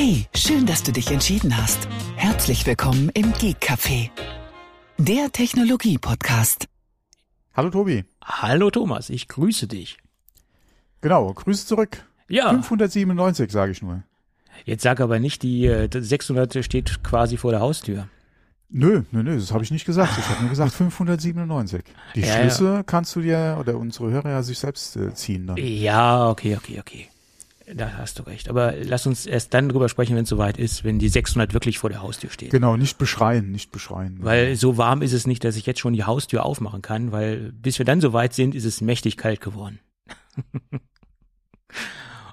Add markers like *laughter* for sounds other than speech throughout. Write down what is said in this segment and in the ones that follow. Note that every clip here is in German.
Hey, schön, dass du dich entschieden hast. Herzlich willkommen im Geek Café, der Technologie-Podcast. Hallo Tobi. Hallo Thomas, ich grüße dich. Genau, Grüße zurück. Ja. 597 sage ich nur. Jetzt sag aber nicht, die äh, 600 steht quasi vor der Haustür. Nö, nö, nö, das habe ich nicht gesagt. Ich habe nur gesagt 597. Die Ja, Schlüsse ja. kannst du dir oder unsere Hörer ja sich selbst äh, ziehen dann. Ja, okay, okay, okay. Da hast du recht. Aber lass uns erst dann drüber sprechen, wenn es soweit ist, wenn die 600 wirklich vor der Haustür steht. Genau, nicht beschreien, nicht beschreien. Weil so warm ist es nicht, dass ich jetzt schon die Haustür aufmachen kann, weil bis wir dann soweit sind, ist es mächtig kalt geworden. *laughs*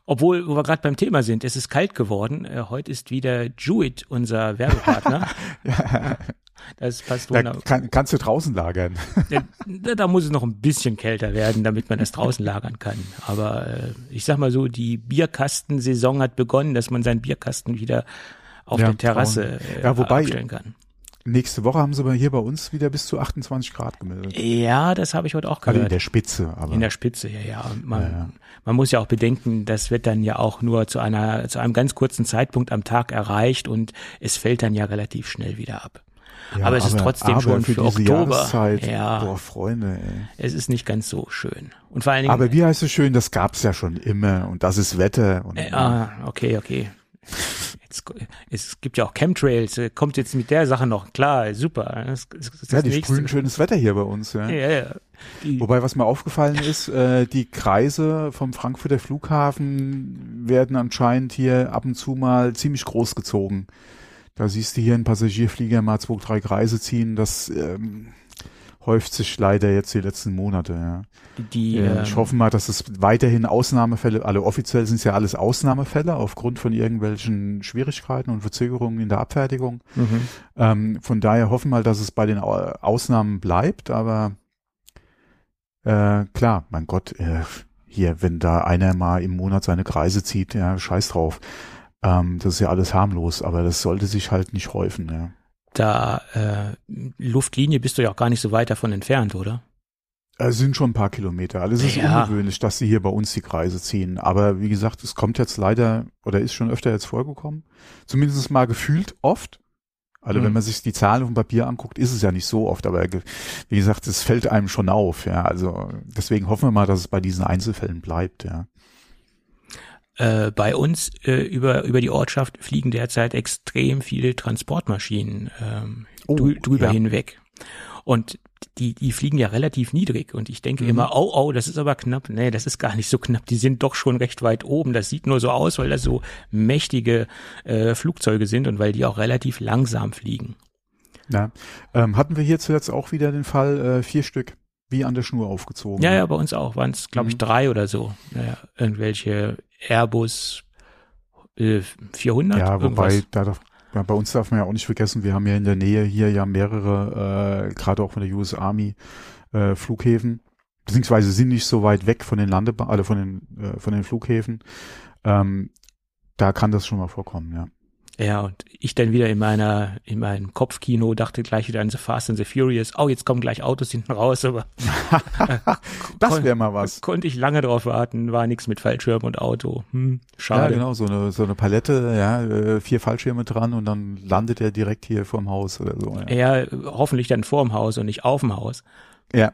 Obwohl, wo wir gerade beim Thema sind, es ist kalt geworden. Äh, heute ist wieder Jewett unser Werbepartner. *laughs* *laughs* Das passt da wunderbar. kann, kannst du draußen lagern. *laughs* Da, da muss es noch ein bisschen kälter werden, damit man das draußen *laughs* lagern kann. Aber äh, ich sag mal so, die Bierkastensaison hat begonnen, dass man seinen Bierkasten wieder auf Ja, der Terrasse äh, Ja, wobei- aufstellen kann. Nächste Woche haben sie aber hier bei uns wieder bis zu 28 Grad gemeldet. Ja, das habe ich heute auch Also in gehört. der Spitze, aber In der Spitze, ja, ja. Man, Ja, ja. man muss ja auch bedenken, das wird dann ja auch nur zu einer, zu einem ganz kurzen Zeitpunkt am Tag erreicht und es fällt dann ja relativ schnell wieder ab. Ja, aber es ist trotzdem schon für, für Oktober. Ja. Boah, Freunde, ey. Es ist nicht ganz so schön. Und vor allen Dingen. Aber wie heißt es schön, das gab's ja schon immer und das ist Wetter. Und, Äh, ah, okay, okay. Jetzt, es gibt ja auch Chemtrails, äh, kommt jetzt mit der Sache noch. Klar, super. Das, das, das ja, die nächste. sprühen schönes Wetter hier bei uns. Ja. Ja, ja. Wobei, was mir aufgefallen ist, äh, die Kreise vom Frankfurter Flughafen werden anscheinend hier ab und zu mal ziemlich groß gezogen. Da siehst du hier einen Passagierflieger mal zwei, drei Kreise ziehen. Das ähm, häuft sich leider jetzt die letzten Monate. Ja. die, ähm, ich hoffe mal, dass es weiterhin Ausnahmefälle, alle offiziell sind es ja alles Ausnahmefälle aufgrund von irgendwelchen Schwierigkeiten und Verzögerungen in der Abfertigung. mhm. Ähm, von daher hoffen wir mal, dass es bei den Au- Ausnahmen bleibt, aber äh, klar, mein Gott, äh, hier, wenn da einer mal im Monat seine Kreise zieht, ja, scheiß drauf. Ähm, das ist ja alles harmlos, aber das sollte sich halt nicht häufen, ja. da äh, Luftlinie bist du ja auch gar nicht so weit davon entfernt, oder? Es sind schon ein paar Kilometer. Also es ist Ja. ungewöhnlich, dass sie hier bei uns die Kreise ziehen. Aber wie gesagt, es kommt jetzt leider oder ist schon öfter jetzt vorgekommen. Zumindest mal gefühlt oft. Also Mhm. wenn man sich die Zahlen auf dem Papier anguckt, ist es ja nicht so oft. Aber wie gesagt, es fällt einem schon auf. Ja, also deswegen hoffen wir mal, dass es bei diesen Einzelfällen bleibt. Ja. Äh, bei uns äh, über, über die Ortschaft fliegen derzeit extrem viele Transportmaschinen ähm, Oh, drü drüber ja. hinweg. Und die, die fliegen ja relativ niedrig. Und ich denke Mhm. immer, oh, oh, das ist aber knapp. Nee, das ist gar nicht so knapp. Die sind doch schon recht weit oben. Das sieht nur so aus, weil das so mächtige äh, Flugzeuge sind und weil die auch relativ langsam fliegen. Ja. Ähm, hatten wir hier zuletzt auch wieder den Fall äh, vier Stück wie an der Schnur aufgezogen. Ja, ja, bei uns auch waren es, glaube ich, Mhm. drei oder so. Naja, irgendwelche Airbus äh, 400. Ja, wobei irgendwas. da darf, ja, bei uns darf man ja auch nicht vergessen, wir haben ja in der Nähe hier ja mehrere, äh, gerade auch von der US Army äh, Flughäfen, beziehungsweise sind nicht so weit weg von den Landebahnen, also von den äh, von den Flughäfen. Ähm, da kann das schon mal vorkommen, ja. Ja, und ich dann wieder in meiner, in meinem Kopfkino dachte gleich wieder an The Fast and the Furious. Oh, jetzt kommen gleich Autos hinten raus, aber *laughs* Das wäre mal was. konnte ich lange drauf warten, war nichts mit Fallschirm und Auto. Hm, Ja, schade. genau, so eine, so eine Palette, ja, äh, vier Fallschirme dran und dann landet er direkt hier vorm Haus oder so. Ja. Ja, hoffentlich dann vorm Haus und nicht auf dem Haus. ja.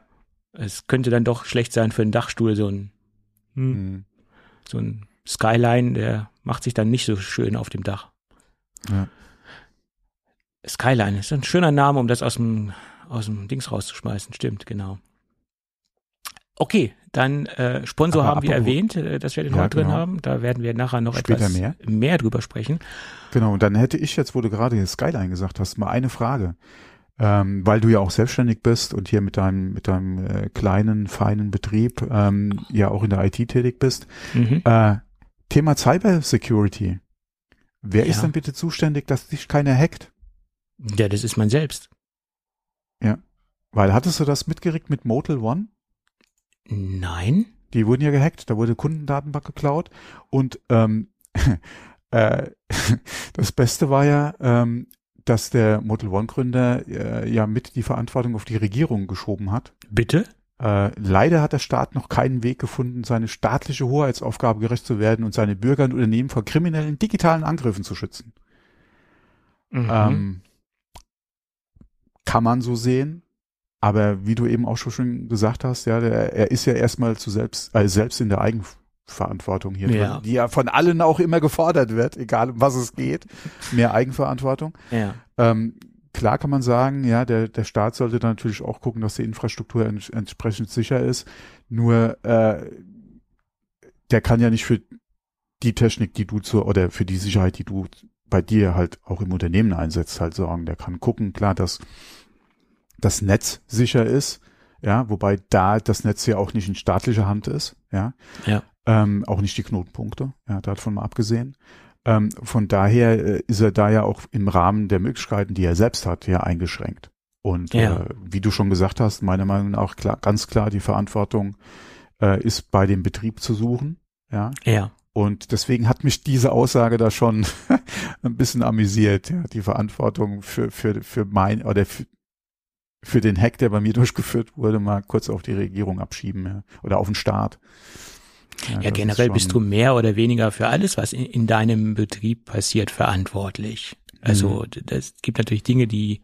Es könnte dann doch schlecht sein für einen Dachstuhl, so ein, hm, Mhm. so ein Skyline, der macht sich dann nicht so schön auf dem Dach. Ja. Skyline ist ein schöner Name, um das aus dem, aus dem Dings rauszuschmeißen. Stimmt, genau. Okay, dann äh, Sponsor Aber haben wir erwähnt, äh, dass wir den Ja, heute drin genau. haben. Da werden wir nachher noch Später etwas mehr. mehr drüber sprechen. Genau, und dann hätte ich jetzt, wo du gerade Skyline gesagt hast, mal eine Frage. Ähm, weil du ja auch selbstständig bist und hier mit deinem, mit deinem äh, kleinen, feinen Betrieb ähm, ja auch in der IT tätig bist. Mhm. Äh, Thema Cyber Security. Wer ist Ja. denn bitte zuständig, dass dich keiner hackt? Ja, das ist man selbst. Weil hattest du das mitgeregt mit Motel One? Nein? Die wurden ja gehackt, da wurde Kundendatenbank geklaut und ähm, *laughs* äh, *laughs* das Beste war ja, ähm, dass der Motel One Gründer äh, ja mit die Verantwortung auf die Regierung geschoben hat. Bitte? Äh, leider hat der Staat noch keinen Weg gefunden, seine staatliche Hoheitsaufgabe gerecht zu werden und seine Bürger und Unternehmen vor kriminellen digitalen Angriffen zu schützen. Mhm. Ähm, kann man so sehen. Aber wie du eben auch schon gesagt hast, ja, der, er ist ja erstmal zu selbst, äh, selbst in der Eigenverantwortung hier Ja. drin, die ja von allen auch immer gefordert wird, egal um was es geht. Mehr Eigenverantwortung. ja. Ähm, klar kann man sagen, ja, der, der Staat sollte dann natürlich auch gucken, dass die Infrastruktur ents entsprechend sicher ist. Nur äh, der kann ja nicht für die Technik, die du zur oder für die Sicherheit, die du bei dir halt auch im Unternehmen einsetzt, halt sorgen. Der kann gucken, klar, dass das Netz sicher ist, ja, wobei da das Netz ja auch nicht in staatlicher Hand ist, ja. Ja. Ähm, auch nicht die Knotenpunkte, ja, davon mal abgesehen. Ähm, von daher äh, ist er da ja auch im Rahmen der Möglichkeiten, die er selbst hat, ja eingeschränkt. Und Ja. äh, wie du schon gesagt hast, meiner Meinung nach klar, ganz klar die Verantwortung äh, ist bei dem Betrieb zu suchen, ja. Ja. Und deswegen hat mich diese Aussage da schon *laughs* ein bisschen amüsiert, ja, die Verantwortung für, für, für mein oder für, für den Hack, der bei mir *laughs* durchgeführt wurde, mal kurz auf die Regierung abschieben, ja, oder auf den Staat. Ja, ist generell bist du mehr oder weniger für alles, was in, in deinem Betrieb passiert, verantwortlich. Also d- das gibt natürlich Dinge, die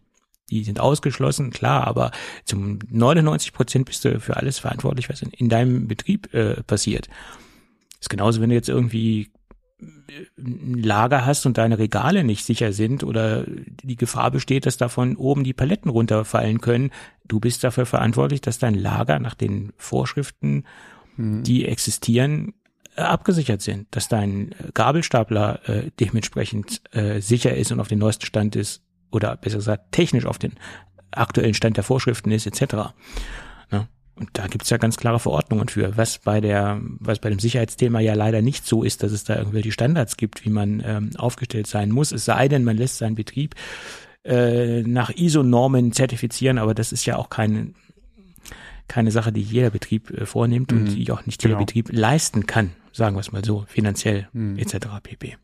die sind ausgeschlossen, klar, aber zum 99 Prozent bist du für alles verantwortlich, was in, in deinem Betrieb äh, passiert. ist genauso, wenn du jetzt irgendwie äh, ein Lager hast und deine Regale nicht sicher sind oder die Gefahr besteht, dass davon oben die Paletten runterfallen können. Du bist dafür verantwortlich, dass dein Lager nach den Vorschriften Mhm. die existieren, äh, abgesichert sind, dass dein Gabelstapler äh, dementsprechend äh, sicher ist und auf den neuesten Stand ist oder besser gesagt technisch auf den aktuellen Stand der Vorschriften ist etc. Ne? Und da gibt's ja ganz klare Verordnungen für, was bei der, was bei dem Sicherheitsthema ja leider nicht so ist, dass es da irgendwelche Standards gibt, wie man ähm, aufgestellt sein muss. Es sei denn, man lässt seinen Betrieb äh, nach ISO-Normen zertifizieren, aber das ist ja auch kein, keine Sache, die jeder Betrieb äh, vornimmt und Mhm, die auch nicht jeder genau. Betrieb leisten kann, sagen wir es mal so, finanziell Mhm. etc. pp.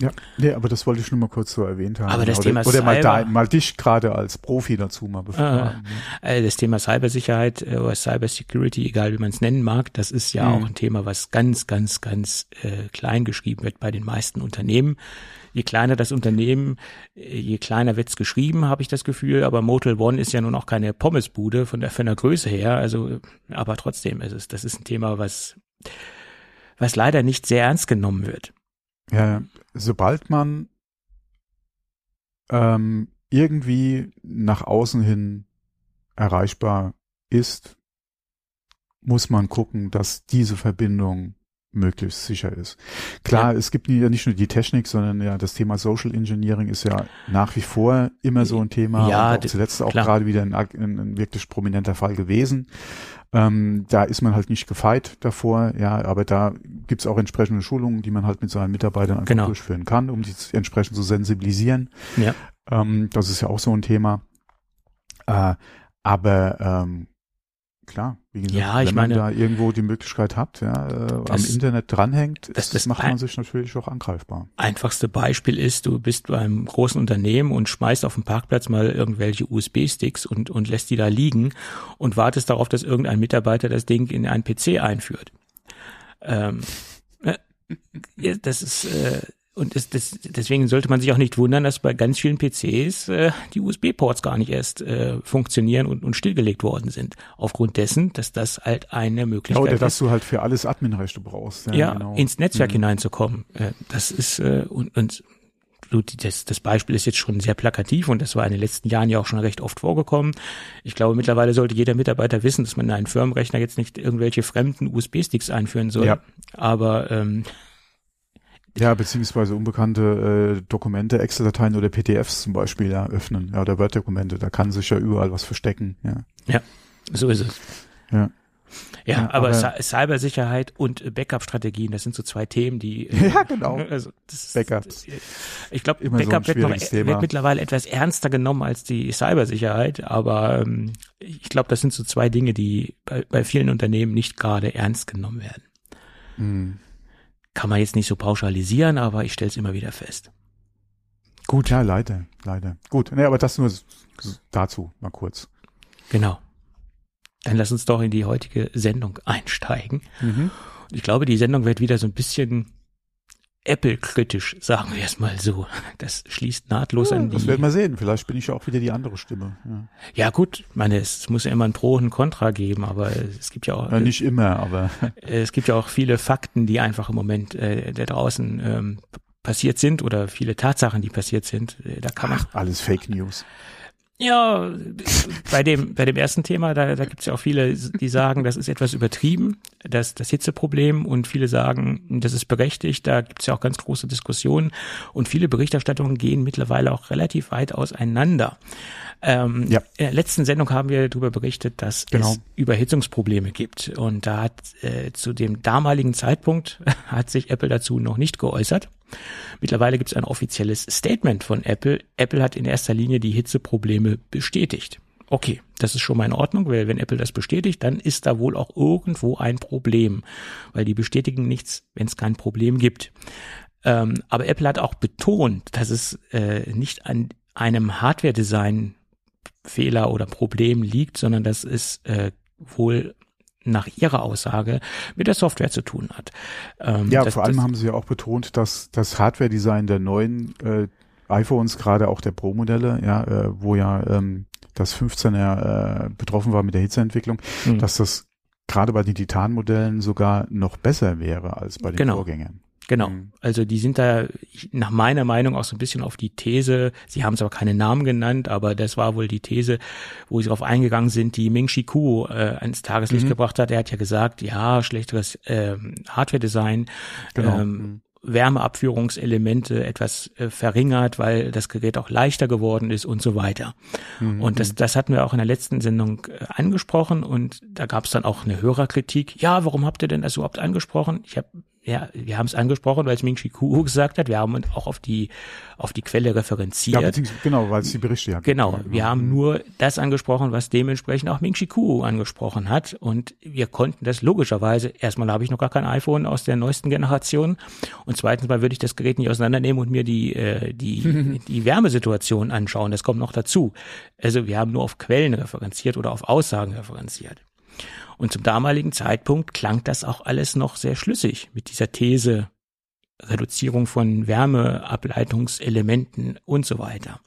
Ja, nee, aber das wollte ich nur mal kurz so erwähnt haben. Aber das oder, Thema oder mal, Cyber- da, mal dich gerade als Profi dazu mal befragen. Äh, das Thema Cybersicherheit äh, oder Cybersecurity, egal wie man es nennen mag, das ist ja Mhm. auch ein Thema, was ganz, ganz, ganz äh, klein geschrieben wird bei den meisten Unternehmen. Je kleiner das Unternehmen, äh, je kleiner wird's geschrieben, habe ich das Gefühl. Aber Motel One ist ja nun auch keine Pommesbude von der, von der Größe her. Also, aber trotzdem, es ist, das ist ein Thema, was, was leider nicht sehr ernst genommen wird. Ja, sobald man ähm, irgendwie nach außen hin erreichbar ist, muss man gucken, dass diese Verbindung möglichst sicher ist. Klar, es gibt ja nicht nur die Technik, sondern ja das Thema Social Engineering ist ja nach wie vor immer so ein Thema Ja, auch zuletzt auch klar. gerade wieder ein, ein, ein wirklich prominenter Fall gewesen. Ähm, da ist man halt nicht gefeit davor, ja, aber da gibt's auch entsprechende Schulungen, die man halt mit seinen Mitarbeitern einfach Genau. durchführen kann, um die entsprechend zu sensibilisieren. Ja. Ähm, das ist ja auch so ein Thema. Äh, aber ähm, klar, wie gesagt, Ja, ich wenn man meine- da irgendwo die Möglichkeit hat, ja, äh, am Das- Internet dranhängt, das- das, macht man sich natürlich auch angreifbar. Einfachste Beispiel ist, du bist beim großen Unternehmen und schmeißt auf dem Parkplatz mal irgendwelche USB-Sticks und, und lässt die da liegen und wartest darauf, dass irgendein Mitarbeiter das Ding in einen PC einführt. Ähm, äh, ja, das ist, äh, und das, das, deswegen sollte man sich auch nicht wundern, dass bei ganz vielen PCs äh, die USB-Ports gar nicht erst äh, funktionieren und, und stillgelegt worden sind. Aufgrund dessen, dass das halt eine Ja, Möglichkeit oder ist. dass du halt für alles Adminrechte brauchst. Ja, ja, genau. ins Netzwerk Mhm. hineinzukommen. Äh, Das ist äh, und, und das, das Beispiel ist jetzt schon sehr plakativ und das war in den letzten Jahren ja auch schon recht oft vorgekommen. Ich glaube, mittlerweile sollte jeder Mitarbeiter wissen, dass man in einen Firmenrechner jetzt nicht irgendwelche fremden USB-Sticks einführen soll. Ja. Aber ähm, Ja, beziehungsweise unbekannte äh, Dokumente, Excel-Dateien oder PDFs zum Beispiel ja, öffnen. Ja, oder Word-Dokumente, da kann sich ja überall was verstecken. Ja. so ist es. Ja. Ja, Ja, aber, aber- Cy- Cybersicherheit und Backup-Strategien, das sind so zwei Themen, die äh, *laughs* Ja, genau. Also das, Backups. Ich glaube, Immer so Backup wird, noch, Thema. wird mittlerweile etwas ernster genommen als die Cybersicherheit, aber ähm, ich glaube, das sind so zwei Dinge, die bei, bei vielen Unternehmen nicht gerade ernst genommen werden. Hm. Kann man jetzt nicht so pauschalisieren, aber ich stelle es immer wieder fest. Gut, ja, leider, leider. Gut, nee, aber das nur dazu, mal kurz. Genau. Dann lass uns doch in die heutige Sendung einsteigen. Mhm. Ich glaube, die Sendung wird wieder so ein bisschen Apple-kritisch, sagen wir es mal so. Das schließt nahtlos ja, an die. Das werden wir sehen. Vielleicht bin ich ja auch wieder die andere Stimme. Ja, ja gut, meine, es muss ja immer ein Pro und ein Contra geben, aber es gibt ja auch. Ja, nicht immer, aber. *laughs* Es gibt ja auch viele Fakten, die einfach im Moment äh, da draußen ähm, passiert sind oder viele Tatsachen, die passiert sind. Äh, da kann man. Ach, alles Fake News. Ja, bei dem, bei dem ersten Thema, da, da gibt es ja auch viele, die sagen, das ist etwas übertrieben, das, das Hitzeproblem und viele sagen, das ist berechtigt, da gibt es ja auch ganz große Diskussionen und viele Berichterstattungen gehen mittlerweile auch relativ weit auseinander. Ähm, ja. In der letzten Sendung haben wir darüber berichtet, dass genau. es Überhitzungsprobleme gibt und da hat äh, zu dem damaligen Zeitpunkt *laughs* hat sich Apple dazu noch nicht geäußert. Mittlerweile gibt es ein offizielles Statement von Apple. Apple hat in erster Linie die Hitzeprobleme bestätigt. Okay, das ist schon mal in Ordnung, weil wenn Apple das bestätigt, dann ist da wohl auch irgendwo ein Problem, weil die bestätigen nichts, wenn es kein Problem gibt. Ähm, aber Apple hat auch betont, dass es äh, nicht an einem Hardware-Design-Fehler oder Problem liegt, sondern dass es äh, wohl nach ihrer Aussage mit der Software zu tun hat. Ähm, ja, das, vor allem das, haben sie ja auch betont, dass das Hardware-Design der neuen äh, iPhones, gerade auch der Pro-Modelle, ja, äh, wo ja ähm, das 15er äh, betroffen war mit der Hitzeentwicklung, mhm. dass das gerade bei den Titan-Modellen sogar noch besser wäre als bei den genau. Vorgängern. Genau. Mhm. Also die sind da nach meiner Meinung auch so ein bisschen auf die These, sie haben es aber keine Namen genannt, aber das war wohl die These, wo sie darauf eingegangen sind, die Ming Chi Kuo äh, ans Tageslicht mhm. gebracht hat. Er hat ja gesagt, ja, schlechteres äh, Hardware-Design, genau. ähm, mhm. Wärmeabführungselemente etwas äh, verringert, weil das Gerät auch leichter geworden ist und so weiter. Mhm. Und das, das hatten wir auch in der letzten Sendung äh, angesprochen und da gab es dann auch eine Hörerkritik. Ja, warum habt ihr denn das überhaupt angesprochen? Ich habe ja, wir haben es angesprochen, weil es Ming Chi Kuo gesagt hat. Wir haben auch auf die, auf die Quelle referenziert. Ja, genau, weil es die Berichte ja Genau, wir haben nur das angesprochen, was dementsprechend auch Ming Chi Kuo angesprochen hat. Und wir konnten das logischerweise, erstmal habe ich noch gar kein iPhone aus der neuesten Generation. Und zweitens mal würde ich das Gerät nicht auseinandernehmen und mir die, äh, die, *laughs* die Wärmesituation anschauen. Das kommt noch dazu. Also wir haben nur auf Quellen referenziert oder auf Aussagen referenziert. Und zum damaligen Zeitpunkt klang das auch alles noch sehr schlüssig mit dieser These Reduzierung von Wärmeableitungselementen und so weiter.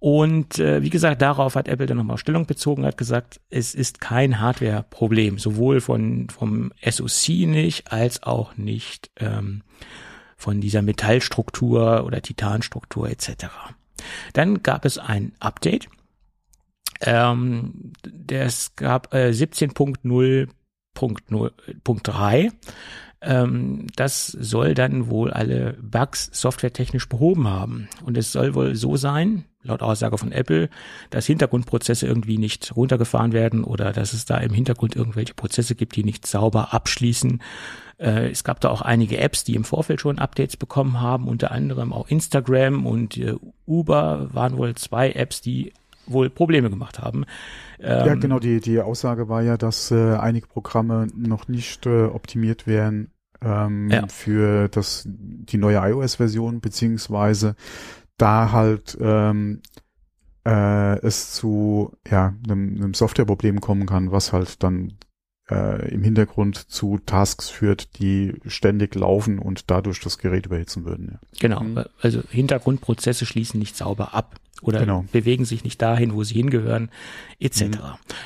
Und äh, wie gesagt, darauf hat Apple dann nochmal Stellung bezogen, hat gesagt, es ist kein Hardware-Problem, sowohl von vom SoC nicht als auch nicht ähm, von dieser Metallstruktur oder Titanstruktur etc. Dann gab es ein Update ähm, es gab äh, 17.0.3. Ähm, das soll dann wohl alle Bugs softwaretechnisch behoben haben. Und es soll wohl so sein, laut Aussage von Apple, dass Hintergrundprozesse irgendwie nicht runtergefahren werden oder dass es da im Hintergrund irgendwelche Prozesse gibt, die nicht sauber abschließen. Äh, es gab da auch einige Apps, die im Vorfeld schon Updates bekommen haben, unter anderem auch Instagram und äh, Uber waren wohl zwei Apps, die wohl Probleme gemacht haben. Ähm, ja, genau, die, die Aussage war ja, dass äh, einige Programme noch nicht äh, optimiert werden ähm, ja. für das, die neue iOS-Version, beziehungsweise da halt ähm, äh, es zu ja, einem, einem Softwareproblem kommen kann, was halt dann äh, im Hintergrund zu Tasks führt, die ständig laufen und dadurch das Gerät überhitzen würden. Ja. Genau, mhm. also Hintergrundprozesse schließen nicht sauber ab oder genau. bewegen sich nicht dahin, wo sie hingehören, etc. Mhm.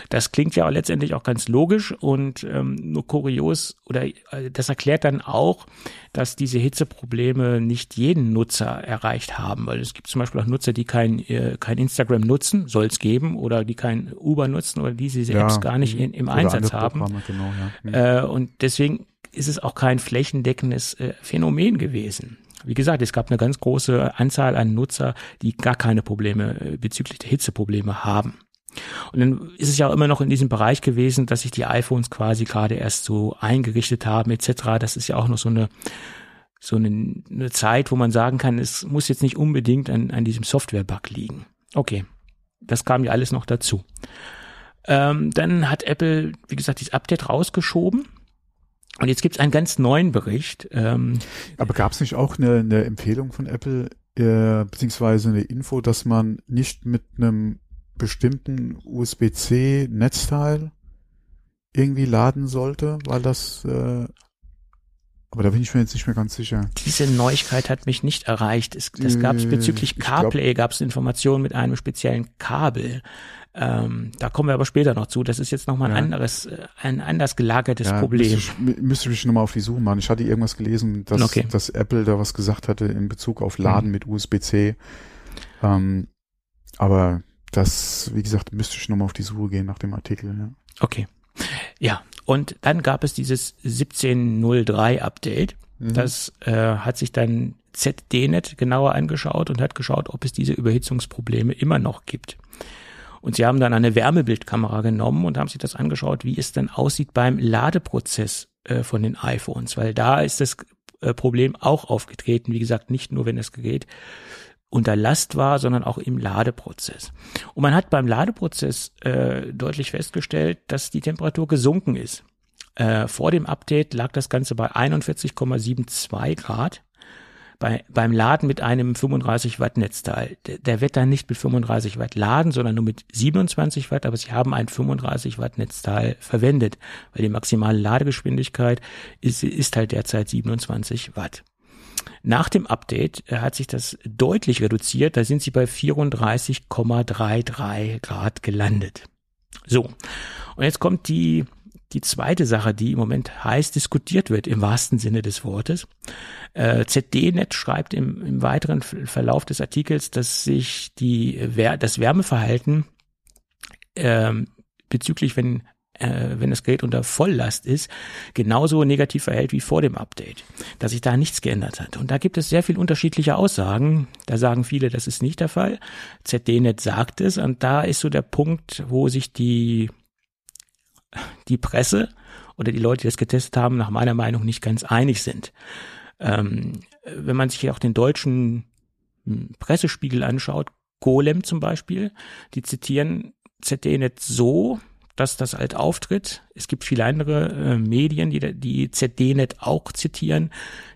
Das klingt ja letztendlich auch ganz logisch und ähm, nur kurios oder äh, das erklärt dann auch, dass diese Hitzeprobleme nicht jeden Nutzer erreicht haben, weil es gibt zum Beispiel auch Nutzer, die kein, äh, kein Instagram nutzen, soll es geben, oder die kein Uber nutzen oder die diese ja, Apps gar nicht in, im Einsatz haben. Genau, ja. mhm. äh, und deswegen ist es auch kein flächendeckendes äh, Phänomen gewesen. Wie gesagt, es gab eine ganz große Anzahl an Nutzer, die gar keine Probleme äh, bezüglich der Hitzeprobleme haben. Und dann ist es ja immer noch in diesem Bereich gewesen, dass sich die iPhones quasi gerade erst so eingerichtet haben etc. Das ist ja auch noch so eine so eine, eine Zeit, wo man sagen kann, es muss jetzt nicht unbedingt an, an diesem Software-Bug liegen. Okay, das kam ja alles noch dazu. Ähm, dann hat Apple, wie gesagt, dieses Update rausgeschoben und jetzt gibt es einen ganz neuen Bericht. Ähm, Aber gab es nicht auch eine, eine Empfehlung von Apple, äh, beziehungsweise eine Info, dass man nicht mit einem bestimmten USB-C-Netzteil irgendwie laden sollte, weil das, äh, aber da bin ich mir jetzt nicht mehr ganz sicher. Diese Neuigkeit hat mich nicht erreicht. Es, das gab es Äh, bezüglich ich CarPlay, gab es Informationen mit einem speziellen Kabel. Ähm, da kommen wir aber später noch zu. Das ist jetzt nochmal ein Ja. anderes, äh, ein anders gelagertes Ja, Problem. Müsste ich, mü- müsste ich nochmal auf die Suche machen. Ich hatte irgendwas gelesen, dass, Okay. dass Apple da was gesagt hatte in Bezug auf Laden Mhm. mit USB-C. Ähm, aber das, wie gesagt, müsste ich nochmal auf die Suche gehen nach dem Artikel. Ja. Okay. Ja, und dann gab es dieses 1703 Update. Mhm. Das äh, hat sich dann ZDNet genauer angeschaut und hat geschaut, ob es diese Überhitzungsprobleme immer noch gibt. Und sie haben dann eine Wärmebildkamera genommen und haben sich das angeschaut, wie es dann aussieht beim Ladeprozess äh, von den iPhones, weil da ist das äh, Problem auch aufgetreten. Wie gesagt, nicht nur, wenn das Gerät unter Last war, sondern auch im Ladeprozess. Und man hat beim Ladeprozess äh, deutlich festgestellt, dass die Temperatur gesunken ist. Äh, vor dem Update lag das Ganze bei 41,72 Grad. Bei, beim Laden mit einem 35 Watt Netzteil. Der, der wird dann nicht mit 35 Watt laden, sondern nur mit 27 Watt, aber sie haben ein 35 Watt Netzteil verwendet, weil die maximale Ladegeschwindigkeit ist, ist halt derzeit 27 Watt. Nach dem Update äh, hat sich das deutlich reduziert. Da sind sie bei 34,33 Grad gelandet. So. Und jetzt kommt die, die zweite Sache, die im Moment heiß diskutiert wird, im wahrsten Sinne des Wortes. Äh, ZDNet schreibt im, im weiteren Verlauf des Artikels, dass sich die, das Wärmeverhalten ähm, bezüglich, wenn äh, wenn das Gerät unter Volllast ist, genauso negativ verhält wie vor dem Update, dass sich da nichts geändert hat. Und da gibt es sehr viel unterschiedliche Aussagen. Da sagen viele, das ist nicht der Fall. ZDNet sagt es und da ist so der Punkt, wo sich die die Presse oder die Leute, die das getestet haben, nach meiner Meinung nicht ganz einig sind. Ähm, wenn man sich hier auch den deutschen hm, Pressespiegel anschaut, Golem zum Beispiel, die zitieren ZDNet so, dass das halt auftritt. Es gibt viele andere äh, Medien, die die ZDNet auch zitieren,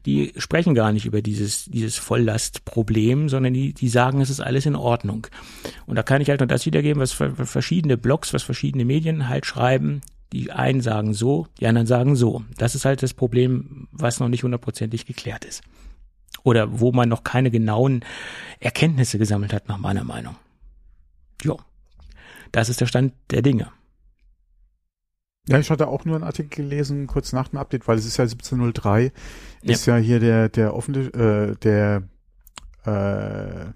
die sprechen gar nicht über dieses, dieses Volllastproblem, sondern die, die sagen, es ist alles in Ordnung. Und da kann ich halt noch das wiedergeben, was ver- verschiedene Blogs, was verschiedene Medien halt schreiben. Die einen sagen so, die anderen sagen so. Das ist halt das Problem, was noch nicht hundertprozentig geklärt ist. Oder wo man noch keine genauen Erkenntnisse gesammelt hat, nach meiner Meinung. Jo. Das ist der Stand der Dinge. Ja, ich hatte auch nur einen Artikel gelesen, kurz nach dem Update, weil es ist ja 1703, ist ja hier der, der offene, äh, der, äh,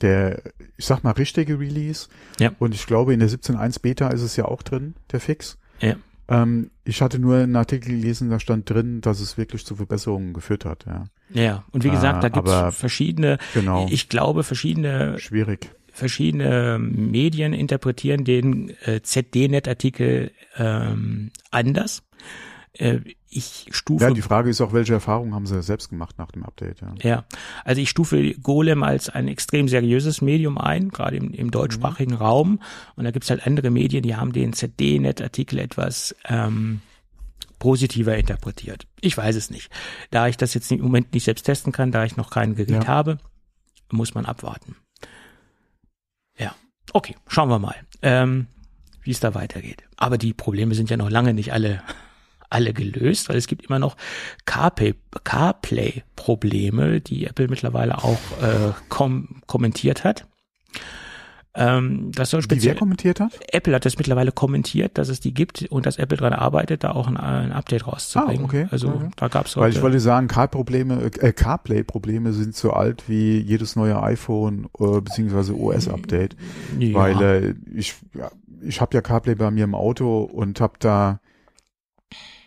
der, ich sag mal, richtige Release. Ja. Und ich glaube, in der 17.1 Beta ist es ja auch drin, der Fix. Ja. Ähm, ich hatte nur einen Artikel gelesen, da stand drin, dass es wirklich zu Verbesserungen geführt hat, ja. Ja, und wie gesagt, da Äh, gibt aber- es verschiedene, Genau. ich glaube, verschiedene, Schwierig. Verschiedene Medien interpretieren den äh, ZDNet-Artikel ähm, anders. Äh, ich stufe Ja, die Frage ist auch, welche Erfahrungen haben sie selbst gemacht nach dem Update, ja. Ja, also ich stufe Golem als ein extrem seriöses Medium ein, gerade im, im deutschsprachigen Raum. Und da gibt's halt andere Medien, die haben den ZD-Net-Artikel etwas ähm, positiver interpretiert. Ich weiß es nicht. Da ich das jetzt im Moment nicht selbst testen kann, da ich noch kein Gerät Ja. habe, muss man abwarten. Okay, schauen wir mal, ähm, wie es da weitergeht. Aber die Probleme sind ja noch lange nicht alle *laughs* alle gelöst, weil es gibt immer noch CarPlay- CarPlay-Probleme, die Apple mittlerweile auch äh, kom kommentiert hat. Ähm, das soll Die wer speziell kommentiert hat? Apple hat das mittlerweile kommentiert, dass es die gibt und dass Apple daran arbeitet, da auch ein, ein Update rauszubringen. Ah, okay. Also Okay. da gab's Weil ich heute. wollte sagen, Car-Probleme, äh, CarPlay-Probleme sind so alt wie jedes neue iPhone äh, beziehungsweise OS-Update. ja, Weil äh, ich, ja, ich habe ja CarPlay bei mir im Auto und habe da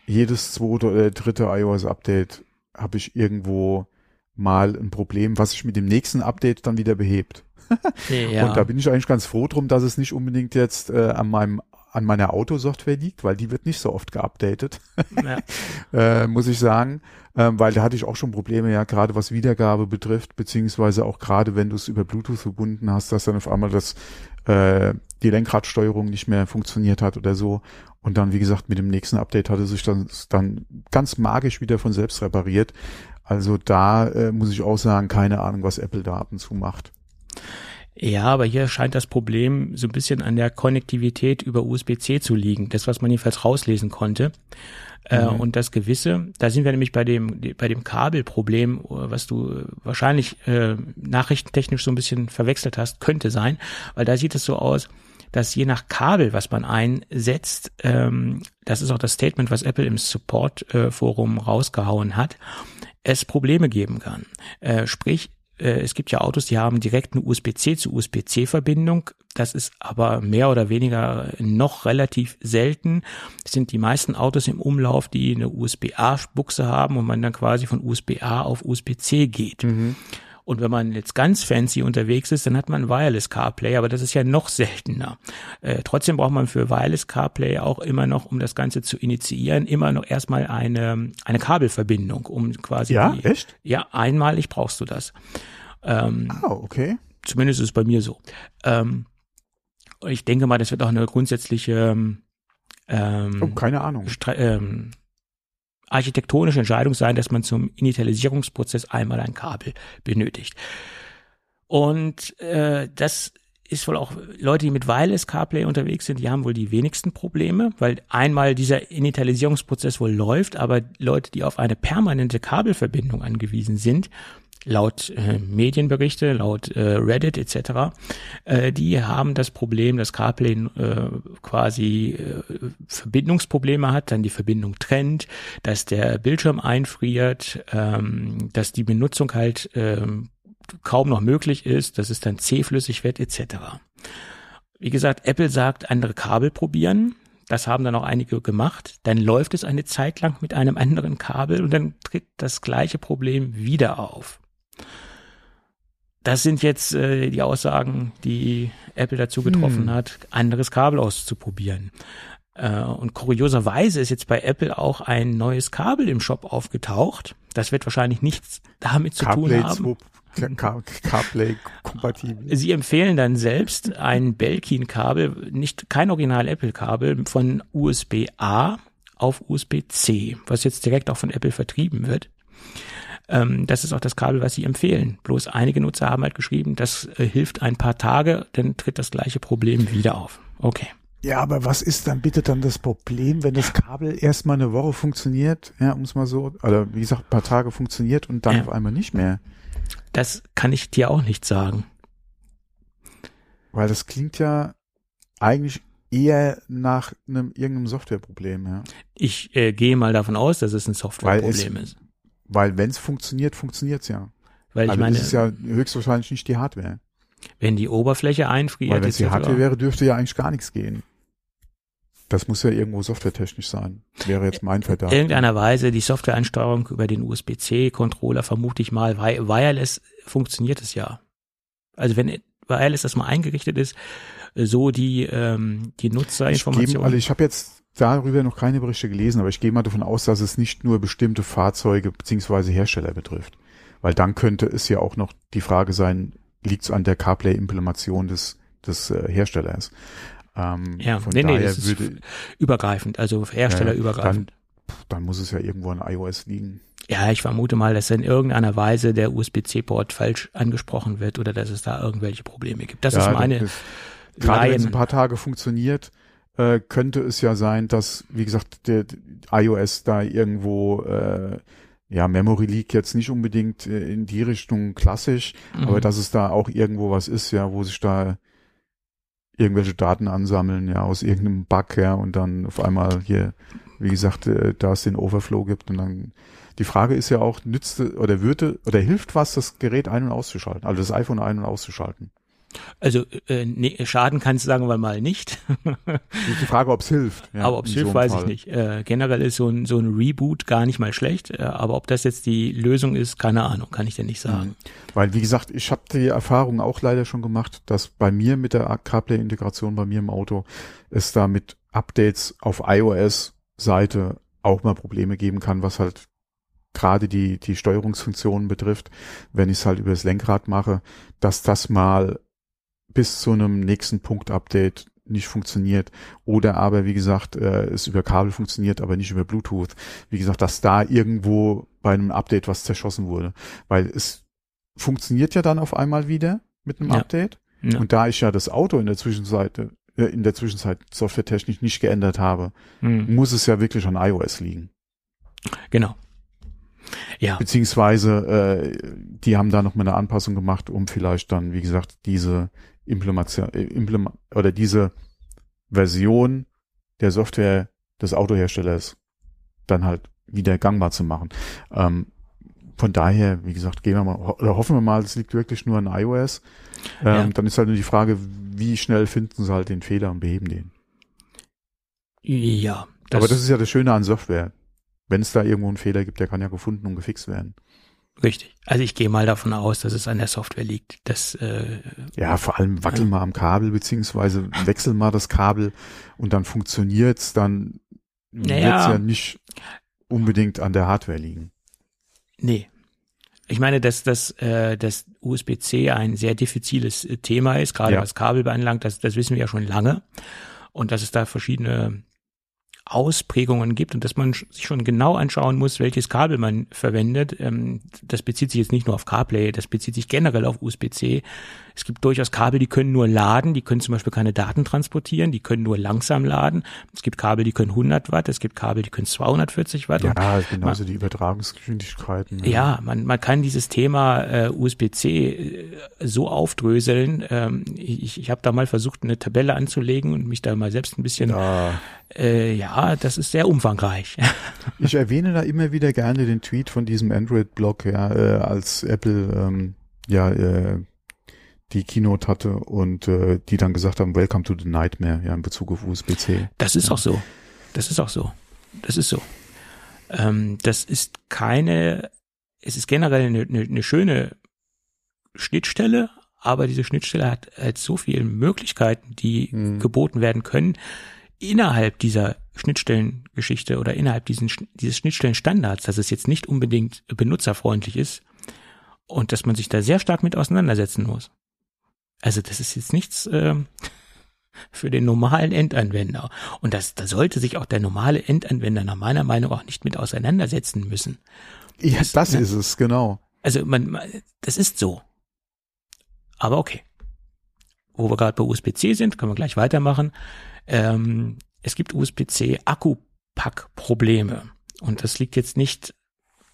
jedes zweite oder dritte iOS-Update habe ich irgendwo mal ein Problem, was sich mit dem nächsten Update dann wieder behebt. Ja. Und da bin ich eigentlich ganz froh drum, dass es nicht unbedingt jetzt äh, an meinem an meiner Autosoftware liegt, weil die wird nicht so oft geupdatet ja. *laughs* äh, muss ich sagen, ähm, weil da hatte ich auch schon Probleme, ja, gerade was Wiedergabe betrifft, beziehungsweise auch gerade wenn du es über Bluetooth verbunden hast, dass dann auf einmal das äh, die Lenkradsteuerung nicht mehr funktioniert hat oder so. Und dann, wie gesagt, mit dem nächsten Update hatte sich dann, dann ganz magisch wieder von selbst repariert. Also da äh, muss ich auch sagen, keine Ahnung, was Apple da ab und zu macht. Ja, aber hier scheint das Problem so ein bisschen an der Konnektivität über USB-C zu liegen. Das, was man jedenfalls rauslesen konnte. Äh, mhm. und das Gewisse, da sind wir nämlich bei dem, bei dem Kabelproblem, was du wahrscheinlich äh, nachrichtentechnisch so ein bisschen verwechselt hast, könnte sein, weil da sieht es so aus, dass je nach Kabel, was man einsetzt, ähm, das ist auch das Statement, was Apple im Support-Forum äh, rausgehauen hat, es Probleme geben kann. Äh, sprich, äh, es gibt ja Autos, die haben direkt eine USB-C zu USB-C-Verbindung. Das ist aber mehr oder weniger noch relativ selten. Das sind die meisten Autos im Umlauf, die eine USB-A-Buchse haben und man dann quasi von USB-A auf USB-C geht. Mhm. Und wenn man jetzt ganz fancy unterwegs ist, dann hat man Wireless CarPlay, aber das ist ja noch seltener. Äh, trotzdem braucht man für Wireless CarPlay auch immer noch, um das Ganze zu initiieren, immer noch erstmal eine, eine Kabelverbindung, um quasi. Ja, die, echt? Ja, einmalig brauchst du das. Ähm, ah, okay. Zumindest ist es bei mir so. Ähm, ich denke mal, das wird auch eine grundsätzliche ähm, oh, keine Ahnung. Ähm, architektonische Entscheidung sein, dass man zum Initialisierungsprozess einmal ein Kabel benötigt. Und äh, das ist wohl auch Leute, die mit Wireless CarPlay unterwegs sind, die haben wohl die wenigsten Probleme, weil einmal dieser Initialisierungsprozess wohl läuft, aber Leute, die auf eine permanente Kabelverbindung angewiesen sind, laut äh, Medienberichte, laut äh, Reddit etc., äh, die haben das Problem, dass CarPlay äh, quasi äh, Verbindungsprobleme hat, dann die Verbindung trennt, dass der Bildschirm einfriert, ähm, dass die Benutzung halt ähm, kaum noch möglich ist, dass es dann zähflüssig wird etc. Wie gesagt, Apple sagt, andere Kabel probieren. Das haben dann auch einige gemacht. Dann läuft es eine Zeit lang mit einem anderen Kabel und dann tritt das gleiche Problem wieder auf. Das sind jetzt äh, die Aussagen, die Apple dazu getroffen hm. hat, anderes Kabel auszuprobieren. Äh, und kurioserweise ist jetzt bei Apple auch ein neues Kabel im Shop aufgetaucht. Das wird wahrscheinlich nichts damit zu Carplay tun haben. CarPlay kompatibel. Sie empfehlen dann selbst ein Belkin-Kabel, nicht kein Original Apple-Kabel von USB-A auf USB-C, was jetzt direkt auch von Apple vertrieben wird. Ähm, das ist auch das Kabel, was sie empfehlen. Bloß einige Nutzer haben halt geschrieben, das äh, hilft ein paar Tage, dann tritt das gleiche Problem wieder auf. Okay. Ja, aber was ist dann bitte dann das Problem, wenn das Kabel erstmal eine Woche funktioniert, ja, um es mal so, oder wie gesagt, ein paar Tage funktioniert und dann ja. auf einmal nicht mehr? Das kann ich dir auch nicht sagen. Weil das klingt ja eigentlich eher nach einem irgendeinem Softwareproblem, ja. Ich äh, gehe mal davon aus, dass es ein Softwareproblem ist. Weil wenn es funktioniert, funktioniert's ja. Weil ich also meine, das ist ja höchstwahrscheinlich nicht die Hardware. Wenn die Oberfläche einfriert. Weil wenn es die Hardware wäre, dürfte ja eigentlich gar nichts gehen. Das muss ja irgendwo softwaretechnisch sein. Wäre jetzt mein Verdacht. In irgendeiner Weise die Softwareeinsteuerung über den USB-C-Controller vermute ich mal. Wireless funktioniert es ja. Also wenn Wireless das mal eingerichtet ist, so die ähm, die Nutzerinformationen. Ich, also ich habe jetzt darüber noch keine Berichte gelesen, aber ich gehe mal davon aus, dass es nicht nur bestimmte Fahrzeuge beziehungsweise Hersteller betrifft. Weil dann könnte es ja auch noch die Frage sein, liegt es an der CarPlay-Implementation des, des äh, Herstellers? Ähm, ja, von nee, daher nee, das würde, ist übergreifend, also herstellerübergreifend. Dann, dann muss es ja irgendwo an iOS liegen. Ja, ich vermute mal, dass in irgendeiner Weise der USB-C-Port falsch angesprochen wird oder dass es da irgendwelche Probleme gibt. Das ja, ist meine. Das, gerade wenn es ein paar Tage funktioniert, äh, könnte es ja sein, dass, wie gesagt, der, der iOS da irgendwo äh, ja, Memory Leak jetzt nicht unbedingt äh, in die Richtung klassisch, mhm. aber dass es da auch irgendwo was ist, ja, wo sich da irgendwelche Daten ansammeln, ja, aus irgendeinem Bug, ja, und dann auf einmal hier, wie gesagt, äh, da es den Overflow gibt und dann die Frage ist ja auch, nützt oder würde oder hilft was, das Gerät ein- und auszuschalten, also das iPhone ein- und auszuschalten? Also äh, nee, schaden kann es sagen wir mal nicht. *laughs* die Frage, ob es hilft. Ja, aber ob es hilft, so weiß Fall. ich nicht. Äh, generell ist so ein, so ein Reboot gar nicht mal schlecht, äh, aber ob das jetzt die Lösung ist, keine Ahnung, kann ich dir nicht sagen. Mhm. Weil, wie gesagt, ich habe die Erfahrung auch leider schon gemacht, dass bei mir mit der CarPlay-Integration bei mir im Auto es da mit Updates auf iOS-Seite auch mal Probleme geben kann, was halt gerade die, die Steuerungsfunktionen betrifft, wenn ich es halt über das Lenkrad mache, dass das mal bis zu einem nächsten Punkt-Update nicht funktioniert oder aber wie gesagt äh, es über Kabel funktioniert, aber nicht über Bluetooth. Wie gesagt, dass da irgendwo bei einem Update was zerschossen wurde, weil es funktioniert ja dann auf einmal wieder mit einem ja. Update Ja. Und da ich ja das Auto in der Zwischenzeit, äh, in der Zwischenzeit softwaretechnisch nicht geändert habe, mhm. muss es ja wirklich an iOS liegen. Genau. Ja. Beziehungsweise äh, die haben da noch mal eine Anpassung gemacht, um vielleicht dann, wie gesagt, diese Implementation äh, Implement oder diese Version der Software des Autoherstellers dann halt wieder gangbar zu machen. Ähm, von daher, wie gesagt, gehen wir mal oder hoffen wir mal, es liegt wirklich nur an iOS. Ähm, ja. Dann ist halt nur die Frage, wie schnell finden sie halt den Fehler und beheben den. Ja. Das Aber das ist ja das Schöne an Software. Wenn es da irgendwo einen Fehler gibt, der kann ja gefunden und gefixt werden. Richtig. Also ich gehe mal davon aus, dass es an der Software liegt. Dass, äh, ja, vor allem wackel mal am Kabel, beziehungsweise wechsel mal das Kabel und dann funktioniert's, dann naja, wird's ja nicht unbedingt an der Hardware liegen. Nee. Ich meine, dass, dass, äh, dass USB-C ein sehr diffiziles äh, Thema ist, gerade ja. was Kabel beanlangt, das, das wissen wir ja schon lange. Und dass es da verschiedene Ausprägungen gibt und dass man sich schon genau anschauen muss, welches Kabel man verwendet. Ähm, das bezieht sich jetzt nicht nur auf CarPlay, das bezieht sich generell auf USB-C. Es gibt durchaus Kabel, die können nur laden, die können zum Beispiel keine Daten transportieren, die können nur langsam laden. Es gibt Kabel, die können 100 Watt, es gibt Kabel, die können 240 Watt. Ja, genauso man, die Übertragungsgeschwindigkeiten. Ja, ja man, man kann dieses Thema äh, USB-C äh, so aufdröseln. Ähm, ich ich habe da mal versucht, eine Tabelle anzulegen und mich da mal selbst ein bisschen ja. Äh, ja, das ist sehr umfangreich. *laughs* ich erwähne da immer wieder gerne den Tweet von diesem Android-Blog, ja, äh, als Apple ähm, ja äh, die Keynote hatte und äh, die dann gesagt haben, Welcome to the Nightmare, ja, in Bezug auf USB-C. Das ist ja. auch so. Das ist auch so. Das ist so. Ähm, das ist keine, es ist generell eine, eine, eine schöne Schnittstelle, aber diese Schnittstelle hat halt so viele Möglichkeiten, die hm. geboten werden können, innerhalb dieser Schnittstellengeschichte oder innerhalb diesen, dieses Schnittstellenstandards, dass es jetzt nicht unbedingt benutzerfreundlich ist und dass man sich da sehr stark mit auseinandersetzen muss. Also das ist jetzt nichts äh, *laughs* für den normalen Endanwender. Und das, da sollte sich auch der normale Endanwender nach meiner Meinung auch nicht mit auseinandersetzen müssen. Ja, das, das ist es, genau. Also man, das ist so. Aber okay. Wo wir gerade bei USB-C sind, können wir gleich weitermachen. Ähm, es gibt USB-C Akkupack-Probleme. Und das liegt jetzt nicht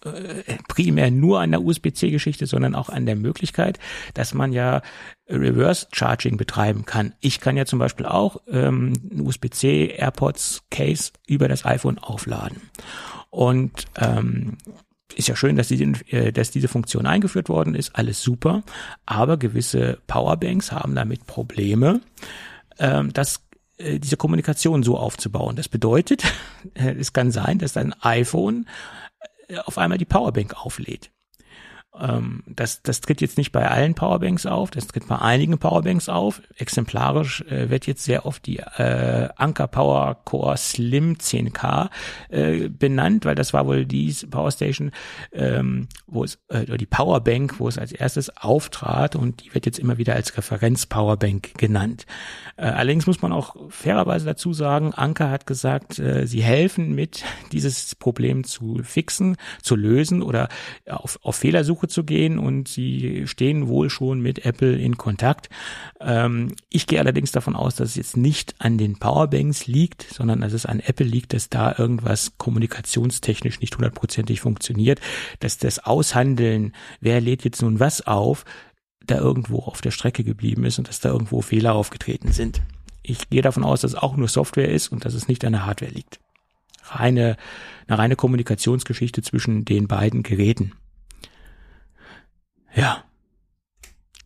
äh, primär nur an der USB-C-Geschichte, sondern auch an der Möglichkeit, dass man ja Reverse Charging betreiben kann. Ich kann ja zum Beispiel auch ähm, USB-C AirPods Case über das iPhone aufladen. Und ähm, ist ja schön, dass, die, äh, dass diese Funktion eingeführt worden ist, alles super, aber gewisse Powerbanks haben damit Probleme. Ähm, das diese Kommunikation so aufzubauen. Das bedeutet, *laughs* es kann sein, dass dein iPhone äh, auf einmal die Powerbank auflädt. Ähm, das, das tritt jetzt nicht bei allen Powerbanks auf, das tritt bei einigen Powerbanks auf. Exemplarisch äh, wird jetzt sehr oft die äh, Anker Power Core Slim 10K äh, benannt, weil das war wohl die Powerstation, ähm, wo es, äh, die Powerbank, wo es als erstes auftrat und die wird jetzt immer wieder als Referenz Powerbank genannt. Äh, allerdings muss man auch fairerweise dazu sagen, Anker hat gesagt, äh, sie helfen mit, dieses Problem zu fixen, zu lösen oder auf, auf Fehlersuche zu gehen und sie stehen wohl schon mit Apple in Kontakt. Ähm, ich gehe allerdings davon aus, dass es jetzt nicht an den Powerbanks liegt, sondern dass es an Apple liegt, dass da irgendwas kommunikationstechnisch nicht hundertprozentig funktioniert, dass das Aushandeln, wer lädt jetzt nun was auf, da irgendwo auf der Strecke geblieben ist und dass da irgendwo Fehler aufgetreten sind. Ich gehe davon aus, dass es auch nur Software ist und dass es nicht an der Hardware liegt. Reine, eine reine Kommunikationsgeschichte zwischen den beiden Geräten. Ja.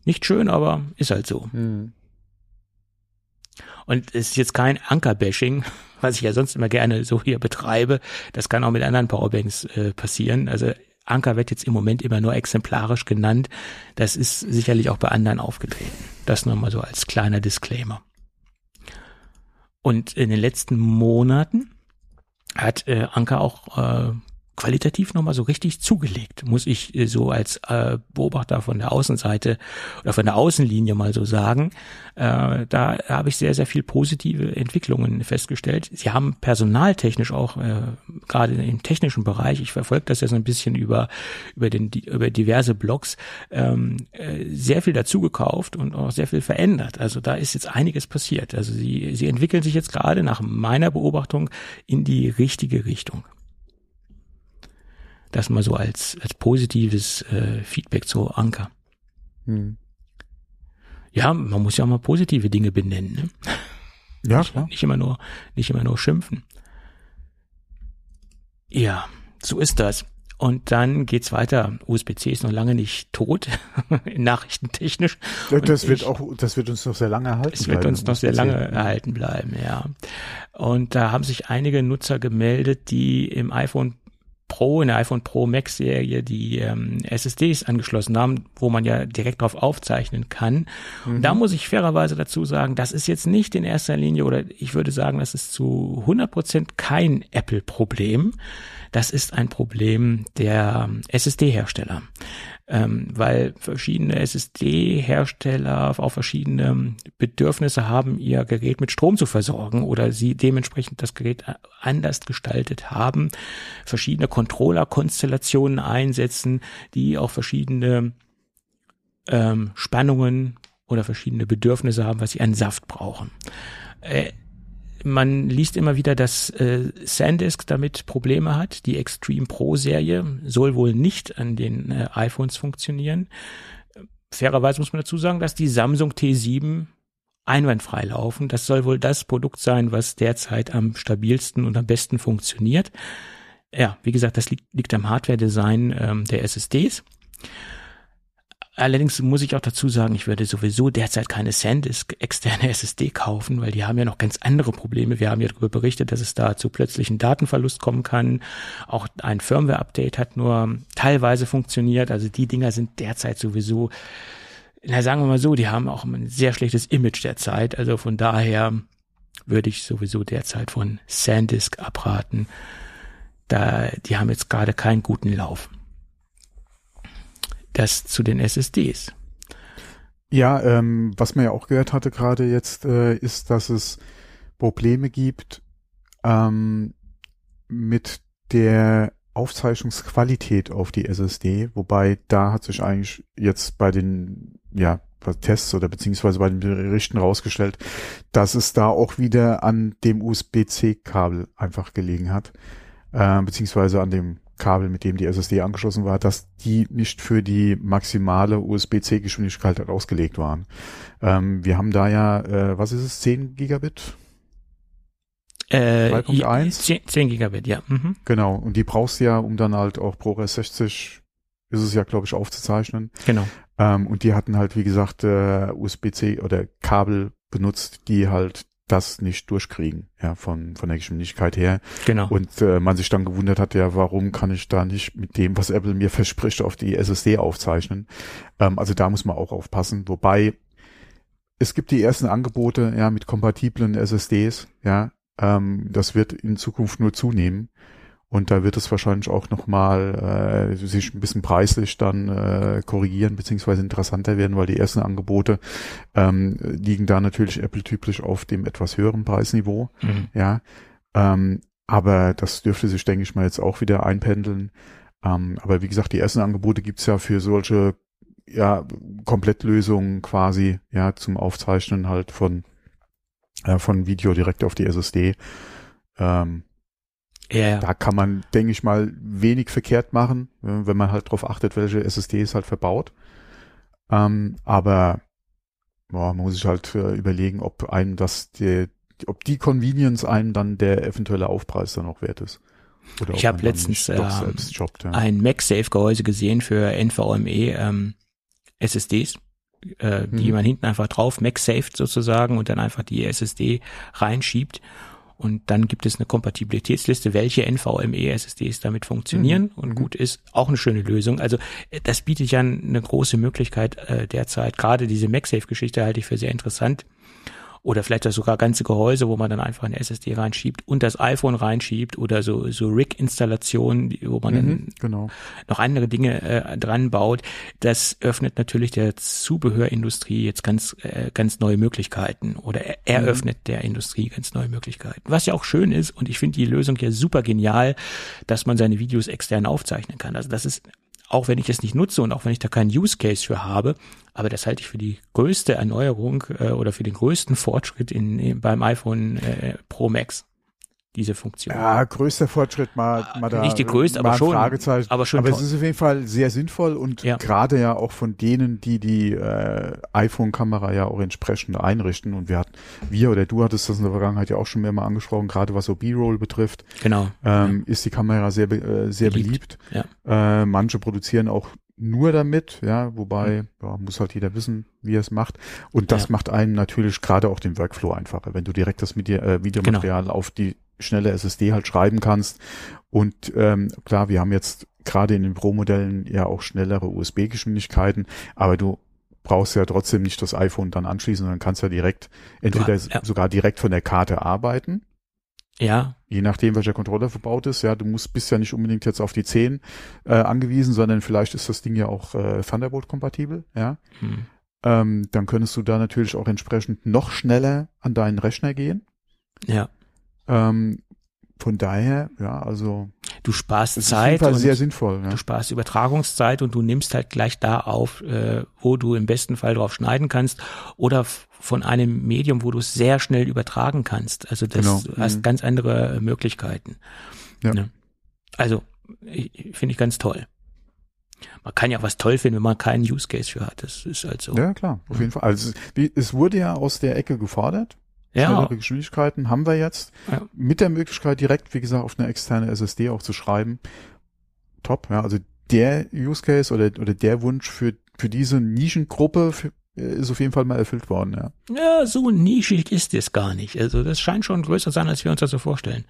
Nicht schön, aber ist halt so. Mhm. Und es ist jetzt kein Anker-Bashing, *laughs* was ich ja sonst immer gerne so hier betreibe. Das kann auch mit anderen Powerbanks äh, passieren. Also Anker wird jetzt im Moment immer nur exemplarisch genannt. Das ist sicherlich auch bei anderen aufgetreten. Das nochmal so als kleiner Disclaimer. Und in den letzten Monaten hat äh, Anker auch äh, qualitativ nochmal so richtig zugelegt, muss ich äh, so als äh, Beobachter von der Außenseite oder von der Außenlinie mal so sagen. Äh, da habe ich sehr, sehr viel positive Entwicklungen festgestellt. Sie haben personaltechnisch auch, äh, gerade im technischen Bereich, ich verfolge das ja so ein bisschen über, über, den, über diverse Blogs, ähm, äh, sehr viel dazu gekauft und auch sehr viel verändert. Also da ist jetzt einiges passiert. Also sie, sie entwickeln sich jetzt gerade nach meiner Beobachtung in die richtige Richtung. Das mal so als, als positives äh, Feedback zu Anker. Hm. Ja, man muss ja auch mal positive Dinge benennen. Ne? *laughs* Ja, klar. Nicht immer nur, nicht immer nur schimpfen. Ja, so ist das. Und dann geht's weiter. USB-C ist noch lange nicht tot, *laughs* nachrichtentechnisch. das wird auch, das wird uns noch sehr lange erhalten Es wird uns noch sehr lange erhalten bleiben, ja. Und da haben sich einige Nutzer gemeldet, die im iPhone Pro, in der iPhone Pro Max Serie die ähm, SSDs angeschlossen haben, wo man ja direkt drauf aufzeichnen kann. Mhm. Und da muss ich fairerweise dazu sagen, das ist jetzt nicht in erster Linie oder ich würde sagen, das ist zu 100 Prozent kein Apple-Problem. Das ist ein Problem der SSD-Hersteller ähm, weil verschiedene SSD-Hersteller auch verschiedene Bedürfnisse haben, ihr Gerät mit Strom zu versorgen oder sie dementsprechend das Gerät anders gestaltet haben, verschiedene Controller-Konstellationen einsetzen, die auch verschiedene ähm, Spannungen oder verschiedene Bedürfnisse haben, was sie an Saft brauchen. Äh, man liest immer wieder, dass äh, SanDisk damit Probleme hat. Die Extreme Pro Serie soll wohl nicht an den äh, iPhones funktionieren. Fairerweise muss man dazu sagen, dass die Samsung T7 einwandfrei laufen. Das soll wohl das Produkt sein, was derzeit am stabilsten und am besten funktioniert. Ja, wie gesagt, das liegt, liegt am Hardware-Design ähm, der SSDs. Allerdings muss ich auch dazu sagen, ich würde sowieso derzeit keine SanDisk externe SSD kaufen, weil die haben ja noch ganz andere Probleme. Wir haben ja darüber berichtet, dass es da zu plötzlichen Datenverlust kommen kann. Auch ein Firmware-Update hat nur teilweise funktioniert. Also die Dinger sind derzeit sowieso, na sagen wir mal so, die haben auch ein sehr schlechtes Image derzeit. Also von daher würde ich sowieso derzeit von SanDisk abraten. Da, die haben jetzt gerade keinen guten Lauf das zu den SSDs. Ja, ähm, was man ja auch gehört hatte gerade jetzt, äh, ist, dass es Probleme gibt ähm, mit der Aufzeichnungsqualität auf die SSD, wobei da hat sich eigentlich jetzt bei den ja, Tests oder beziehungsweise bei den Berichten rausgestellt, dass es da auch wieder an dem USB-C-Kabel einfach gelegen hat, äh, beziehungsweise an dem Kabel, mit dem die SSD angeschlossen war, dass die nicht für die maximale USB-C-Geschwindigkeit halt ausgelegt waren. Ähm, wir haben da ja, äh, was ist es, 10 Gigabit? Äh, 3.1? 10, 10 Gigabit, ja. Mhm. Genau, und die brauchst du ja, um dann halt auch ProRes 60 ist es ja, glaube ich, aufzuzeichnen. Genau. Ähm, und die hatten halt, wie gesagt, äh, USB-C oder Kabel benutzt, die halt das nicht durchkriegen, ja, von, von der Geschwindigkeit her. Genau. Und äh, man sich dann gewundert hat, ja, warum kann ich da nicht mit dem, was Apple mir *laughs* verspricht, auf die SSD aufzeichnen? Ähm, also da muss man auch aufpassen. Wobei es gibt die ersten Angebote, ja, mit kompatiblen SSDs, ja, ähm, das wird in Zukunft nur zunehmen. Und da wird es wahrscheinlich auch nochmal äh, sich ein bisschen preislich dann äh, korrigieren beziehungsweise interessanter werden, weil die ersten Angebote ähm, liegen da natürlich Apple-typisch auf dem etwas höheren Preisniveau. Mhm. Ja, ähm, aber das dürfte sich, denke ich mal, jetzt auch wieder einpendeln. Ähm, aber wie gesagt, die ersten Angebote gibt's ja für solche ja Komplettlösungen quasi ja zum Aufzeichnen halt von äh, von Video direkt auf die SSD. Ähm, ja. Da kann man, denke ich mal, wenig verkehrt machen, wenn man halt darauf achtet, welche SSDs halt verbaut. Ähm, aber boah, man muss sich halt äh, überlegen, ob einem das, die, ob die Convenience einem dann der eventuelle Aufpreis dann auch wert ist. Oder ich habe letztens ähm, jobbt, ja. ein MagSafe-Gehäuse gesehen für NVMe ähm, SSDs, äh, die mhm. man hinten einfach drauf MagSafe sozusagen und dann einfach die SSD reinschiebt. Und dann gibt es eine Kompatibilitätsliste, welche NVMe-SSDs damit funktionieren. Mhm. Und mhm. gut ist auch eine schöne Lösung. Also äh, das bietet ja eine große Möglichkeit äh, derzeit. Gerade diese MagSafe-Geschichte halte ich für sehr interessant. Oder vielleicht sogar ganze Gehäuse, wo man dann einfach eine SSD reinschiebt und das iPhone reinschiebt oder so so Rig-Installationen, wo man mhm, dann genau. noch andere Dinge äh, dran baut. Das öffnet natürlich der Zubehörindustrie jetzt ganz äh, ganz neue Möglichkeiten oder eröffnet mhm. der Industrie ganz neue Möglichkeiten. Was ja auch schön ist und ich finde die Lösung ja super genial, dass man seine Videos extern aufzeichnen kann. Also das ist auch wenn ich es nicht nutze und auch wenn ich da keinen Use Case für habe, aber das halte ich für die größte Erneuerung äh, oder für den größten Fortschritt in, in beim iPhone äh, Pro Max diese Funktion. Ja, größter Fortschritt mal, mal da. Nicht die größte, aber schon. Fragezeichen. Aber schon. Aber es ist auf jeden Fall sehr sinnvoll und ja. gerade ja auch von denen, die die äh, iPhone-Kamera ja auch entsprechend einrichten. Und wir hatten, wir oder du hattest das in der Vergangenheit ja auch schon mehrmal angesprochen, gerade was so B-Roll betrifft. Genau. Ähm, ja. Ist die Kamera sehr äh, sehr beliebt. beliebt. Ja. Äh, manche produzieren auch nur damit, ja, wobei mhm. ja, muss halt jeder wissen, wie er es macht. Und das ja. macht einen natürlich gerade auch den Workflow einfacher, wenn du direkt das Media, äh, Videomaterial genau. auf die schnelle SSD halt schreiben kannst. Und ähm, klar, wir haben jetzt gerade in den Pro-Modellen ja auch schnellere USB-Geschwindigkeiten, aber du brauchst ja trotzdem nicht das iPhone dann anschließen, sondern kannst ja direkt, entweder ja. sogar direkt von der Karte arbeiten. Ja. Je nachdem, welcher Controller verbaut ist, ja, du musst, bist ja nicht unbedingt jetzt auf die 10 äh, angewiesen, sondern vielleicht ist das Ding ja auch äh, Thunderbolt-kompatibel, ja. Hm. Ähm, dann könntest du da natürlich auch entsprechend noch schneller an deinen Rechner gehen. Ja. Ähm, von daher, ja, also. Du sparst Zeit. Ist sehr sinnvoll. Ja. Du sparst Übertragungszeit und du nimmst halt gleich da auf, äh, wo du im besten Fall drauf schneiden kannst oder von einem Medium, wo du es sehr schnell übertragen kannst. Also das genau. du hast mhm. ganz andere Möglichkeiten. Ja. Ne? Also finde ich ganz toll. Man kann ja auch was toll finden, wenn man keinen Use Case für hat. Das ist halt so. Ja, klar, auf jeden Fall. Also es wurde ja aus der Ecke gefordert. Ja. Schnellere Geschwindigkeiten haben wir jetzt. Ja. Mit der Möglichkeit direkt, wie gesagt, auf eine externe SSD auch zu schreiben. Top, ja. Also der Use Case oder, oder der Wunsch für, für diese Nischengruppe für, ist auf jeden Fall mal erfüllt worden, ja. Ja, so nischig ist es gar nicht. Also das scheint schon größer sein, als wir uns das so vorstellen.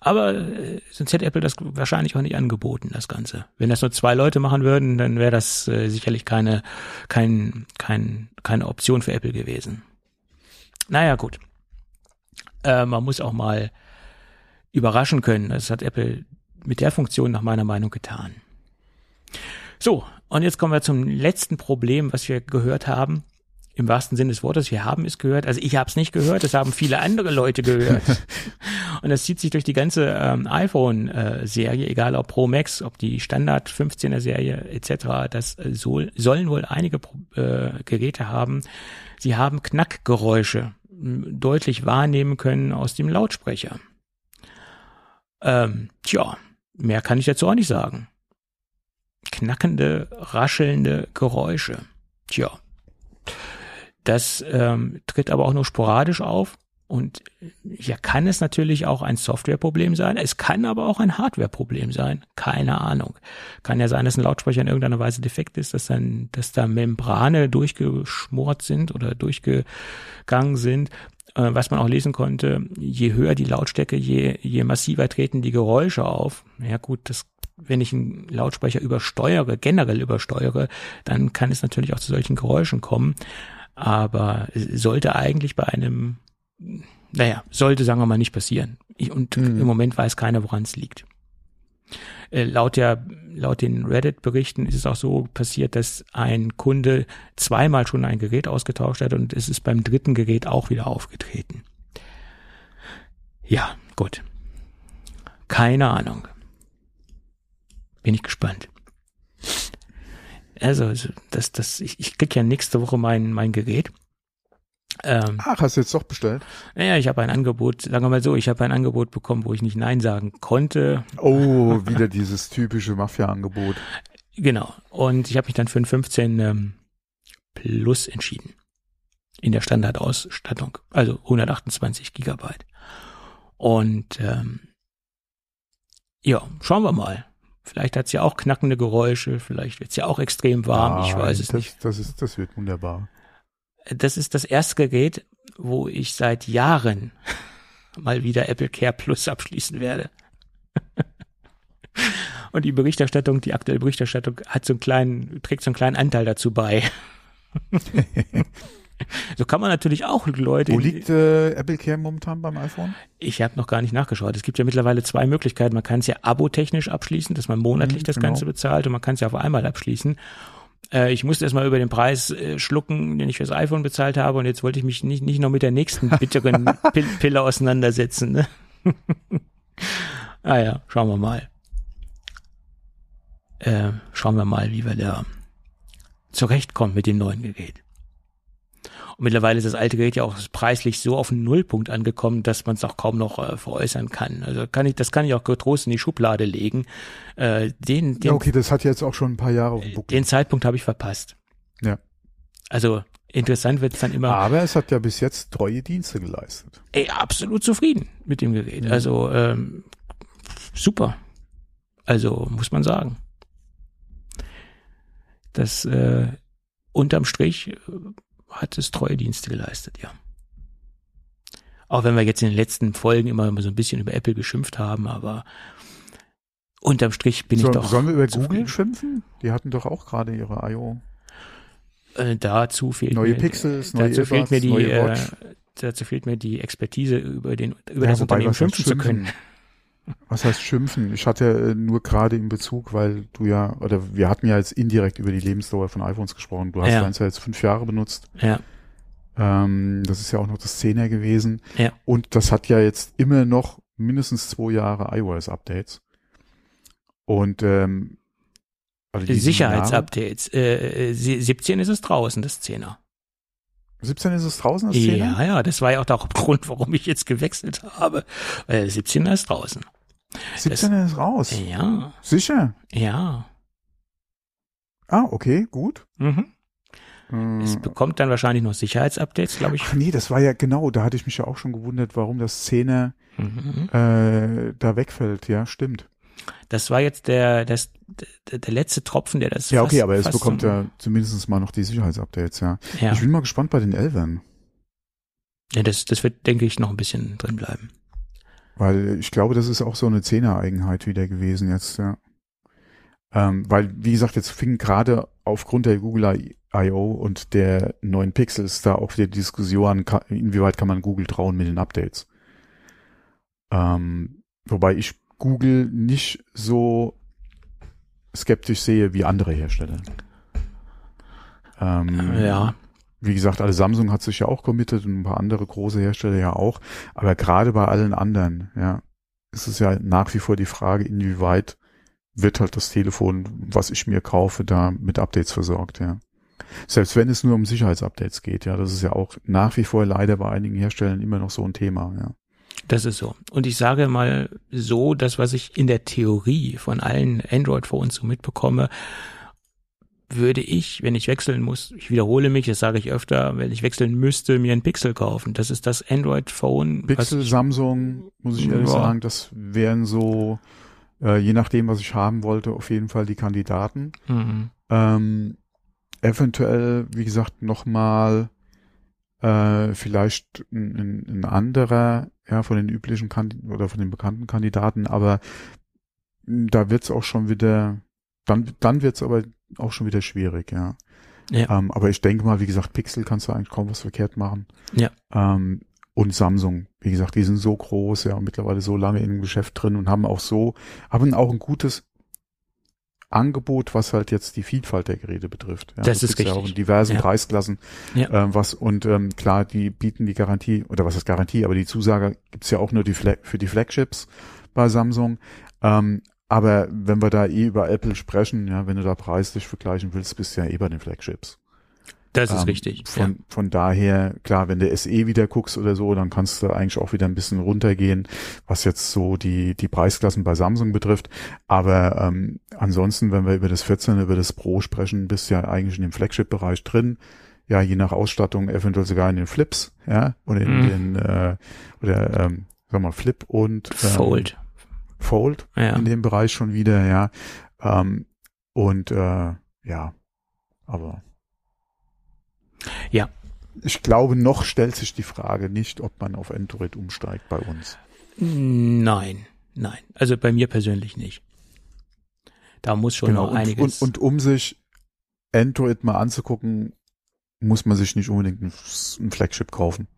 Aber äh, sonst hätte Apple das wahrscheinlich auch nicht angeboten, das Ganze. Wenn das nur zwei Leute machen würden, dann wäre das äh, sicherlich keine, kein, kein, keine Option für Apple gewesen. Naja, gut. Äh, man muss auch mal überraschen können. Das hat Apple mit der Funktion nach meiner Meinung getan. So, und jetzt kommen wir zum letzten Problem, was wir gehört haben. Im wahrsten Sinne des Wortes, wir haben es gehört. Also ich habe es nicht gehört, das haben viele andere Leute gehört. *laughs* und das zieht sich durch die ganze ähm, iPhone-Serie, egal ob Pro Max, ob die Standard 15er Serie etc. Das äh, soll, sollen wohl einige äh, Geräte haben. Sie haben Knackgeräusche deutlich wahrnehmen können aus dem Lautsprecher. Ähm, tja, mehr kann ich dazu auch nicht sagen. Knackende, raschelnde Geräusche. Tja, das ähm, tritt aber auch nur sporadisch auf. Und ja, kann es natürlich auch ein Softwareproblem sein. Es kann aber auch ein Hardwareproblem sein. Keine Ahnung. Kann ja sein, dass ein Lautsprecher in irgendeiner Weise defekt ist, dass dann, dass da Membrane durchgeschmort sind oder durchgegangen sind. Äh, was man auch lesen konnte, je höher die Lautstärke, je, je massiver treten die Geräusche auf. Ja gut, das wenn ich einen Lautsprecher übersteuere, generell übersteuere, dann kann es natürlich auch zu solchen Geräuschen kommen. Aber sollte eigentlich bei einem naja, sollte, sagen wir mal, nicht passieren. Und mhm. im Moment weiß keiner, woran es liegt. Äh, laut der, laut den Reddit-Berichten ist es auch so passiert, dass ein Kunde zweimal schon ein Gerät ausgetauscht hat und es ist beim dritten Gerät auch wieder aufgetreten. Ja, gut. Keine Ahnung. Bin ich gespannt. Also, das, das, ich, ich krieg ja nächste Woche mein, mein Gerät ähm, Ach, hast du jetzt doch bestellt? Naja, ich habe ein Angebot, sagen wir mal so, ich habe ein Angebot bekommen, wo ich nicht Nein sagen konnte. Oh, wieder dieses typische Mafia-Angebot. Genau. Und ich habe mich dann für ein 15 ähm, Plus entschieden. In der Standardausstattung. Also 128 Gigabyte. Und ähm, ja, schauen wir mal. Vielleicht hat's ja auch knackende Geräusche, vielleicht wird's ja auch extrem warm, ah, ich weiß es das, nicht. Das, ist, das wird wunderbar das ist das erste Gerät, wo ich seit Jahren *laughs* mal wieder Apple Care Plus abschließen werde. *laughs* Und die Berichterstattung, die aktuelle Berichterstattung hat so einen kleinen, trägt so einen kleinen Anteil dazu bei. *laughs* So kann man natürlich auch Leute. Wo liegt äh, Apple Care momentan beim iPhone? Ich habe noch gar nicht nachgeschaut. Es gibt ja mittlerweile zwei Möglichkeiten. Man kann es ja abotechnisch abschließen, dass man monatlich Mhm, das genau. Ganze bezahlt und man kann es ja auf einmal abschließen. Äh, ich musste erst mal über den Preis äh, schlucken, den ich fürs iPhone bezahlt habe und jetzt wollte ich mich nicht, nicht noch mit der nächsten *laughs* bitteren Pil Pille auseinandersetzen. Ne? *laughs* ah ja, schauen wir mal. Äh, schauen wir mal, wie wir da zurechtkommen mit dem neuen Gerät. Mittlerweile ist das alte Gerät ja auch preislich so auf den Nullpunkt angekommen, dass man es auch kaum noch äh, veräußern kann. Also kann ich, das kann ich auch getrost in die Schublade legen. Äh, den, den, Ja, okay, das hat jetzt auch schon ein paar Jahre auf dem Buckel. den Zeitpunkt habe ich verpasst. Ja. Also interessant wird es dann immer. Aber es hat ja bis jetzt treue Dienste geleistet. Ey, absolut zufrieden mit dem Gerät. Also ähm, super. Also muss man sagen. Das äh, unterm Strich äh, hat es treue Dienste geleistet, ja. Auch wenn wir jetzt in den letzten Folgen immer so ein bisschen über Apple geschimpft haben, aber unterm Strich bin So, ich doch. sollen wir über. Google schimpfen? Die hatten doch auch gerade ihre I.O. Äh, dazu fehlt Neue mir, Pixels, neue dazu fehlt mir die, neue äh, dazu fehlt mir die Expertise über den über Ja, das Unternehmen schimpfen zu können. Was heißt schimpfen? Ich hatte äh, nur gerade in Bezug, weil du ja, oder wir hatten ja jetzt indirekt über die Lebensdauer von iPhones gesprochen. Du hast Ja. eins ja jetzt fünf Jahre benutzt. Ja, Ähm, das ist ja auch noch das 10er gewesen. Ja. Und das hat ja jetzt immer noch mindestens zwei Jahre iOS-Updates. Und ähm, also Sicherheitsupdates. Äh, äh, sie- 17 ist es draußen, das 10er. 17 ist es draußen, das 10er? Ja, ja, das war ja auch der *laughs* Hauptgrund, warum ich jetzt gewechselt habe. Äh, 17er ist draußen. 17 ist raus. Ja, Sicher? ja. Ah, okay, gut. Mhm. Äh, Es bekommt dann wahrscheinlich noch Sicherheitsupdates, glaube ich. Ach nee, das war ja genau, da hatte ich mich ja auch schon gewundert, warum das 10er Mhm. äh, da wegfällt. Ja, stimmt. Das war jetzt der, das, der, der letzte Tropfen, der das Ja, okay, fast- aber es bekommt ja zumindest mal noch die Sicherheitsupdates, ja. ja. Ich bin mal gespannt bei den Elvern, ja, das, das wird, denke ich, noch ein bisschen drin bleiben. weil ich glaube, das ist auch so eine Zehner-Eigenheit wieder gewesen jetzt, ja. Ähm, weil, wie gesagt, jetzt fing gerade aufgrund der Google I.O. und der neuen Pixels da auch wieder die Diskussion inwieweit kann man Google trauen mit den Updates. Ähm, wobei ich Google nicht so skeptisch sehe wie andere Hersteller. Ähm, Ja, Wie gesagt, alle Samsung hat sich ja auch committed und ein paar andere große Hersteller ja auch. Aber gerade bei allen anderen, ja, ist es ja nach wie vor die Frage, inwieweit wird halt das Telefon, was ich mir kaufe, da mit Updates versorgt, ja. Selbst wenn es nur um Sicherheitsupdates geht, ja, das ist ja auch nach wie vor leider bei einigen Herstellern immer noch so ein Thema, ja. Das ist so. Und ich sage mal so, das, was ich in der Theorie von allen Android-Phones so mitbekomme, würde ich, wenn ich wechseln muss, ich wiederhole mich, das sage ich öfter, wenn ich wechseln müsste, mir ein Pixel kaufen. Das ist das Android-Phone. Pixel, ich- Samsung, muss ich ehrlich Ja. sagen, das wären so, äh, je nachdem, was ich haben wollte, auf jeden Fall die Kandidaten. Mhm. Ähm, eventuell, wie gesagt, nochmal äh, vielleicht ein, ein, anderer, ja, von den üblichen Kandid oder von den bekannten Kandidaten, aber da wird's auch schon wieder, dann, dann wird's aber auch schon wieder schwierig, ja. Ja. Ähm, aber ich denke mal, wie gesagt, Pixel kannst du eigentlich kaum was verkehrt machen. Ja. Ähm, und Samsung, wie gesagt, die sind so groß, ja, und mittlerweile so lange in dem Geschäft drin und haben auch so, haben auch ein gutes Angebot, was halt jetzt die Vielfalt der Geräte betrifft. Ja, Das ist kriegst Ja auch richtig. in diversen Ja. Preisklassen. Ja. Ähm, was und ähm, klar, die bieten die Garantie oder was ist Garantie, aber die Zusage gibt's ja auch nur die Fla für die Flagships bei Samsung. Ähm, aber wenn wir da eh über Apple sprechen, ja, wenn du da preislich vergleichen willst, bist du ja eh bei den Flagships. Das ist Ähm, richtig. Von, von daher, klar, wenn du SE wieder guckst oder so, dann kannst du eigentlich auch wieder ein bisschen runtergehen, was jetzt so die, die Preisklassen bei Samsung betrifft. Aber ähm, ansonsten, wenn wir über das 14, über das Pro sprechen, bist du ja eigentlich in dem Flagship-Bereich drin. Ja, je nach Ausstattung eventuell sogar in den Flips, ja, oder in Mhm. den, äh, oder, ähm, sag mal, Flip und ja. ähm, Fold. Fold Ja. in dem Bereich schon wieder, ja. Ähm, und äh, ja, aber Ja. ich glaube, noch stellt sich die Frage nicht, ob man auf Android umsteigt bei uns. Nein, nein. Also bei mir persönlich nicht. Da muss schon noch Genau, und, einiges. und, und um sich Android mal anzugucken, muss man sich nicht unbedingt ein, ein Flagship kaufen.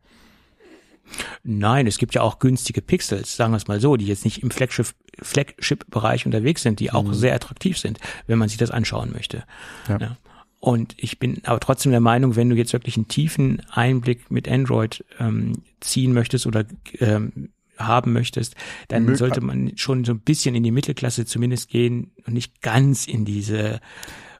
Nein, es gibt ja auch günstige Pixels, sagen wir es mal so, die jetzt nicht im Flagship-Bereich Flagship unterwegs sind, die auch mhm. sehr attraktiv sind, wenn man sich das anschauen möchte. Ja. ja. Und ich bin aber trotzdem der Meinung, wenn du jetzt wirklich einen tiefen Einblick mit Android ähm, ziehen möchtest oder ähm, haben möchtest, dann Mö sollte man schon so ein bisschen in die Mittelklasse zumindest gehen und nicht ganz in diese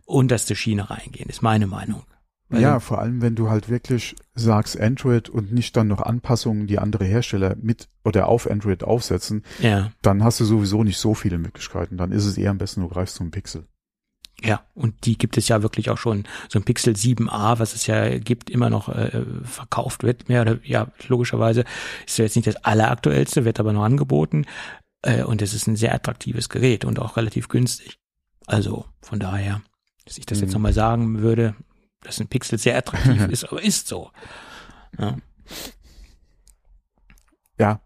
unterste Schiene reingehen, ist meine Meinung. Ja, vor allem, wenn du halt wirklich sagst Android und nicht dann noch Anpassungen, die andere Hersteller mit oder auf Android aufsetzen, ja. dann hast du sowieso nicht so viele Möglichkeiten. Dann ist es eher am besten, du greifst zum Pixel. Ja, und die gibt es ja wirklich auch schon. So ein Pixel 7a, was es ja gibt, immer noch äh, verkauft wird, mehr oder ja, logischerweise ist ja jetzt nicht das alleraktuellste, wird aber noch angeboten. Äh, und es ist ein sehr attraktives Gerät und auch relativ günstig. Also von daher, dass ich das mhm. jetzt nochmal sagen würde, dass ein Pixel sehr attraktiv *laughs* ist, aber ist so. Ja. ja.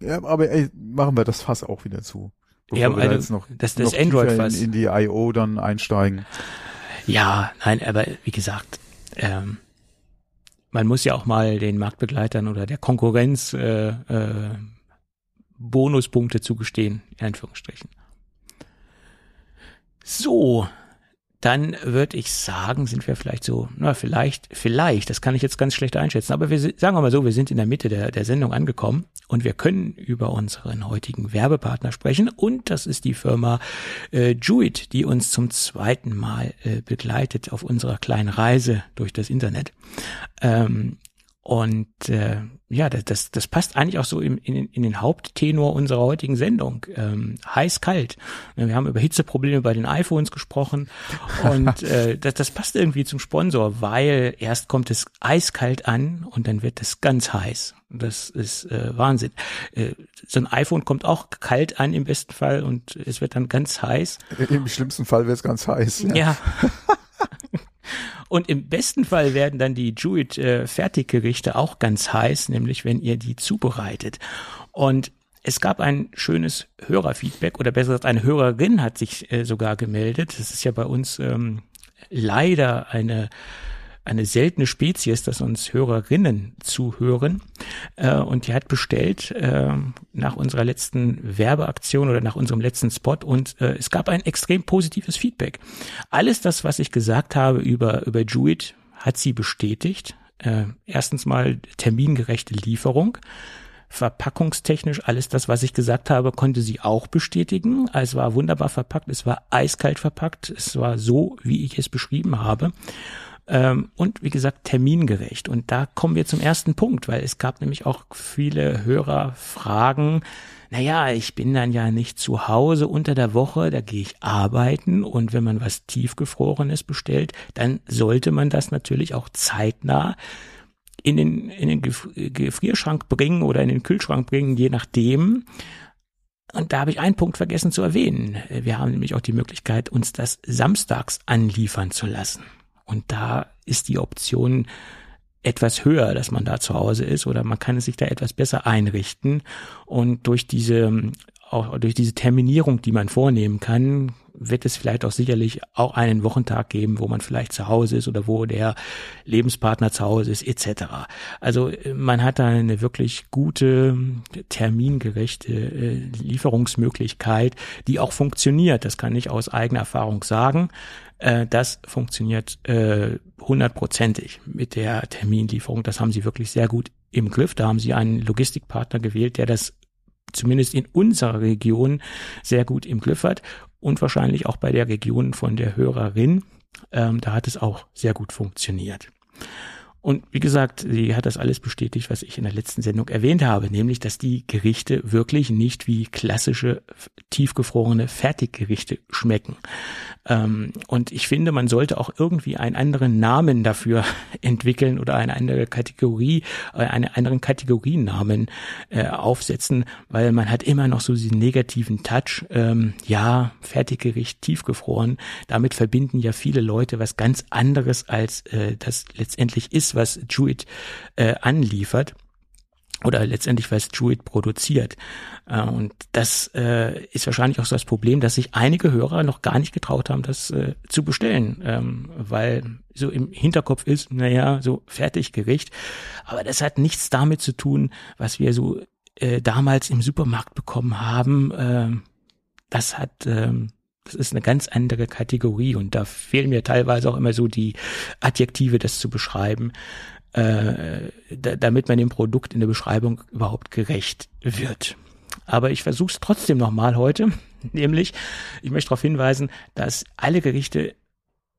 ja, aber ey, machen wir das Fass auch wieder zu. Ja, wir also, jetzt noch, das, das noch Android in, in die I.O. dann einsteigen. Ja, nein, aber wie gesagt, ähm, man muss ja auch mal den Marktbegleitern oder der Konkurrenz äh, äh, Bonuspunkte zugestehen, in Anführungsstrichen. So, dann würde ich sagen, sind wir vielleicht so, na vielleicht, vielleicht, das kann ich jetzt ganz schlecht einschätzen, aber wir sagen wir mal so, wir sind in der Mitte der, der Sendung angekommen und wir können über unseren heutigen Werbepartner sprechen und das ist die Firma äh, Juit, die uns zum zweiten Mal äh, begleitet auf unserer kleinen Reise durch das Internet. Ähm, und äh, ja, das, das, das passt eigentlich auch so in, in, in den Haupttenor unserer heutigen Sendung. Ähm, heiß, kalt. Wir haben über Hitzeprobleme bei den iPhones gesprochen und *laughs* äh, das, das passt irgendwie zum Sponsor, weil erst kommt es eiskalt an und dann wird es ganz heiß. Das ist äh, Wahnsinn. Äh, so ein iPhone kommt auch kalt an im besten Fall und es wird dann ganz heiß. Im schlimmsten Fall wird es ganz heiß. Ja. ja. *laughs* Und im besten Fall werden dann die Jewett äh, auch ganz heiß, nämlich wenn ihr die zubereitet. Und es gab ein schönes Hörerfeedback oder besser gesagt, eine Hörerin hat sich äh, sogar gemeldet. Das ist ja bei uns ähm, leider eine eine seltene Spezies, dass uns Hörerinnen zuhören. Äh, und die hat bestellt äh, nach unserer letzten Werbeaktion oder nach unserem letzten Spot und äh, es gab ein extrem positives Feedback. Alles das, was ich gesagt habe über, über Jewett, hat sie bestätigt. Äh, erstens mal termingerechte Lieferung. Verpackungstechnisch alles das, was ich gesagt habe, konnte sie auch bestätigen. Es war wunderbar verpackt, es war eiskalt verpackt, es war so, wie ich es beschrieben habe. Ähm, und wie gesagt, termingerecht. Und da kommen wir zum ersten Punkt, weil es gab nämlich auch viele Hörerfragen. Naja, ich bin dann ja nicht zu Hause unter der Woche, da gehe ich arbeiten und wenn man was tiefgefrorenes bestellt, dann sollte man das natürlich auch zeitnah in den, in den Gefrierschrank bringen oder in den Kühlschrank bringen, je nachdem. Und da habe ich einen Punkt vergessen zu erwähnen. Wir haben nämlich auch die Möglichkeit, uns das samstags anliefern zu lassen. Und da ist die Option etwas höher, dass man da zu Hause ist oder man kann es sich da etwas besser einrichten. Und durch diese, auch durch diese Terminierung, die man vornehmen kann, wird es vielleicht auch sicherlich auch einen Wochentag geben, wo man vielleicht zu Hause ist oder wo der Lebenspartner zu Hause ist, etc. Also man hat da eine wirklich gute, termingerechte äh, Lieferungsmöglichkeit, die auch funktioniert. Das kann ich aus eigener Erfahrung sagen. Äh, das funktioniert äh, hundertprozentig mit der Terminlieferung. Das haben sie wirklich sehr gut im Griff. Da haben sie einen Logistikpartner gewählt, der das zumindest in unserer Region sehr gut im Griff hat und wahrscheinlich auch bei der Region von der Hörerin. Ähm, da hat es auch sehr gut funktioniert. Und wie gesagt, sie hat das alles bestätigt, was ich in der letzten Sendung erwähnt habe, nämlich, dass die Gerichte wirklich nicht wie klassische tiefgefrorene Fertiggerichte schmecken. Ähm, und ich finde, man sollte auch irgendwie einen anderen Namen dafür *laughs* entwickeln oder eine andere Kategorie, äh, einen anderen Kategorienamen äh, aufsetzen, weil man hat immer noch so diesen negativen Touch. Ähm, ja, Fertiggericht tiefgefroren. Damit verbinden ja viele Leute was ganz anderes, als äh, das letztendlich ist was Jewett äh, anliefert. oder letztendlich was Druid produziert. Äh, und das äh, ist wahrscheinlich auch so das Problem, dass sich einige Hörer noch gar nicht getraut haben, das äh, zu bestellen, ähm, weil so im Hinterkopf ist, naja, so Fertiggericht. Aber das hat nichts damit zu tun, was wir so äh, damals im Supermarkt bekommen haben. Äh, das hat ähm, das ist eine ganz andere Kategorie und da fehlen mir teilweise auch immer so die Adjektive, das zu beschreiben äh, da, damit man dem Produkt in der Beschreibung überhaupt gerecht wird. Aber ich versuche es trotzdem nochmal heute, *laughs* nämlich ich möchte darauf hinweisen, dass alle Gerichte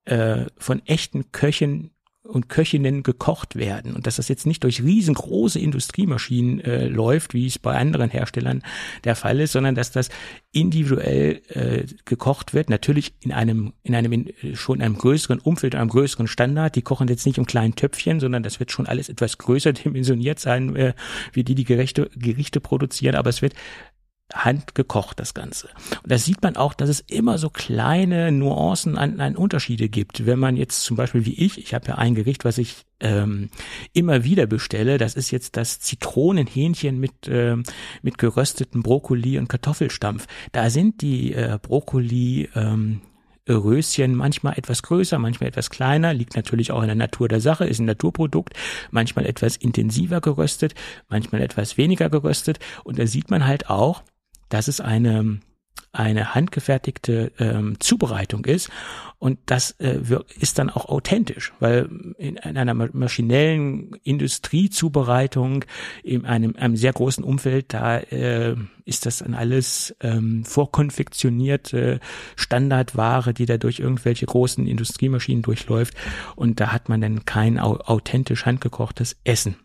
äh, von echten Köchen und Köchinnen gekocht werden. Und dass das jetzt nicht durch riesengroße Industriemaschinen äh, läuft, wie es bei anderen Herstellern der Fall ist, sondern dass das individuell äh, gekocht wird, natürlich in einem in einem in, schon in einem größeren Umfeld, einem größeren Standard. Die kochen jetzt nicht im kleinen Töpfchen, sondern das wird schon alles etwas größer *laughs* dimensioniert sein, äh, wie die die Gerichte Gerichte produzieren, aber es wird handgekocht, das Ganze. Und da sieht man auch, dass es immer so kleine Nuancen an, an Unterschiede gibt. Wenn man jetzt zum Beispiel wie ich, ich habe ja ein Gericht, was ich ähm, immer wieder bestelle, das ist jetzt das Zitronenhähnchen mit, ähm, mit gerösteten Brokkoli und Kartoffelstampf. Da sind die äh, Brokkoli ähm, Röschen manchmal etwas größer, manchmal etwas kleiner, liegt natürlich auch in der Natur der Sache, ist ein Naturprodukt, manchmal etwas intensiver geröstet, manchmal etwas weniger geröstet und da sieht man halt auch, dass es eine eine handgefertigte ähm, Zubereitung ist. Und das äh, ist dann auch authentisch, weil in, in einer maschinellen Industriezubereitung in einem, einem sehr großen Umfeld, da äh, ist das dann alles ähm, vorkonfektionierte Standardware, die da durch irgendwelche großen Industriemaschinen durchläuft. Und da hat man dann kein authentisch handgekochtes Essen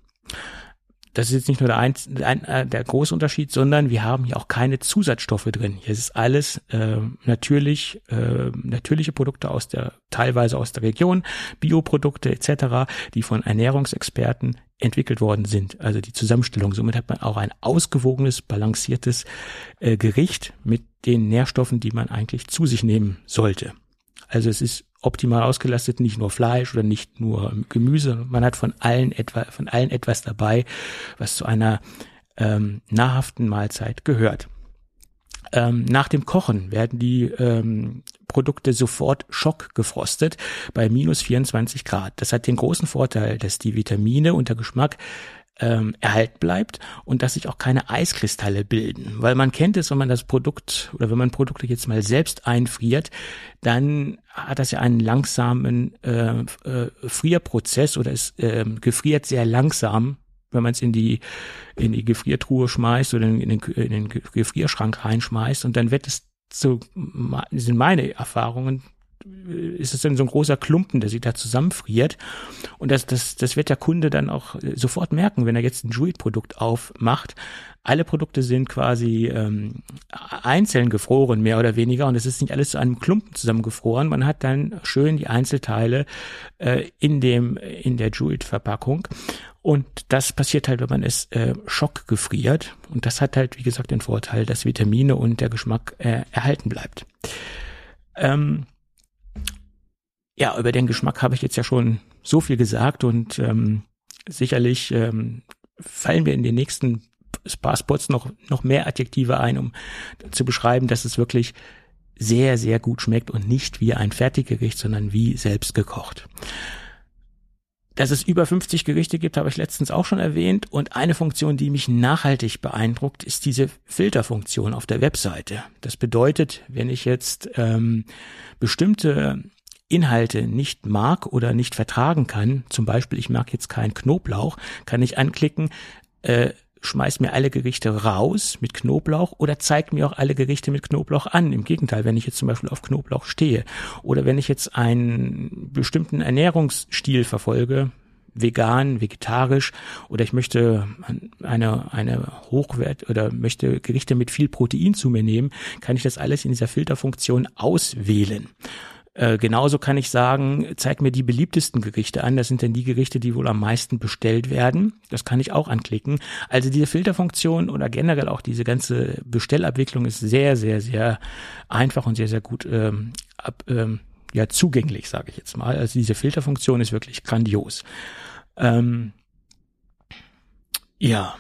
das ist jetzt nicht nur der, ein, äh, der große Unterschied, sondern wir haben hier auch keine Zusatzstoffe drin. Hier ist alles äh, natürlich, äh, natürliche Produkte aus der, teilweise aus der Region, Bioprodukte etc., die von Ernährungsexperten entwickelt worden sind. Also die Zusammenstellung. Somit hat man auch ein ausgewogenes, balanciertes äh, Gericht mit den Nährstoffen, die man eigentlich zu sich nehmen sollte. Also es ist optimal ausgelastet, nicht nur Fleisch oder nicht nur Gemüse. Man hat von allen etwa, von allen etwas dabei, was zu einer ähm, nahrhaften Mahlzeit gehört. Ähm, nach dem Kochen werden die ähm, Produkte sofort schockgefrostet bei minus 24 Grad. Das hat den großen Vorteil, dass die Vitamine und der Geschmack ähm, erhalten bleibt und dass sich auch keine Eiskristalle bilden. Weil man kennt es, wenn man das Produkt oder wenn man Produkte jetzt mal selbst einfriert, dann hat das ja einen langsamen äh, äh, Frierprozess oder es äh, gefriert sehr langsam, wenn man es in die in die Gefriertruhe schmeißt oder in den, in den Gefrierschrank reinschmeißt und dann wird es so sind meine Erfahrungen ist es dann so ein großer Klumpen, der sich da zusammenfriert. Und das, das, das wird der Kunde dann auch äh, sofort merken, wenn er jetzt ein Druid-Produkt aufmacht. Alle Produkte sind quasi ähm, einzeln gefroren, mehr oder weniger, und es ist nicht alles zu einem Klumpen zusammengefroren. Man hat dann schön die Einzelteile äh, in dem in der Druid-Verpackung. Und das passiert halt, wenn man es äh, schockgefriert. Und das hat halt, wie gesagt, den Vorteil, dass Vitamine und der Geschmack äh, erhalten bleibt. Ähm, ja, über den Geschmack habe ich jetzt ja schon so viel gesagt und ähm, sicherlich ähm, fallen wir in den nächsten Sparspots noch, noch mehr Adjektive ein, um zu beschreiben, dass es wirklich sehr, sehr gut schmeckt und nicht wie ein Fertiggericht, sondern wie selbst gekocht. Dass es über 50 Gerichte gibt, habe ich letztens auch schon erwähnt. Und eine Funktion, die mich nachhaltig beeindruckt, ist diese Filterfunktion auf der Webseite. Das bedeutet, wenn ich jetzt ähm, bestimmte Inhalte nicht mag oder nicht vertragen kann, zum Beispiel ich mag jetzt keinen Knoblauch, kann ich anklicken, äh, schmeiß mir alle Gerichte raus mit Knoblauch oder zeig mir auch alle Gerichte mit Knoblauch an. Im Gegenteil, wenn ich jetzt zum Beispiel auf Knoblauch stehe oder wenn ich jetzt einen bestimmten Ernährungsstil verfolge, vegan, vegetarisch oder ich möchte eine, eine Hochwert oder möchte Gerichte mit viel Protein zu mir nehmen, kann ich das alles in dieser Filterfunktion auswählen. Äh, genauso kann ich sagen, zeig mir die beliebtesten Gerichte an. Das sind dann die Gerichte, die wohl am meisten bestellt werden. Das kann ich auch anklicken. Also diese Filterfunktion oder generell auch diese ganze Bestellabwicklung ist sehr, sehr, sehr einfach und sehr, sehr gut ähm, ab, ähm, ja, zugänglich, sage ich jetzt mal. Also diese Filterfunktion ist wirklich grandios. Ähm, ja,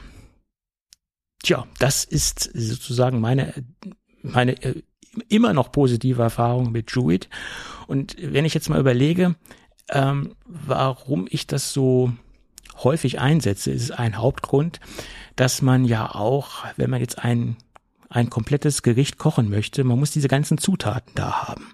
tja, das ist sozusagen meine, meine äh, immer noch positive Erfahrung mit Druid. Und wenn ich jetzt mal überlege, ähm, warum ich das so häufig einsetze, ist ein Hauptgrund, dass man ja auch, wenn man jetzt ein ein komplettes Gericht kochen möchte, man muss diese ganzen Zutaten da haben.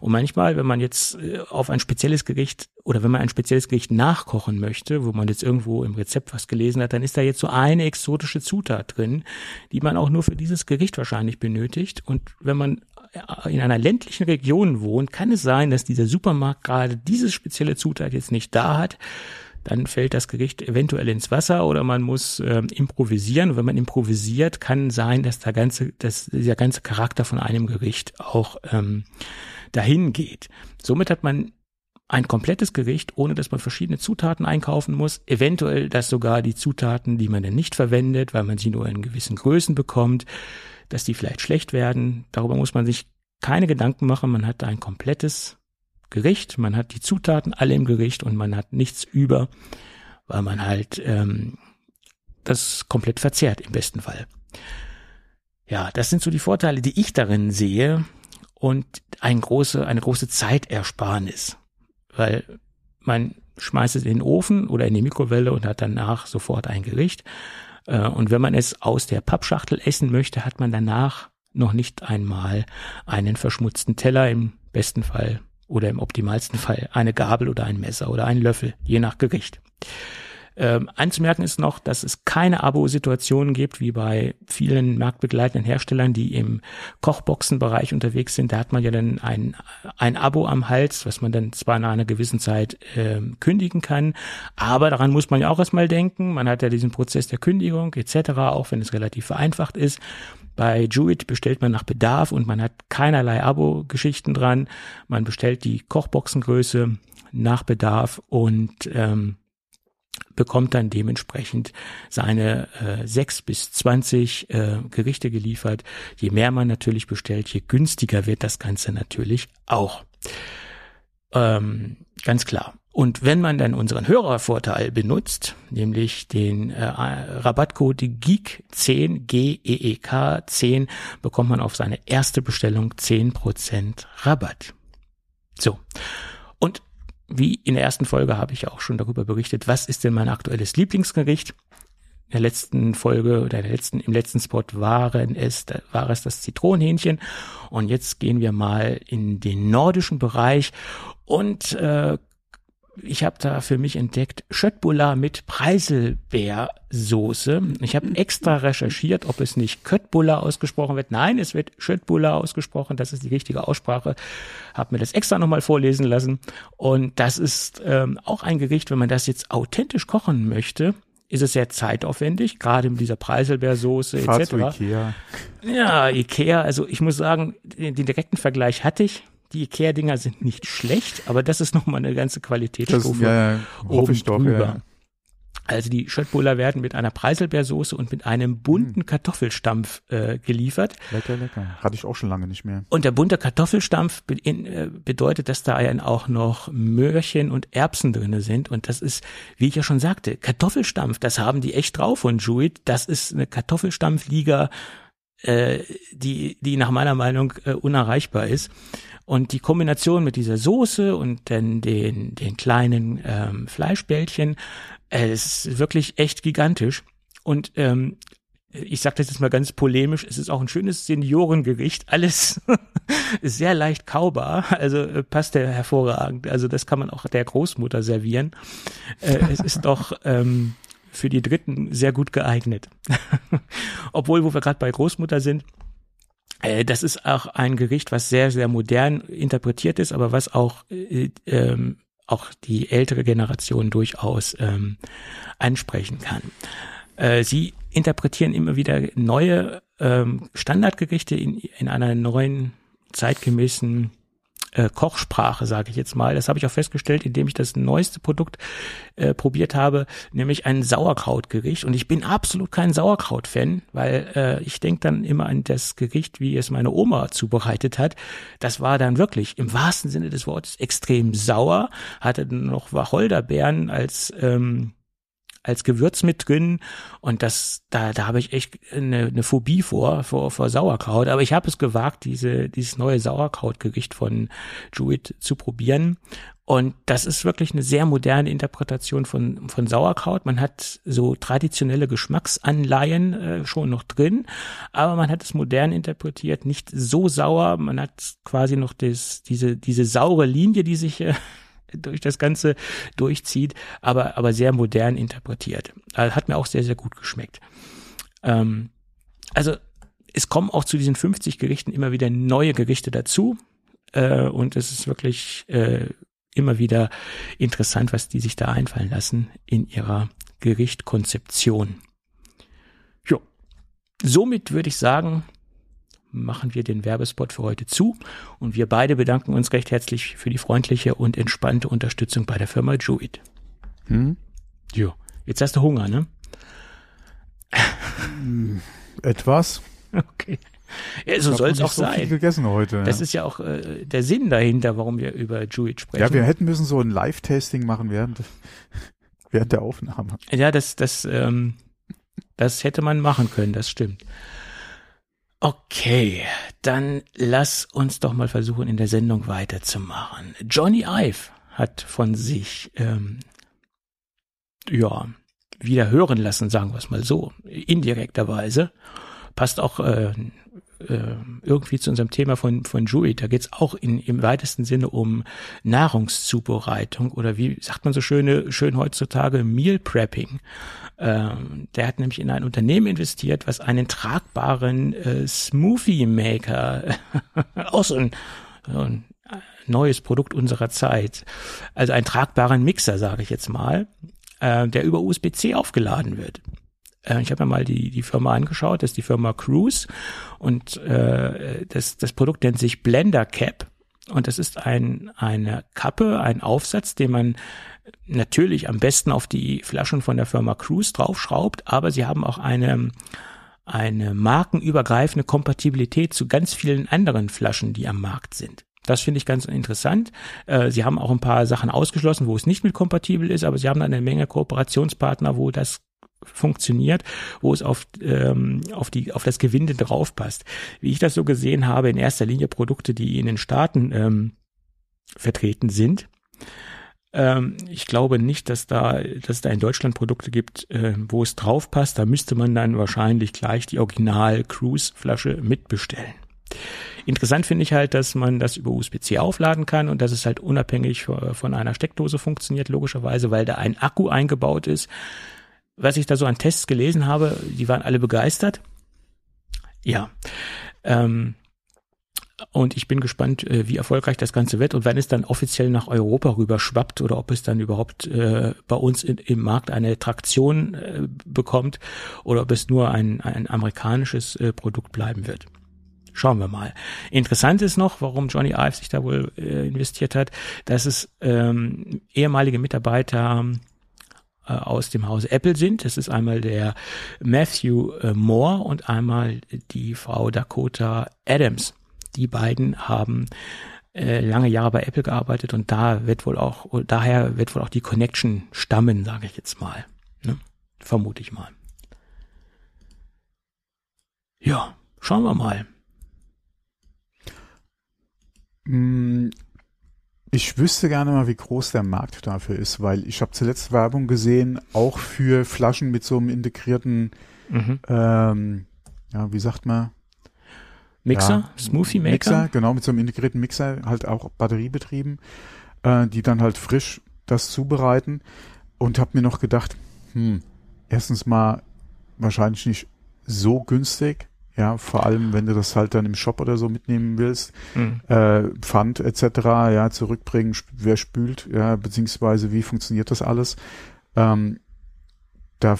Und manchmal, wenn man jetzt äh, auf ein spezielles Gericht oder wenn man ein spezielles Gericht nachkochen möchte, wo man jetzt irgendwo im Rezept was gelesen hat, dann ist da jetzt so eine exotische Zutat drin, die man auch nur für dieses Gericht wahrscheinlich benötigt. Und wenn man in einer ländlichen Region wohnt, kann es sein, dass dieser Supermarkt gerade diese spezielle Zutat jetzt nicht da hat dann fällt das Gericht eventuell ins Wasser oder man muss ähm, improvisieren. Und wenn man improvisiert, kann sein, dass der ganze, dass dieser ganze Charakter von einem Gericht auch ähm, dahin geht. Somit hat man ein komplettes Gericht, ohne dass man verschiedene Zutaten einkaufen muss. Eventuell, dass sogar die Zutaten, die man dann nicht verwendet, weil man sie nur in gewissen Größen bekommt, dass die vielleicht schlecht werden. Darüber muss man sich keine Gedanken machen. Man hat ein komplettes Gericht, man hat die Zutaten alle im Gericht und man hat nichts über, weil man halt ähm, das komplett verzehrt im besten Fall. Ja, das sind so die Vorteile, die ich darin sehe und ein große, eine große Zeitersparnis, weil man schmeißt es in den Ofen oder in die Mikrowelle und hat danach sofort ein Gericht. Äh, und wenn man es aus der Pappschachtel essen möchte, hat man danach noch nicht einmal einen verschmutzten Teller, im besten Fall oder im optimalsten Fall eine Gabel oder ein Messer oder ein Löffel, je nach Gericht. Ähm, anzumerken ist noch, dass es keine Abo-Situationen gibt, wie bei vielen marktbegleitenden Herstellern, die im Kochboxenbereich unterwegs sind. Da hat man ja dann ein, ein Abo am Hals, was man dann zwar nach einer gewissen Zeit äh, kündigen kann, aber daran muss man ja auch erstmal denken. Man hat ja diesen Prozess der Kündigung etc., auch wenn es relativ vereinfacht ist. Bei Jewett bestellt man nach Bedarf und man hat keinerlei Abo-Geschichten dran. Man bestellt die Kochboxengröße nach Bedarf und ähm, bekommt dann dementsprechend seine äh, 6 bis 20 äh, Gerichte geliefert. Je mehr man natürlich bestellt, je günstiger wird das Ganze natürlich auch. Ähm, ganz klar. Und wenn man dann unseren Hörervorteil benutzt, nämlich den äh, Rabattcode GEEK10, G-E-E-K 10, bekommt man auf seine erste Bestellung 10% Rabatt. So. Und wie in der ersten Folge habe ich auch schon darüber berichtet, was ist denn mein aktuelles Lieblingsgericht? In der letzten Folge oder der letzten, im letzten Spot waren es, war es das Zitronenhähnchen. Und jetzt gehen wir mal in den nordischen Bereich und äh, ich habe da für mich entdeckt Schöttbullar mit Preiselbeersoße. Ich habe extra recherchiert, ob es nicht Köttbullar ausgesprochen wird. Nein, es wird Schöttbullar ausgesprochen. Das ist die richtige Aussprache. Habe mir das extra nochmal vorlesen lassen. Und das ist ähm, auch ein Gericht, wenn man das jetzt authentisch kochen möchte, ist es sehr zeitaufwendig, gerade mit dieser Preiselbeersoße etc. Ikea. Ja, Ikea. Also ich muss sagen, den, den direkten Vergleich hatte ich die Ikea-Dinger sind nicht schlecht, aber das ist nochmal eine ganze Qualitätsstufe. Ja, ja, hoffe ich doch, ja. Also die Schöttbuller werden mit einer Preiselbeersoße und mit einem bunten hm. Kartoffelstampf äh, geliefert. Lecker, lecker. Hatte ich auch schon lange nicht mehr. Und der bunte Kartoffelstampf be in, äh, bedeutet, dass da auch noch Möhrchen und Erbsen drinne sind. Und das ist, wie ich ja schon sagte, Kartoffelstampf, das haben die echt drauf von Jewett. Das ist eine Kartoffelstampfliga, äh, die, die nach meiner Meinung äh, unerreichbar ist. Und die Kombination mit dieser Soße und dann den, den kleinen ähm, Fleischbällchen, äh, ist wirklich echt gigantisch. Und ähm, ich sage das jetzt mal ganz polemisch, es ist auch ein schönes Seniorengericht, alles *laughs* sehr leicht kaubar, also äh, passt der hervorragend. Also das kann man auch der Großmutter servieren. Äh, es ist doch ähm, für die Dritten sehr gut geeignet. *laughs* Obwohl, wo wir gerade bei Großmutter sind, das ist auch ein Gericht, was sehr, sehr modern interpretiert ist, aber was auch, äh, ähm, auch die ältere Generation durchaus ähm, ansprechen kann. Äh, sie interpretieren immer wieder neue ähm, Standardgerichte in, in einer neuen, zeitgemäßen äh, Kochsprache, sage ich jetzt mal. Das habe ich auch festgestellt, indem ich das neueste Produkt äh, probiert habe, nämlich ein Sauerkrautgericht. Und ich bin absolut kein Sauerkraut-Fan, weil äh, ich denke dann immer an das Gericht, wie es meine Oma zubereitet hat. Das war dann wirklich im wahrsten Sinne des Wortes extrem sauer, hatte dann noch Wacholderbeeren als ähm, als Gewürz mit drin und das da da habe ich echt eine, eine Phobie vor vor vor Sauerkraut, aber ich habe es gewagt, diese dieses neue Sauerkrautgericht von Jewett zu probieren und das ist wirklich eine sehr moderne Interpretation von, von Sauerkraut. Man hat so traditionelle Geschmacksanleihen äh, schon noch drin, aber man hat es modern interpretiert, nicht so sauer. Man hat quasi noch das, diese, diese saure Linie, die sich äh, durch das Ganze durchzieht, aber, aber sehr modern interpretiert. Also hat mir auch sehr, sehr gut geschmeckt. Ähm, also es kommen auch zu diesen 50 Gerichten immer wieder neue Gerichte dazu. Äh, und es ist wirklich äh, immer wieder interessant, was die sich da einfallen lassen in ihrer Gerichtkonzeption. Jo. Somit würde ich sagen, machen wir den Werbespot für heute zu und wir beide bedanken uns recht herzlich für die freundliche und entspannte Unterstützung bei der Firma Jewett. Hm? Jo. Jetzt hast du Hunger, ne? *laughs* Etwas. Okay. Ja, so soll es auch so sein. Viel gegessen heute. Das ja. ist ja auch äh, der Sinn dahinter, warum wir über Jewett sprechen. Ja, wir hätten müssen so ein Live-Tasting machen während, *laughs* während der Aufnahme. Ja, das, das, ähm, das hätte man machen können, das stimmt. Okay, dann lass uns doch mal versuchen, in der Sendung weiterzumachen. Johnny Ive hat von sich, ähm, ja, wieder hören lassen, sagen wir es mal so, indirekterweise. Passt auch äh, äh, irgendwie zu unserem Thema von, von Julie. Da geht's auch in, im weitesten Sinne um Nahrungszubereitung oder wie sagt man so schöne, schön heutzutage Meal Prepping. Ähm, der hat nämlich in ein Unternehmen investiert, was einen tragbaren äh, Smoothie Maker, *laughs* auch so ein, so ein neues Produkt unserer Zeit, also einen tragbaren Mixer, sage ich jetzt mal, äh, der über USB-C aufgeladen wird. Äh, ich habe mir mal die, die Firma angeschaut, das ist die Firma Cruise. Und äh, das, das Produkt nennt sich Blender Cap. Und das ist ein, eine Kappe, ein Aufsatz, den man natürlich am besten auf die Flaschen von der Firma Cruise draufschraubt, aber sie haben auch eine, eine markenübergreifende Kompatibilität zu ganz vielen anderen Flaschen, die am Markt sind. Das finde ich ganz interessant. Äh, sie haben auch ein paar Sachen ausgeschlossen, wo es nicht mit kompatibel ist, aber sie haben eine Menge Kooperationspartner, wo das funktioniert, wo es auf, ähm, auf, die, auf das Gewinde draufpasst. Wie ich das so gesehen habe, in erster Linie Produkte, die in den Staaten ähm, vertreten sind. Ähm, ich glaube nicht, dass da, dass es da in Deutschland Produkte gibt, äh, wo es draufpasst. Da müsste man dann wahrscheinlich gleich die Original Cruise Flasche mitbestellen. Interessant finde ich halt, dass man das über USB-C aufladen kann und dass es halt unabhängig von einer Steckdose funktioniert, logischerweise, weil da ein Akku eingebaut ist. Was ich da so an Tests gelesen habe, die waren alle begeistert. Ja. Ähm, und ich bin gespannt, äh, wie erfolgreich das Ganze wird und wenn es dann offiziell nach Europa rüber schwappt oder ob es dann überhaupt äh, bei uns in, im Markt eine Traktion äh, bekommt oder ob es nur ein, ein amerikanisches äh, Produkt bleiben wird. Schauen wir mal. Interessant ist noch, warum Johnny Ive sich da wohl äh, investiert hat, dass es ähm, ehemalige Mitarbeiter äh, aus dem Hause Apple sind. Das ist einmal der Matthew Moore und einmal die Frau Dakota Adams. Die beiden haben äh, lange Jahre bei Apple gearbeitet und da wird wohl auch, daher wird wohl auch die Connection stammen, sage ich jetzt mal. Ne? Vermute ich mal. Ja, schauen wir mal. Mm, ich wüsste gerne mal, wie groß der Markt dafür ist, weil ich habe zuletzt Werbung gesehen, auch für Flaschen mit so einem integrierten, mhm. ähm, ja, wie sagt man? Mixer, ja, Smoothie Maker. Mixer, genau, mit so einem integrierten Mixer, halt auch batteriebetrieben, äh, die dann halt frisch das zubereiten und habe mir noch gedacht, hm, erstens mal wahrscheinlich nicht so günstig ja, vor allem, wenn du das halt dann im Shop oder so mitnehmen willst, mhm. äh, Pfand etc., ja, zurückbringen, wer spült, ja, beziehungsweise wie funktioniert das alles. Ähm, da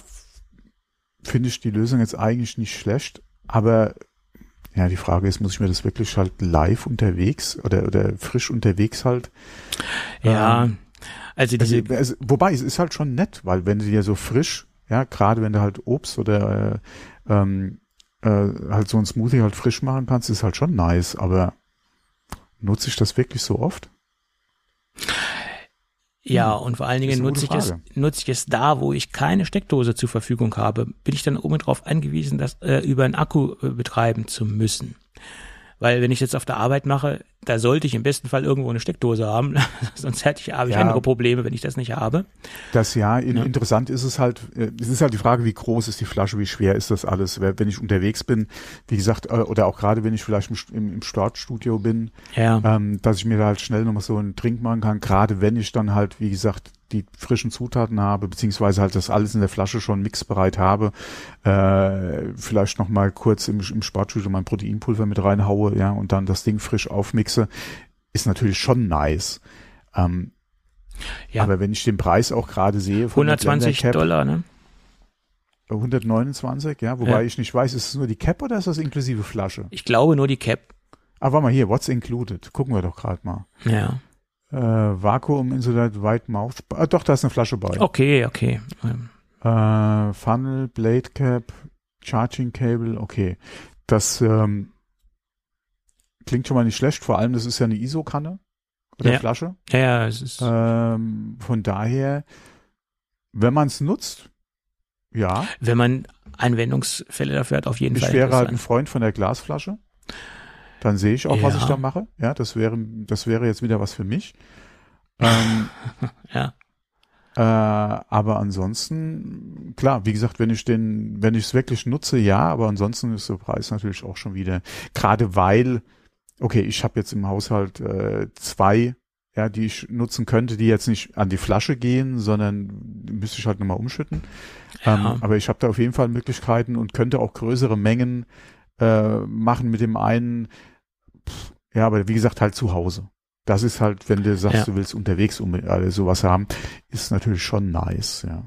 finde ich die Lösung jetzt eigentlich nicht schlecht, aber ja, die Frage ist, muss ich mir das wirklich halt live unterwegs oder, oder frisch unterwegs halt? Ja, ähm, also diese. Also, also, wobei, es ist halt schon nett, weil wenn du dir so frisch, ja, gerade wenn du halt Obst oder äh, ähm, äh, halt so ein Smoothie halt frisch machen kannst, ist halt schon nice, aber nutze ich das wirklich so oft? Ja, und vor allen Dingen nutze ich, es, nutze ich es da, wo ich keine Steckdose zur Verfügung habe. Bin ich dann oben drauf angewiesen, das äh, über einen Akku äh, betreiben zu müssen. Weil wenn ich jetzt auf der Arbeit mache, da sollte ich im besten Fall irgendwo eine Steckdose haben, *laughs* sonst hätte ich, habe ich ja, andere Probleme, wenn ich das nicht habe. Das ja, in, ja, interessant ist es halt, äh, es ist halt die Frage, wie groß ist die Flasche, wie schwer ist das alles, wenn ich unterwegs bin, wie gesagt, äh, oder auch gerade wenn ich vielleicht im, im Startstudio bin, ja. ähm, dass ich mir da halt schnell nochmal so einen Trink machen kann, gerade wenn ich dann halt, wie gesagt, die frischen Zutaten habe, beziehungsweise halt das alles in der Flasche schon mixbereit habe, äh, vielleicht noch mal kurz im, im Sportstudio mein Proteinpulver mit reinhaue, ja, und dann das Ding frisch aufmixe, ist natürlich schon nice. Ähm, ja. Aber wenn ich den Preis auch gerade sehe, 120 Dollar, ne? 129, ja, wobei ja. ich nicht weiß, ist es nur die Cap oder ist das inklusive Flasche? Ich glaube nur die Cap. Ah, warte mal hier, what's included? Gucken wir doch gerade mal. Ja äh, Vakuum Insulated White Mouth. Ah, doch, da ist eine Flasche bei. Okay, okay. Äh, Funnel, Blade Cap, Charging Cable, okay. Das ähm, klingt schon mal nicht schlecht, vor allem das ist ja eine ISO-Kanne oder ja. Flasche. Ja, ja, es ist. Ähm, von daher, wenn man es nutzt, ja. Wenn man Anwendungsfälle dafür hat, auf jeden ich Fall. Ich wäre halt ein Freund von der Glasflasche. Dann sehe ich auch, ja. was ich da mache. Ja, das wäre, das wäre jetzt wieder was für mich. Ähm, *laughs* ja. Äh, aber ansonsten, klar, wie gesagt, wenn ich den, wenn ich es wirklich nutze, ja, aber ansonsten ist der Preis natürlich auch schon wieder, gerade weil, okay, ich habe jetzt im Haushalt äh, zwei, ja, die ich nutzen könnte, die jetzt nicht an die Flasche gehen, sondern müsste ich halt nochmal umschütten. Ja. Ähm, aber ich habe da auf jeden Fall Möglichkeiten und könnte auch größere Mengen äh, machen mit dem einen, ja, aber wie gesagt, halt zu Hause. Das ist halt, wenn du sagst, ja. du willst unterwegs äh, sowas haben, ist natürlich schon nice, ja.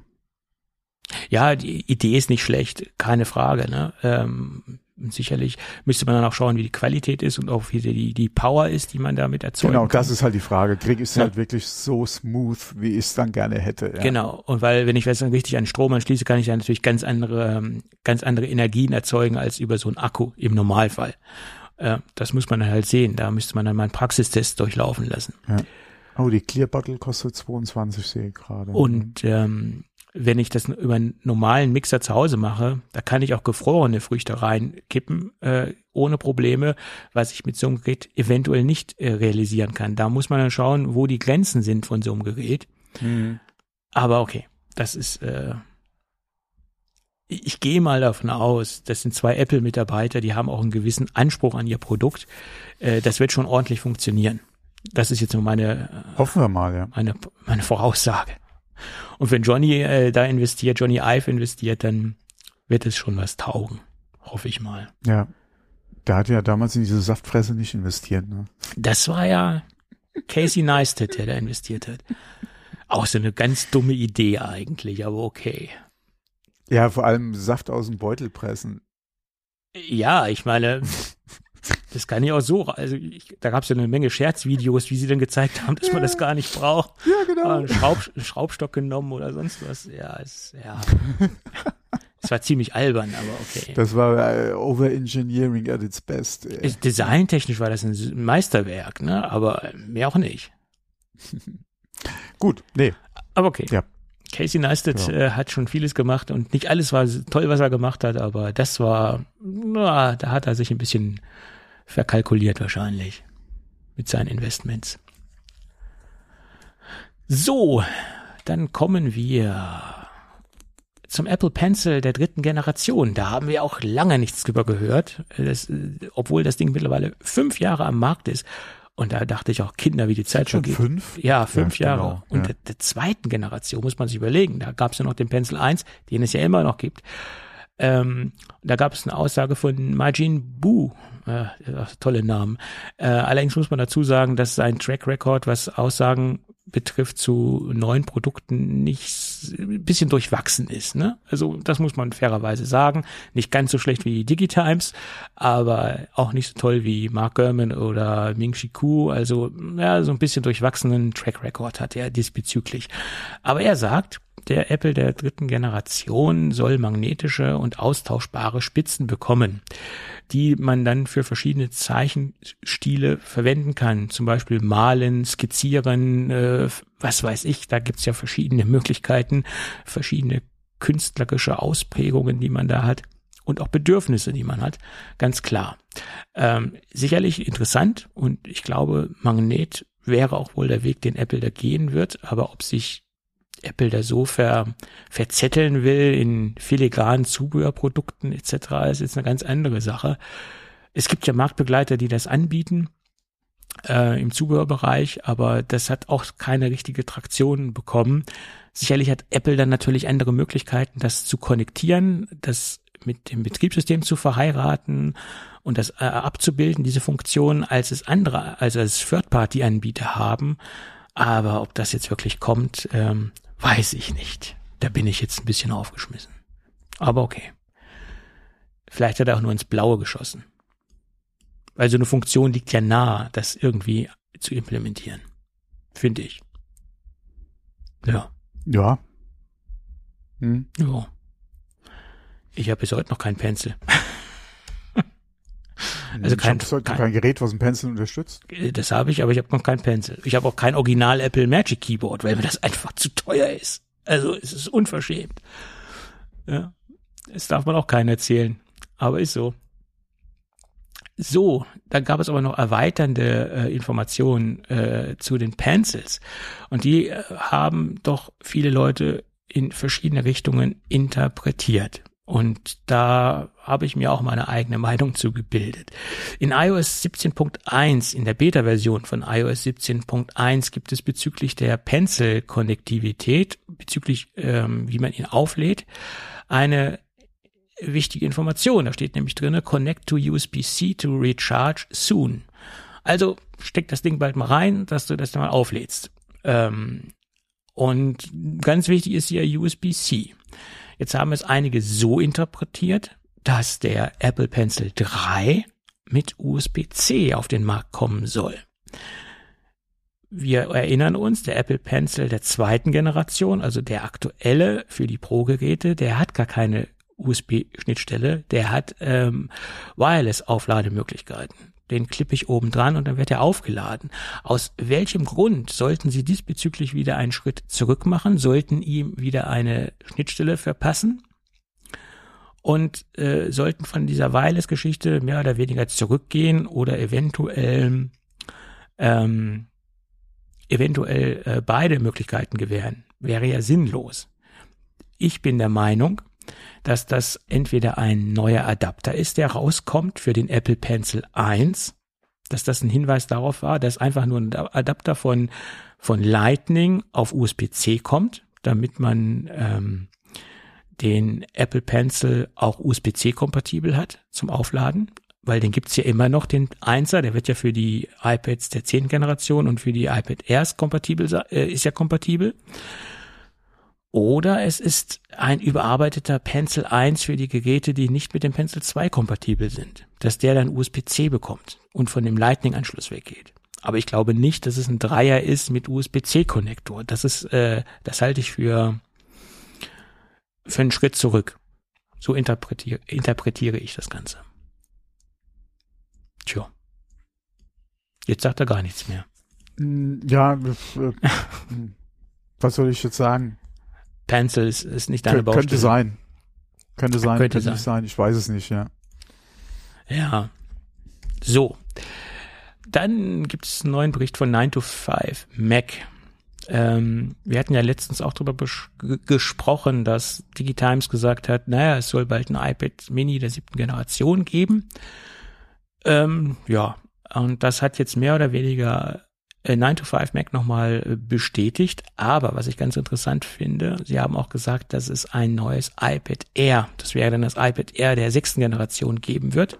Ja, die Idee ist nicht schlecht, keine Frage. Ne? Ähm, sicherlich müsste man dann auch schauen, wie die Qualität ist und auch wie die, die Power ist, die man damit erzeugt. Genau, das ist halt die Frage. Krieg es ja. halt wirklich so smooth, wie ich es dann gerne hätte. Ja. Genau. Und weil, wenn ich jetzt richtig an Strom anschließe, kann ich dann natürlich ganz andere, ähm, ganz andere Energien erzeugen als über so einen Akku im Normalfall. Äh, das muss man halt sehen. Da müsste man dann mal einen Praxistest durchlaufen lassen. Ja. Oh, die Clear Bottle kostet 22, sehe ich gerade. Und ähm, wenn ich das über einen normalen Mixer zu Hause mache, da kann ich auch gefrorene Früchte reinkippen, äh, ohne Probleme, was ich mit so einem Gerät eventuell nicht äh, realisieren kann. Da muss man dann schauen, wo die Grenzen sind von so einem Gerät. Mhm. Aber okay, das ist äh, ich gehe mal davon aus, das sind zwei Apple-Mitarbeiter, die haben auch einen gewissen Anspruch an ihr Produkt. Äh, das wird schon ordentlich funktionieren. Das ist jetzt nur meine, äh, Hoffen wir mal, ja. meine, meine Voraussage. Und wenn Johnny äh, da investiert, Johnny Ive investiert, dann wird es schon was taugen. Hoffe ich mal. Ja. Der hat ja damals in diese Saftfresse nicht investiert, ne? Das war ja Casey Neistat, der da investiert hat. Auch so eine ganz dumme Idee eigentlich, aber okay. Ja, vor allem Saft aus dem Beutel pressen. Ja, ich meine, das kann ich auch so. Also ich, da gab es ja eine Menge Scherzvideos, wie sie dann gezeigt haben, dass man das gar nicht braucht. Ja, genau. Einen, Schraub, einen Schraubstock genommen oder sonst was. Ja, es, ja. Es war ziemlich albern, aber okay. Das war äh, Overengineering at its best. Ey. Designtechnisch war das ein Meisterwerk, ne? Aber mehr auch nicht. *laughs* Gut, nee. Aber okay. Ja. Casey Neistat ja. äh, hat schon vieles gemacht und nicht alles war toll, was er gemacht hat, aber das war, na, da hat er sich ein bisschen verkalkuliert wahrscheinlich mit seinen Investments. So, dann kommen wir zum Apple Pencil der dritten Generation. Da haben wir auch lange nichts drüber gehört, das, obwohl das Ding mittlerweile fünf Jahre am Markt ist. Und da dachte ich auch, Kinder, wie die Zeit schon geht. Fünf? Ja, fünf ja, Jahre. Genau, und ja. der, der, zweiten Generation muss man sich überlegen. Da gab es ja noch den Pencil 1, den es ja immer noch gibt. Ähm, da gab es eine Aussage von Majin Bu, äh, tolle Namen. Äh, allerdings muss man dazu sagen, dass sein Track Record, was Aussagen betrifft, zu neuen Produkten nicht ein bisschen durchwachsen ist. Ne? Also das muss man fairerweise sagen. Nicht ganz so schlecht wie Digitimes, aber auch nicht so toll wie Mark Gurman oder Ming Chi Ku. Also ja, so ein bisschen durchwachsenen Track Record hat er diesbezüglich. Aber er sagt, der Apple der dritten Generation soll magnetische und austauschbare Spitzen bekommen, die man dann für verschiedene Zeichenstile verwenden kann. Zum Beispiel malen, skizzieren, äh, was weiß ich. Da gibt's ja verschiedene Möglichkeiten, verschiedene künstlerische Ausprägungen, die man da hat und auch Bedürfnisse, die man hat, ganz klar. Ähm, sicherlich interessant und ich glaube, Magnet wäre auch wohl der Weg, den Apple da gehen wird, aber ob sich Apple da so ver, verzetteln will in filigranen Zubehörprodukten etc., ist jetzt eine ganz andere Sache. Es gibt ja Marktbegleiter, die das anbieten äh, im Zubehörbereich, aber das hat auch keine richtige Traktion bekommen. Sicherlich hat Apple dann natürlich andere Möglichkeiten, das zu konnektieren, das mit dem Betriebssystem zu verheiraten und das äh, abzubilden, diese Funktion, als es andere, also als Third-Party-Anbieter haben. Aber ob das jetzt wirklich kommt, ähm, weiß ich nicht. Da bin ich jetzt ein bisschen aufgeschmissen. Aber okay. Vielleicht hat er auch nur ins Blaue geschossen. Weil so eine Funktion liegt ja nahe, das irgendwie zu implementieren. Finde ich. Ja. Ja. Hm. Ja. Ich habe bis heute noch keinen Pencil. *laughs* also kein, kein, kein, Gerät, was ein Pencil unterstützt. Äh, das habe ich, aber ich habe noch kein Pencil. Ich habe auch kein Original Apple Magic Keyboard, weil mir das einfach zu teuer ist. Also es ist unverschämt. Ja, das darf man auch keinen erzählen, aber ist so. So, dann gab es aber noch erweiternde äh, Informationen äh, zu den Pencils und die äh, haben doch viele Leute in verschiedene Richtungen interpretiert. Und da habe ich mir auch meine eigene *laughs* Meinung zu gebildet. In iOS 17.1, in der Beta-Version von iOS 17.1 gibt es bezüglich der Pencil-Konnektivität, bezüglich ähm, wie man ihn auflädt, eine wichtige Information. Da steht nämlich drinne, connect to USB-C to recharge soon. Also steck das Ding bald mal rein, dass du das dann mal auflädst. Ähm, und ganz wichtig ist hier USB-C. Jetzt haben es einige so interpretiert, dass der Apple Pencil 3 mit USB-C auf den Markt kommen soll. Wir erinnern uns, der Apple Pencil der zweiten Generation, also der aktuelle für die Pro-Geräte, der hat gar keine USB-Schnittstelle, der hat ähm, Wireless-Auflademöglichkeiten den klippe ich oben dran und dann wird er aufgeladen. Aus welchem Grund sollten Sie diesbezüglich wieder einen Schritt zurück machen, sollten ihm wieder eine Schnittstelle verpassen und äh, sollten von dieser Wireless-Geschichte mehr oder weniger zurückgehen oder eventuell ähm, eventuell äh, beide Möglichkeiten gewähren. Wäre ja sinnlos. Ich bin der Meinung, dass das entweder ein neuer Adapter ist, der rauskommt für den Apple Pencil 1, dass das ein Hinweis darauf war, dass einfach nur ein Adapter von, von Lightning auf USB-C kommt, damit man ähm, den Apple Pencil auch USB-C kompatibel hat zum Aufladen, weil den gibt's ja immer noch, den 1er, der wird ja für die iPads der 10. Generation und für die iPad Airs kompatibel, äh, ist ja kompatibel. Oder es ist ein überarbeiteter Pencil 1 für die Geräte, die nicht mit dem Pencil 2 kompatibel sind, dass der dann USB-C bekommt und von dem Lightning-Anschluss weggeht. Aber ich glaube nicht, dass es ein Dreier ist mit USB-C-Konnektor. Das ist, äh, das halte ich für für einen Schritt zurück. So interpretiere, interpretiere ich das Ganze. Tja. Jetzt sagt er gar nichts mehr. Mm, ja, äh, *laughs* was soll ich jetzt sagen? Pencil ist, ist nicht deine Kön Baustelle. Könnte sein. Könnte sein, könnte, könnte sein. nicht sein. Ich weiß es nicht, ja. Ja. So. Dann gibt es einen neuen Bericht von 9 to 5 Mac. Ähm, wir hatten ja letztens auch darüber gesprochen, dass Digitimes gesagt hat, naja, es soll bald ein iPad Mini der siebten Generation geben. Ähm, ja, und das hat jetzt mehr oder weniger 9 äh, to 5 Mac nochmal äh, bestätigt. Aber was ich ganz interessant finde, sie haben auch gesagt, dass es ein neues iPad Air, das wäre dann das iPad Air der sechsten Generation geben wird.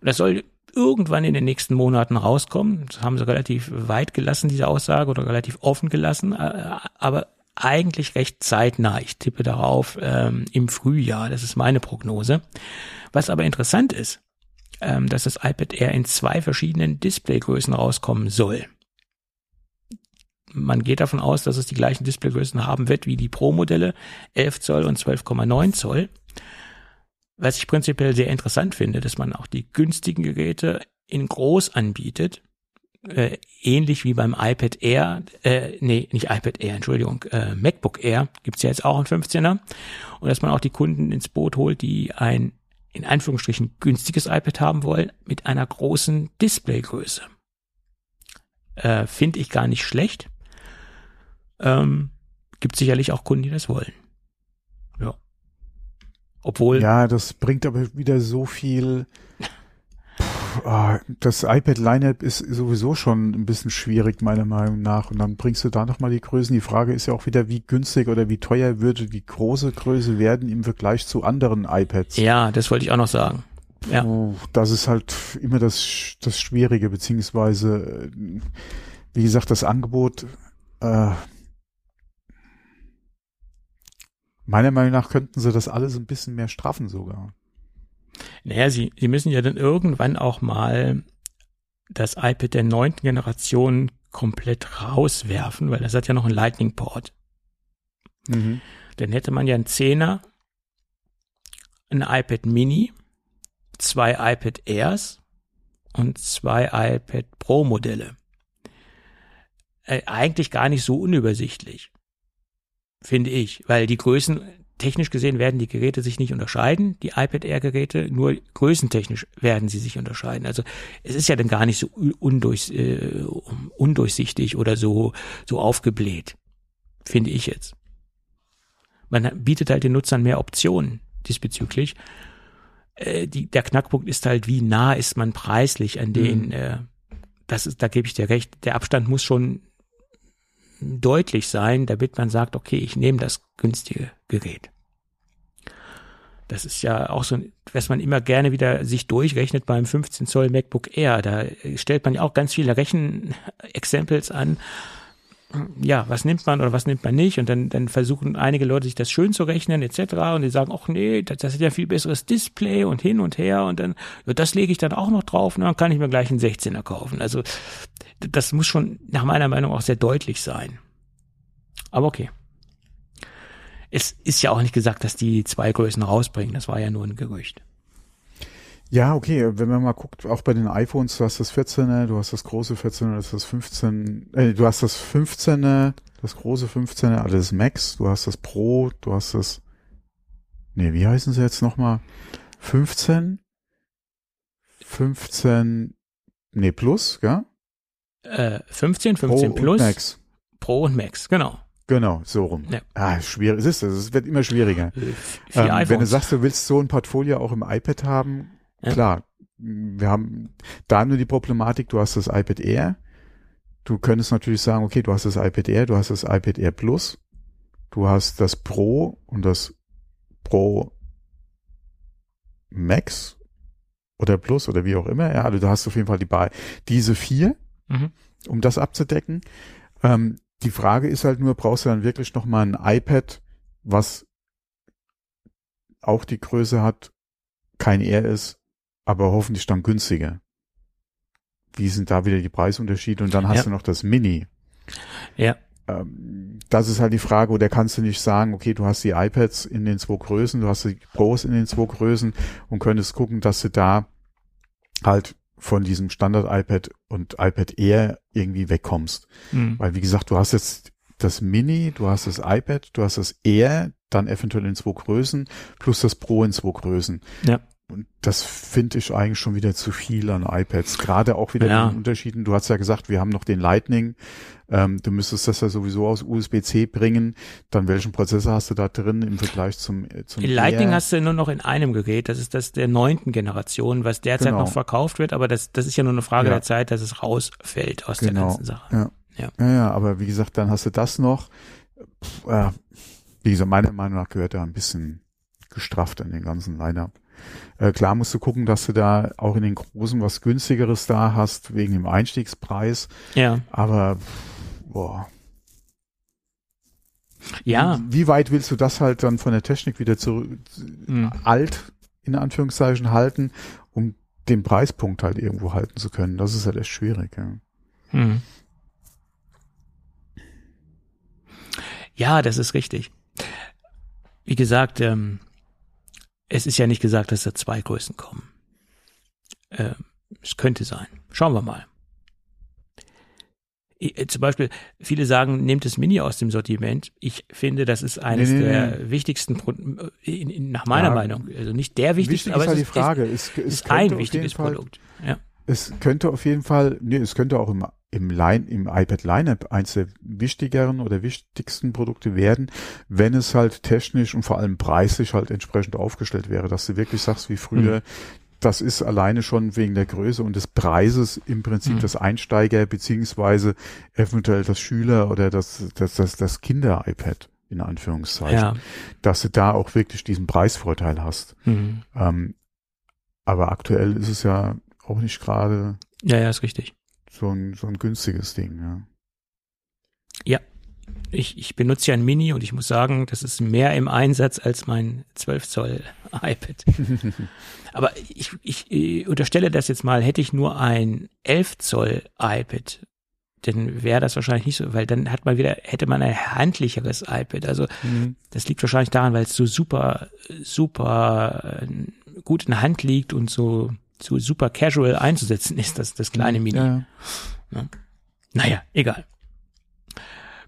Und das soll irgendwann in den nächsten Monaten rauskommen. Das haben sie relativ weit gelassen, diese Aussage, oder relativ offen gelassen, äh, aber eigentlich recht zeitnah. Ich tippe darauf ähm, im Frühjahr, das ist meine Prognose. Was aber interessant ist, ähm, dass das iPad Air in zwei verschiedenen Displaygrößen rauskommen soll man geht davon aus, dass es die gleichen Displaygrößen haben wird wie die Pro-Modelle, 11 Zoll und 12,9 Zoll. Was ich prinzipiell sehr interessant finde, dass man auch die günstigen Geräte in groß anbietet, äh, ähnlich wie beim iPad Air, äh, nee, nicht iPad Air, Entschuldigung, äh, MacBook Air gibt's ja jetzt auch ein 15er. Und dass man auch die Kunden ins Boot holt, die ein in Anführungsstrichen günstiges iPad haben wollen, mit einer großen Displaygröße. Äh, Finde ich gar nicht schlecht. Ähm, gibt sicherlich auch Kunden, die das wollen. Ja. Obwohl. Ja, das bringt aber wieder so viel Ah, das iPad Lineup ist sowieso schon ein bisschen schwierig, meiner Meinung nach. Und dann bringst du da nochmal die Größen. Die Frage ist ja auch wieder, wie günstig oder wie teuer würde die große Größe werden im Vergleich zu anderen iPads. Ja, das wollte ich auch noch sagen. Ja. Oh, das ist halt immer das, das Schwierige, beziehungsweise, wie gesagt, das Angebot, äh, meiner Meinung nach könnten sie das alles ein bisschen mehr straffen sogar. Naja, sie, sie müssen ja dann irgendwann auch mal das iPad der neunten Generation komplett rauswerfen, weil das hat ja noch einen Lightning-Port. Mhm. Dann hätte man ja einen Zehner, ein iPad Mini, zwei iPad Airs und zwei iPad Pro Modelle. Äh, eigentlich gar nicht so unübersichtlich, finde ich, weil die Größen technisch gesehen werden die Geräte sich nicht unterscheiden, die iPad Air Geräte, nur größentechnisch werden sie sich unterscheiden. Also es ist ja dann gar nicht so undurch, äh, undurchsichtig oder so, so aufgebläht, finde ich jetzt. Man bietet halt den Nutzern mehr Optionen diesbezüglich. Äh, die, der Knackpunkt ist halt, wie nah ist man preislich an den, mhm. äh, das ist, da gebe ich dir recht, der Abstand muss schon deutlich sein, damit man sagt, okay, ich nehme das günstige Gerät. Das ist ja auch so, was man immer gerne wieder sich durchrechnet beim 15 Zoll MacBook Air. Da stellt man ja auch ganz viele Rechenexempels an. Ja, was nimmt man oder was nimmt man nicht? Und dann, dann versuchen einige Leute sich das schön zu rechnen etc. Und die sagen, ach nee, das, das ist ja viel besseres Display und hin und her. Und dann, ja, das lege ich dann auch noch drauf und dann kann ich mir gleich einen 16er kaufen. Also das muss schon nach meiner Meinung auch sehr deutlich sein. Aber okay es ist ja auch nicht gesagt, dass die zwei Größen rausbringen. Das war ja nur ein Gerücht. Ja, okay, wenn man mal guckt, auch bei den iPhones, du hast das 14er, du hast das große 14er, das ist das 15, äh, du hast das 15er, das große 15er, also das Max, du hast das Pro, du hast das, nee, wie heißen sie jetzt nochmal? 15, 15, nee, Plus, ja? Äh, 15, 15 Pro Plus. Und Max. Pro und Max, genau. Genau, so rum. Ja. Ah, schwierig. Es ist es. Es wird immer schwieriger. Äh, ähm, wenn du sagst, du willst so ein Portfolio auch im iPad haben, ja. klar. Wir haben da nur die Problematik, du hast das iPad Air. Du könntest natürlich sagen, okay, du hast das iPad Air, du hast das iPad Air Plus, du hast das Pro und das Pro Max oder Plus oder wie auch immer. Ja, also du hast auf jeden Fall die Bar, diese vier, mhm. um das abzudecken. Ähm, die Frage ist halt nur, brauchst du dann wirklich nochmal ein iPad, was auch die Größe hat, kein Air ist, aber hoffentlich dann günstiger. Wie sind da wieder die Preisunterschiede? Und dann hast ja. du noch das Mini. Ja. Ähm, das ist halt die Frage, oder kannst du nicht sagen, okay, du hast die iPads in den zwei Größen, du hast die Pros in den zwei Größen und könntest gucken, dass du da halt von diesem Standard-iPad und iPad Air irgendwie wegkommst. Mhm. Weil, wie gesagt, du hast jetzt das Mini, du hast das iPad, du hast das Air, dann eventuell in zwei Größen, plus das Pro in zwei Größen. Ja. Und das finde ich eigentlich schon wieder zu viel an iPads. Gerade auch wieder ja. den Unterschieden. Du hast ja gesagt, wir haben noch den Lightning. Ähm, du müsstest das ja sowieso aus USB-C bringen. Dann welchen Prozessor hast du da drin im Vergleich zum, äh, zum Lightning Air? hast du nur noch in einem Gerät. Das ist das der neunten Generation, was derzeit genau. noch verkauft wird. Aber das, das ist ja nur eine Frage ja. der Zeit, dass es rausfällt aus genau. der ganzen Sache. Ja. Ja. ja, ja, aber wie gesagt, dann hast du das noch. Pff, äh, wie gesagt, meiner Meinung nach gehört da ein bisschen gestrafft an den ganzen Lineup. Äh, klar musst du gucken, dass du da auch in den Großen was günstigeres da hast, wegen dem Einstiegspreis. Ja. Aber, boah. Ja. Wie, weit willst du das halt dann von der Technik wieder zurück, mhm. alt, in Anführungszeichen, halten, um den Preispunkt halt irgendwo halten zu können? Das ist halt echt schwierig, ja. Mhm. Ja, das ist richtig. Wie gesagt, ähm, es ist ja nicht gesagt, dass da zwei Größen kommen. Ähm, es könnte sein. Schauen wir mal. Äh, zum Beispiel, viele sagen, nehmt das Mini aus dem Sortiment. Ich finde, das ist eines Nee, nee, der nee. wichtigsten, Pro- in, in, nach meiner Ja, Meinung, also nicht der wichtigste, Wichtig aber ist halt es die Frage. ist, Es, es ist ein wichtiges Fall, Produkt. Ja. Es könnte auf jeden Fall, nee, es könnte auch im, im Line, im iPad Lineup eins der wichtigeren oder wichtigsten Produkte werden, wenn es halt technisch und vor allem preislich halt entsprechend aufgestellt wäre, dass du wirklich sagst, wie früher, Mhm. Das ist alleine schon wegen der Größe und des Preises im Prinzip Mhm. das Einsteiger beziehungsweise eventuell das Schüler oder das, das, das, das Kinder-iPad in Anführungszeichen, ja. dass du da auch wirklich diesen Preisvorteil hast. Mhm. Ähm, aber aktuell ist es ja auch nicht gerade ja, ja, ist richtig. so ein, so ein günstiges Ding, ja. Ich, ich benutze ja ein Mini und ich muss sagen, das ist mehr im Einsatz als mein 12 Zoll iPad. *laughs* Aber ich, ich äh, unterstelle das jetzt mal, hätte ich nur ein 11 Zoll iPad, dann wäre das wahrscheinlich nicht so, weil dann hat man wieder, hätte man ein handlicheres iPad. Also das liegt wahrscheinlich daran, weil es so super, super äh, gut in der Hand liegt und so, so super casual einzusetzen ist, das, das kleine Mini. Ja, ja. Naja, egal.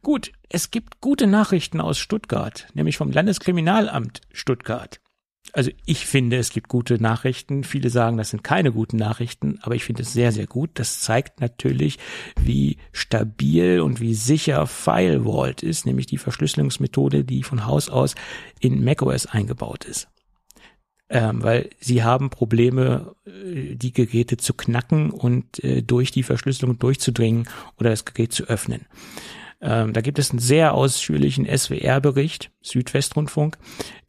Gut, es gibt gute Nachrichten aus Stuttgart, nämlich vom Landeskriminalamt Stuttgart. Also ich finde, es gibt gute Nachrichten. Viele sagen, das sind keine guten Nachrichten, aber ich finde es sehr, sehr gut. Das zeigt natürlich, wie stabil und wie sicher FileVault ist, nämlich die Verschlüsselungsmethode, die von Haus aus in macOS eingebaut ist. Ähm, weil sie haben Probleme, äh, die Geräte zu knacken und äh, durch die Verschlüsselung durchzudringen oder das Gerät zu öffnen. Ähm, da gibt es einen sehr ausführlichen SWR-Bericht, Südwestrundfunk,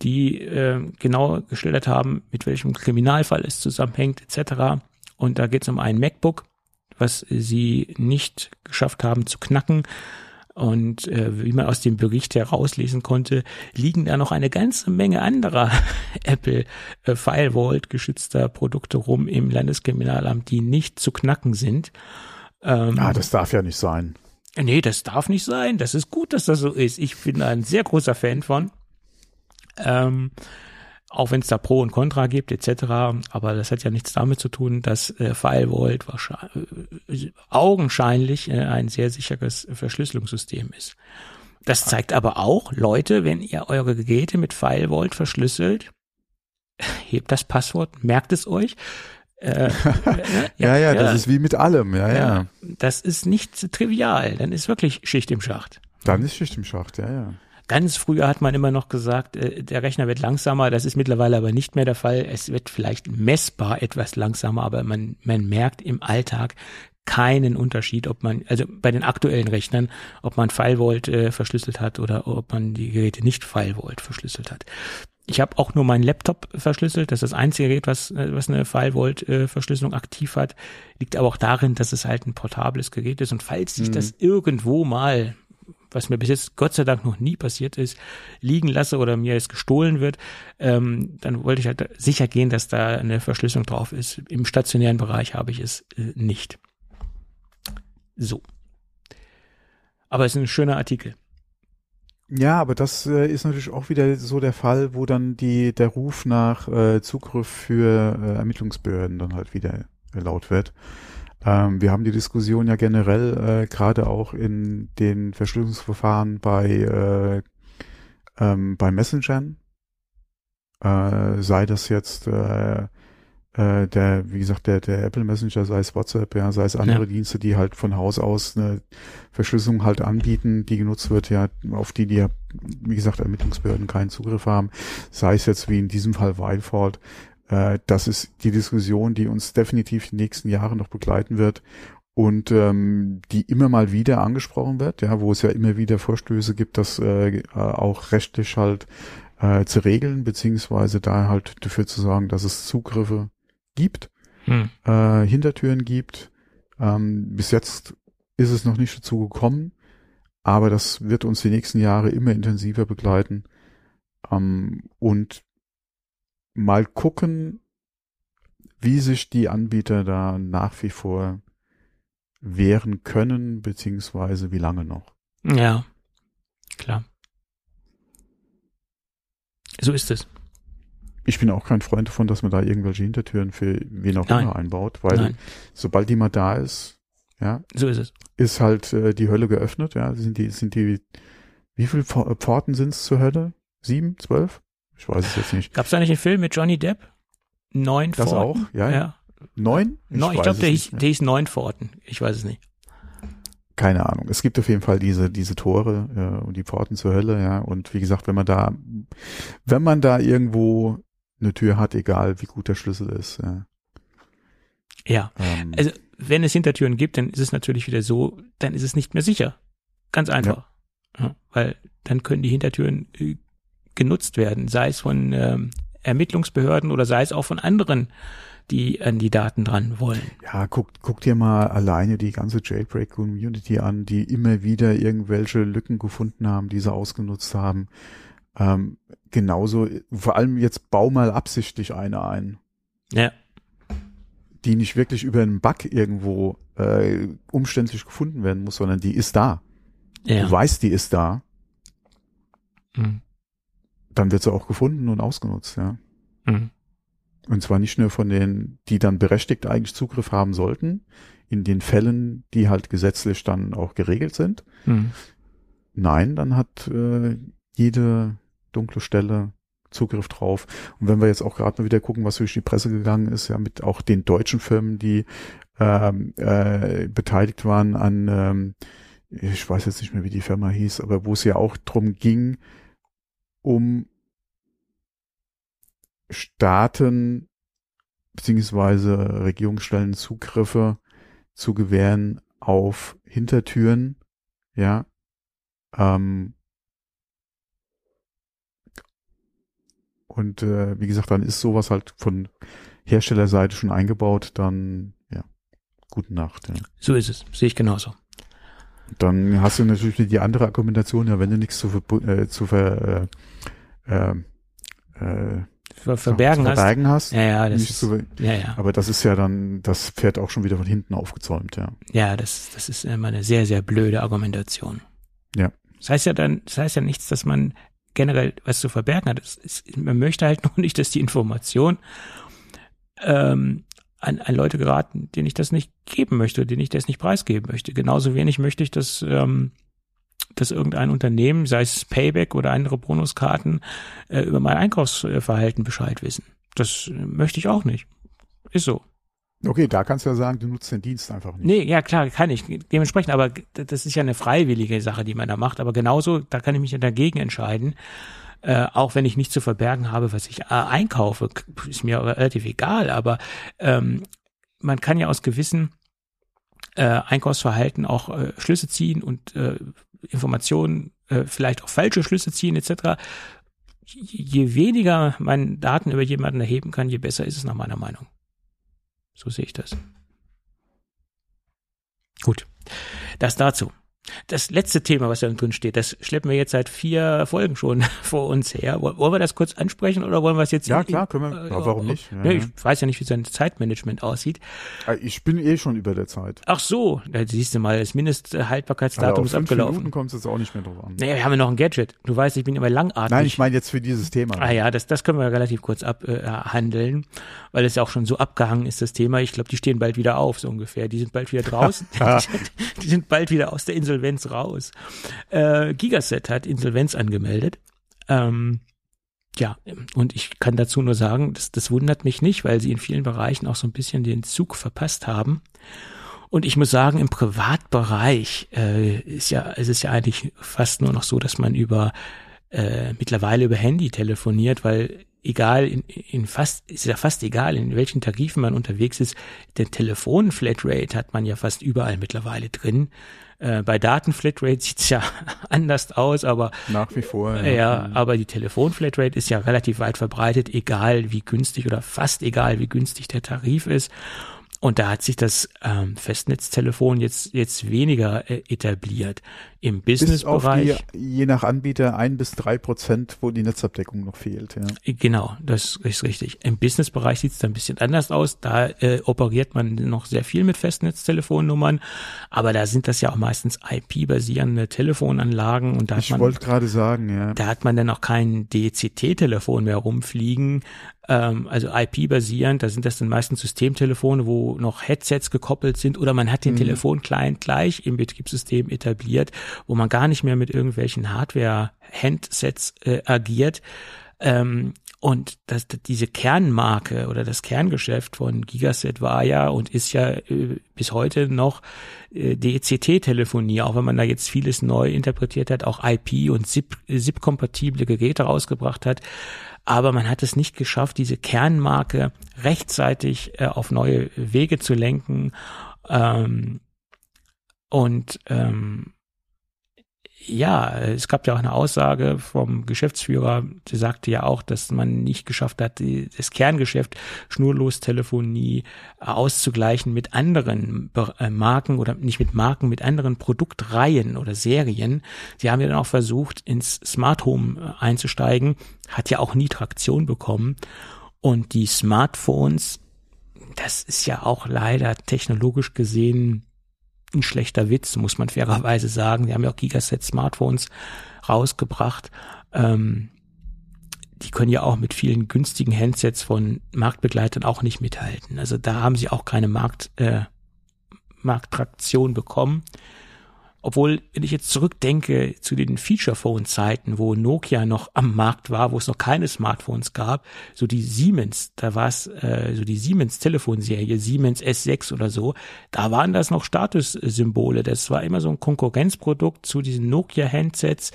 die äh, genau geschildert haben, mit welchem Kriminalfall es zusammenhängt, etc. Und da geht es um ein MacBook, was sie nicht geschafft haben zu knacken. Und äh, wie man aus dem Bericht herauslesen konnte, liegen da noch eine ganze Menge anderer *laughs* Apple äh, Firewall geschützter Produkte rum im Landeskriminalamt, die nicht zu knacken sind. Ähm, Ah, das darf ja nicht sein. Nee, das darf nicht sein. Das ist gut, dass das so ist. Ich bin ein sehr großer Fan von. Ähm, auch wenn es da Pro und Contra gibt, etc. Aber das hat ja nichts damit zu tun, dass äh, FileVault wahrscheinlich, äh, augenscheinlich äh, ein sehr sicheres Verschlüsselungssystem ist. Das zeigt aber auch, Leute, wenn ihr eure Geräte mit FileVault verschlüsselt, *laughs* hebt das Passwort, merkt es euch. Äh, *laughs* äh, Ja, ja, das ist wie mit allem, ja, ja. ja, das ist nicht trivial. Dann ist wirklich Schicht im Schacht. Dann ist Schicht im Schacht, ja, ja. Ganz früher hat man immer noch gesagt, äh, der Rechner wird langsamer. Das ist mittlerweile aber nicht mehr der Fall. Es wird vielleicht messbar etwas langsamer, aber man, man merkt im Alltag keinen Unterschied, ob man, also bei den aktuellen Rechnern, ob man FileVault äh, verschlüsselt hat oder ob man die Geräte nicht FileVault verschlüsselt hat. Ich habe auch nur meinen Laptop verschlüsselt. Das ist das einzige Gerät, was, äh, was eine FileVault-Verschlüsselung aktiv hat. Liegt aber auch darin, dass es halt ein portables Gerät ist. Und falls sich Mhm. das irgendwo mal, was mir bis jetzt Gott sei Dank noch nie passiert ist, liegen lasse oder mir es gestohlen wird, ähm, dann wollte ich halt sicher gehen, dass da eine Verschlüsselung drauf ist. Im stationären Bereich habe ich es äh, nicht. So. Aber es ist ein schöner Artikel. Ja, aber das äh, ist natürlich auch wieder so der Fall, wo dann die der Ruf nach äh, Zugriff für äh, Ermittlungsbehörden dann halt wieder äh, laut wird. Ähm, wir haben die Diskussion ja generell äh, gerade auch in den Verschlüsselungsverfahren bei äh, ähm, bei Messengern, äh, sei das jetzt äh, äh, der, wie gesagt, der, der Apple Messenger, sei es WhatsApp, ja, sei es andere Ja. Dienste, die halt von Haus aus eine Verschlüsselung halt anbieten, die genutzt wird, ja, auf die die ja, wie gesagt, Ermittlungsbehörden keinen Zugriff haben, sei es jetzt wie in diesem Fall Wildford, äh, das ist die Diskussion, die uns definitiv die nächsten Jahre noch begleiten wird und ähm, die immer mal wieder angesprochen wird, ja, wo es ja immer wieder Vorstöße gibt, das äh, äh, auch rechtlich halt äh, zu regeln, beziehungsweise da halt dafür zu sorgen, dass es Zugriffe gibt, Hm. äh, Hintertüren gibt. Ähm, bis jetzt ist es noch nicht dazu gekommen, aber das wird uns die nächsten Jahre immer intensiver begleiten. Ähm, und mal gucken, wie sich die Anbieter da nach wie vor wehren können, beziehungsweise wie lange noch. Ja, klar. So ist es. Ich bin auch kein Freund davon, dass man da irgendwelche Hintertüren für wen auch Nein. immer einbaut, weil Nein. sobald die mal da ist, ja, So ist es. ist halt äh, die Hölle geöffnet, ja, sind die, sind die, wie viele Pfor- Pforten sind es zur Hölle? Sieben, zwölf? Ich weiß es jetzt nicht. Gab es da nicht einen Film mit Johnny Depp? Neun Das Pforten? auch? Ja, ja. Neun? Neun, ich glaube, der, hieß- der hieß Neun Pforten. Ich weiß es nicht. keine Ahnung. Es gibt auf jeden Fall diese, diese Tore äh, und die Pforten zur Hölle, ja. Und wie gesagt, wenn man da, wenn man da irgendwo eine Tür hat, egal wie gut der Schlüssel ist, ja. Ja. Ähm, Also, wenn es Hintertüren gibt, dann ist es natürlich wieder so, dann ist es nicht mehr sicher. Ganz einfach. Ja, weil dann können die Hintertüren äh, genutzt werden, sei es von ähm, Ermittlungsbehörden oder sei es auch von anderen, die an die Daten dran wollen. ja, guck, guck dir mal alleine die ganze Jailbreak-Community an, die immer wieder irgendwelche Lücken gefunden haben, die sie ausgenutzt haben. Ähm, genauso, vor allem jetzt bau mal absichtlich eine ein. Ja, die nicht wirklich über einen Bug irgendwo äh, umständlich gefunden werden muss, sondern die ist da. ja. Du weißt, die ist da, Mhm. dann wird sie auch gefunden und ausgenutzt, ja. Mhm. Und zwar nicht nur von den, die dann berechtigt eigentlich Zugriff haben sollten, in den Fällen, die halt gesetzlich dann auch geregelt sind. Mhm. Nein, dann hat äh, jede dunkle Stelle Zugriff drauf. Und wenn wir jetzt auch gerade mal wieder gucken, was durch die Presse gegangen ist, ja, mit auch den deutschen Firmen, die ähm, äh, beteiligt waren an, ähm, ich weiß jetzt nicht mehr, wie die Firma hieß, aber wo es ja auch drum ging, um Staaten beziehungsweise Regierungsstellen Zugriffe zu gewähren auf Hintertüren, ja, ähm, und äh, wie gesagt, dann ist sowas halt von Herstellerseite schon eingebaut, dann ja, gute Nacht. Ja. So ist es. Sehe ich genauso. Dann hast du natürlich die andere Argumentation, ja, wenn du nichts zu, verbu- äh, zu ver, äh, äh, äh, Ver verbergen zu hast. verbergen hast. Ja, ja, das ist, zu, ja, ja. aber das ist ja dann, das Pferd auch schon wieder von hinten aufgezäumt, ja. Ja, das, das ist immer eine sehr, sehr blöde Argumentation. Ja. Das heißt ja dann, das heißt ja nichts, dass man generell was zu verbergen hat. Es ist, man möchte halt *laughs* nur nicht, dass die Information ähm, an, an Leute geraten, denen ich das nicht geben möchte, denen ich das nicht preisgeben möchte. Genauso wenig möchte ich, dass, ähm, dass irgendein Unternehmen, sei es Payback oder andere Bonuskarten, äh, über mein Einkaufsverhalten Bescheid wissen. Das äh, möchte ich auch nicht. Ist so. Okay, da kannst du ja sagen, du nutzt den Dienst einfach nicht. Nee, ja klar, kann ich. Dementsprechend, aber das ist ja eine freiwillige Sache, die man da macht. Aber genauso, da kann ich mich ja dagegen entscheiden. Äh, auch wenn ich nicht zu verbergen habe, was ich äh, einkaufe, ist mir relativ egal. Aber ähm, man kann ja aus gewissen äh, Einkaufsverhalten auch äh, Schlüsse ziehen und äh, Informationen, äh, vielleicht auch falsche Schlüsse ziehen etc. Je weniger man Daten über jemanden erheben kann, je besser ist es nach meiner Meinung. So sehe ich das. Gut, das dazu. Das letzte Thema, was da drin steht, das schleppen wir jetzt seit vier Folgen schon *laughs* vor uns her. Woll- Wollen wir das kurz ansprechen oder wollen wir es jetzt? Ja, in- klar, können wir. äh, Ja, warum nicht? Ja, ne, ja. ich weiß ja nicht, wie sein Zeitmanagement aussieht. Äh, Ich bin eh schon über der Zeit. Ach so, da siehst du mal, das Mindesthaltbarkeitsdatum ist abgelaufen. Minuten kommt es jetzt auch nicht mehr drauf an. Naja, wir haben ja noch ein Gadget. Du weißt, ich bin immer langatmig. Nein, ich meine jetzt für dieses Thema. Ah ja, das, das können wir relativ kurz abhandeln, weil es ja auch schon so abgehangen ist, das Thema. Ich glaube, die stehen bald wieder auf, so ungefähr. Die sind bald wieder *laughs* draußen. *laughs* die sind bald wieder aus der Insolvenz raus. Äh, Gigaset hat Insolvenz angemeldet. Ähm, ja, und ich kann dazu nur sagen, das, das wundert mich nicht, weil sie in vielen Bereichen auch so ein bisschen den Zug verpasst haben. Und ich muss sagen, im Privatbereich äh, ist ja, es ist ja eigentlich fast nur noch so, dass man über äh, mittlerweile über Handy telefoniert, weil egal in, in fast ist ja fast egal in welchen Tarifen man unterwegs ist, der Telefon-Flatrate hat man ja fast überall mittlerweile drin. Äh, bei Daten-Flatrate *laughs* sieht's ja anders aus, aber Nach wie vor. ja, aber die Telefon-Flatrate ist ja relativ weit verbreitet, egal wie günstig oder fast egal wie günstig der Tarif ist. und da hat sich das ähm, Festnetztelefon jetzt jetzt weniger äh, etabliert. Im Businessbereich. Je nach Anbieter ein bis drei Prozent, wo die Netzabdeckung noch fehlt. Ja. Genau, das ist richtig. Im Businessbereich sieht es da ein bisschen anders aus. Da äh, operiert man noch sehr viel mit Festnetztelefonnummern, aber da sind das ja auch meistens IP-basierende Telefonanlagen und da ich hat man. wollte gerade sagen, ja. Da hat man dann auch kein DCT-Telefon mehr rumfliegen, ähm, also IP-basierend. Da sind das dann meistens Systemtelefone, wo noch Headsets gekoppelt sind oder man hat den mhm. Telefonclient gleich im Betriebssystem etabliert, wo man gar nicht mehr mit irgendwelchen Hardware-Handsets äh, agiert. Ähm, und das, diese Kernmarke oder das Kerngeschäft von Gigaset war ja und ist ja äh, bis heute noch äh, DCT-Telefonie, auch wenn man da jetzt vieles neu interpretiert hat, auch IP und SIP-kompatible Geräte rausgebracht hat aber man hat es nicht geschafft, diese Kernmarke rechtzeitig äh, auf neue Wege zu lenken. Ähm, und ähm, ja, es gab ja auch eine Aussage vom Geschäftsführer, der sagte ja auch, dass man nicht geschafft hat, das Kerngeschäft Schnurlostelefonie auszugleichen mit anderen äh, Marken oder nicht mit Marken, mit anderen Produktreihen oder Serien. Sie haben ja dann auch versucht, ins Smart Home äh, einzusteigen, hat ja auch nie Traktion bekommen. Und die Smartphones, das ist ja auch leider technologisch gesehen ein schlechter Witz, muss man fairerweise sagen. Die haben ja auch Gigaset-Smartphones rausgebracht. Ähm, die können ja auch mit vielen günstigen Handsets von Marktbegleitern auch nicht mithalten. Also da haben sie auch keine Markt, äh, Markttraktion bekommen. Obwohl, wenn ich jetzt zurückdenke zu den Feature-Phone-Zeiten, wo Nokia noch am Markt war, wo es noch keine Smartphones gab, so die Siemens, da war es äh, so die Siemens-Telefonserie, Siemens S6 oder so, da waren das noch Statussymbole. Das war immer so ein Konkurrenzprodukt zu diesen Nokia-Handsets.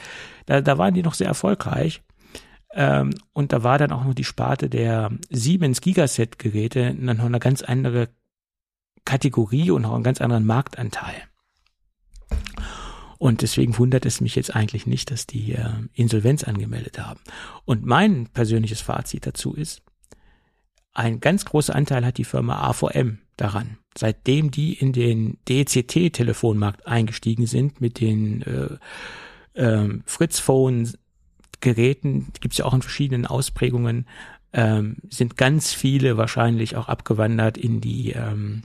Da, da waren die noch sehr erfolgreich. Ähm, und da war dann auch noch die Sparte der Siemens Gigaset-Geräte dann noch eine ganz andere Kategorie und auch einen ganz anderen Marktanteil. Und deswegen wundert es mich jetzt eigentlich nicht, dass die äh, Insolvenz angemeldet haben. Und mein persönliches Fazit dazu ist, ein ganz großer Anteil hat die Firma AVM daran. Seitdem die in den DCT-Telefonmarkt eingestiegen sind mit den äh, äh, Fritz-Phone-Geräten, gibt es ja auch in verschiedenen Ausprägungen, ähm, sind ganz viele wahrscheinlich auch abgewandert in die ähm,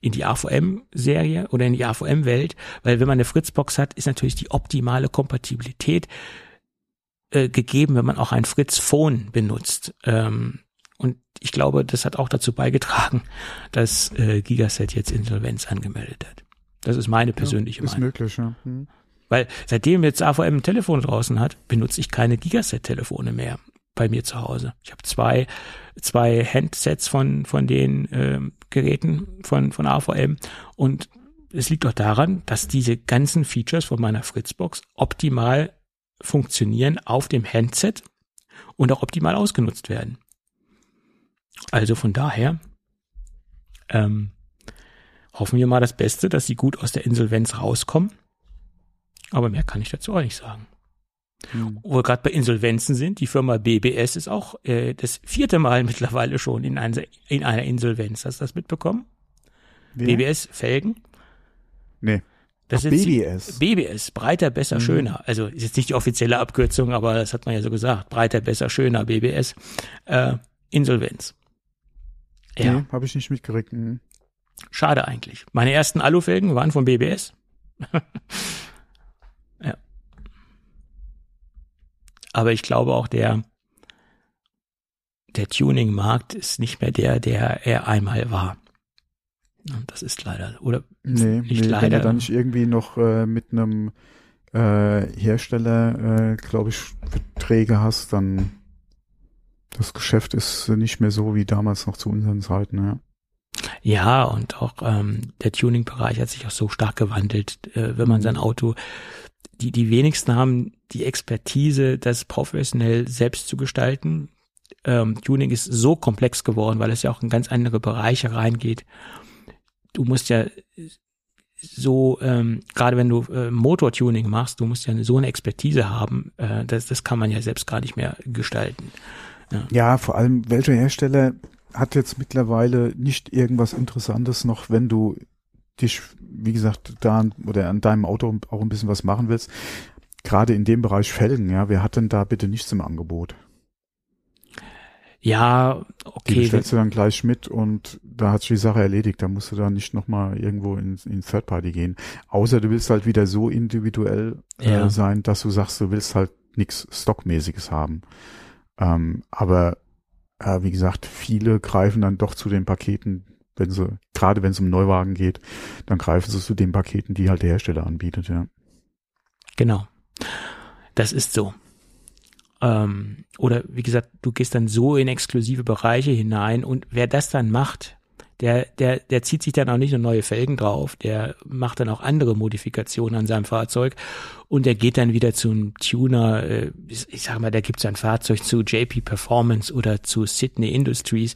in die AVM-Serie oder in die AVM-Welt, weil wenn man eine Fritzbox hat, ist natürlich die optimale Kompatibilität äh, gegeben, wenn man auch ein Fritz-Phone benutzt. Ähm, und ich glaube, das hat auch dazu beigetragen, *laughs* dass äh, Gigaset jetzt Insolvenz angemeldet hat. Das ist meine persönliche ja, ist Meinung. Ist möglich, ja. Hm. Weil seitdem jetzt AVM ein Telefon draußen hat, benutze ich keine Gigaset-Telefone mehr bei mir zu Hause. Ich habe zwei, zwei Handsets von, von den äh, Geräten von, von AVM und es liegt auch daran, dass diese ganzen Features von meiner Fritzbox optimal funktionieren auf dem Handset und auch optimal ausgenutzt werden. Also von daher ähm, hoffen wir mal das Beste, dass sie gut aus der Insolvenz rauskommen. Aber mehr kann ich dazu auch nicht sagen. Hm. Wo wir gerade bei Insolvenzen sind, die Firma BBS ist auch äh, das vierte Mal *laughs* mittlerweile schon in, einer, in einer Insolvenz. Hast du das mitbekommen? Wer? BBS Felgen? Nee. Das Ach, ist BBS. BBS, breiter, besser, mhm. schöner. Also ist jetzt nicht die offizielle Abkürzung, aber das hat man ja so gesagt. Breiter, besser, schöner, BBS. Äh, Insolvenz. Ja. Nee, habe ich nicht mitgeregt. Mhm. Schade eigentlich. Meine ersten Alufelgen waren von BBS. *laughs* Aber ich glaube auch der, der Tuning-Markt ist nicht mehr der, der er einmal war. Und das ist leider, oder? Nee, nicht nee, leider. wenn du dann nicht irgendwie noch äh, mit einem äh, Hersteller, äh, glaube ich, Verträge hast, dann das Geschäft ist nicht mehr so wie damals noch zu unseren Zeiten, ja. Ja, und auch ähm, der Tuning-Bereich hat sich auch so stark gewandelt, äh, wenn man mhm. sein Auto die, die wenigsten haben die Expertise, das professionell selbst zu gestalten. Ähm, Tuning ist so komplex geworden, weil es ja auch in ganz andere Bereiche reingeht. Du musst ja so, ähm, gerade wenn du äh, Motortuning machst, du musst ja so eine Expertise haben, äh, das, das kann man ja selbst gar nicht mehr gestalten. Ja. ja, vor allem welcher Hersteller hat jetzt mittlerweile nicht irgendwas Interessantes noch, wenn du dich, wie gesagt, da oder an deinem Auto auch ein bisschen was machen willst. Gerade in dem Bereich Felgen, ja, wer hat denn da bitte nichts im Angebot? Ja, okay. Die bestellst du dann gleich mit und da hat sich die Sache erledigt. Da musst du dann nicht nochmal irgendwo in, in Third Party gehen. Außer du willst halt wieder so individuell äh, Ja. sein, dass du sagst, du willst halt nichts Stockmäßiges haben. Ähm, aber äh, wie gesagt, viele greifen dann doch zu den Paketen, wenn sie, gerade wenn es um Neuwagen geht, dann greifen sie zu den Paketen, die halt der Hersteller anbietet, ja. Genau. Das ist so. Ähm, oder wie gesagt, du gehst dann so in exklusive Bereiche hinein und wer das dann macht, der, der, der zieht sich dann auch nicht nur neue Felgen drauf, der macht dann auch andere Modifikationen an seinem Fahrzeug und der geht dann wieder zum Tuner, äh, ich, ich sag mal, da gibt es ein Fahrzeug zu JP Performance oder zu Sydney Industries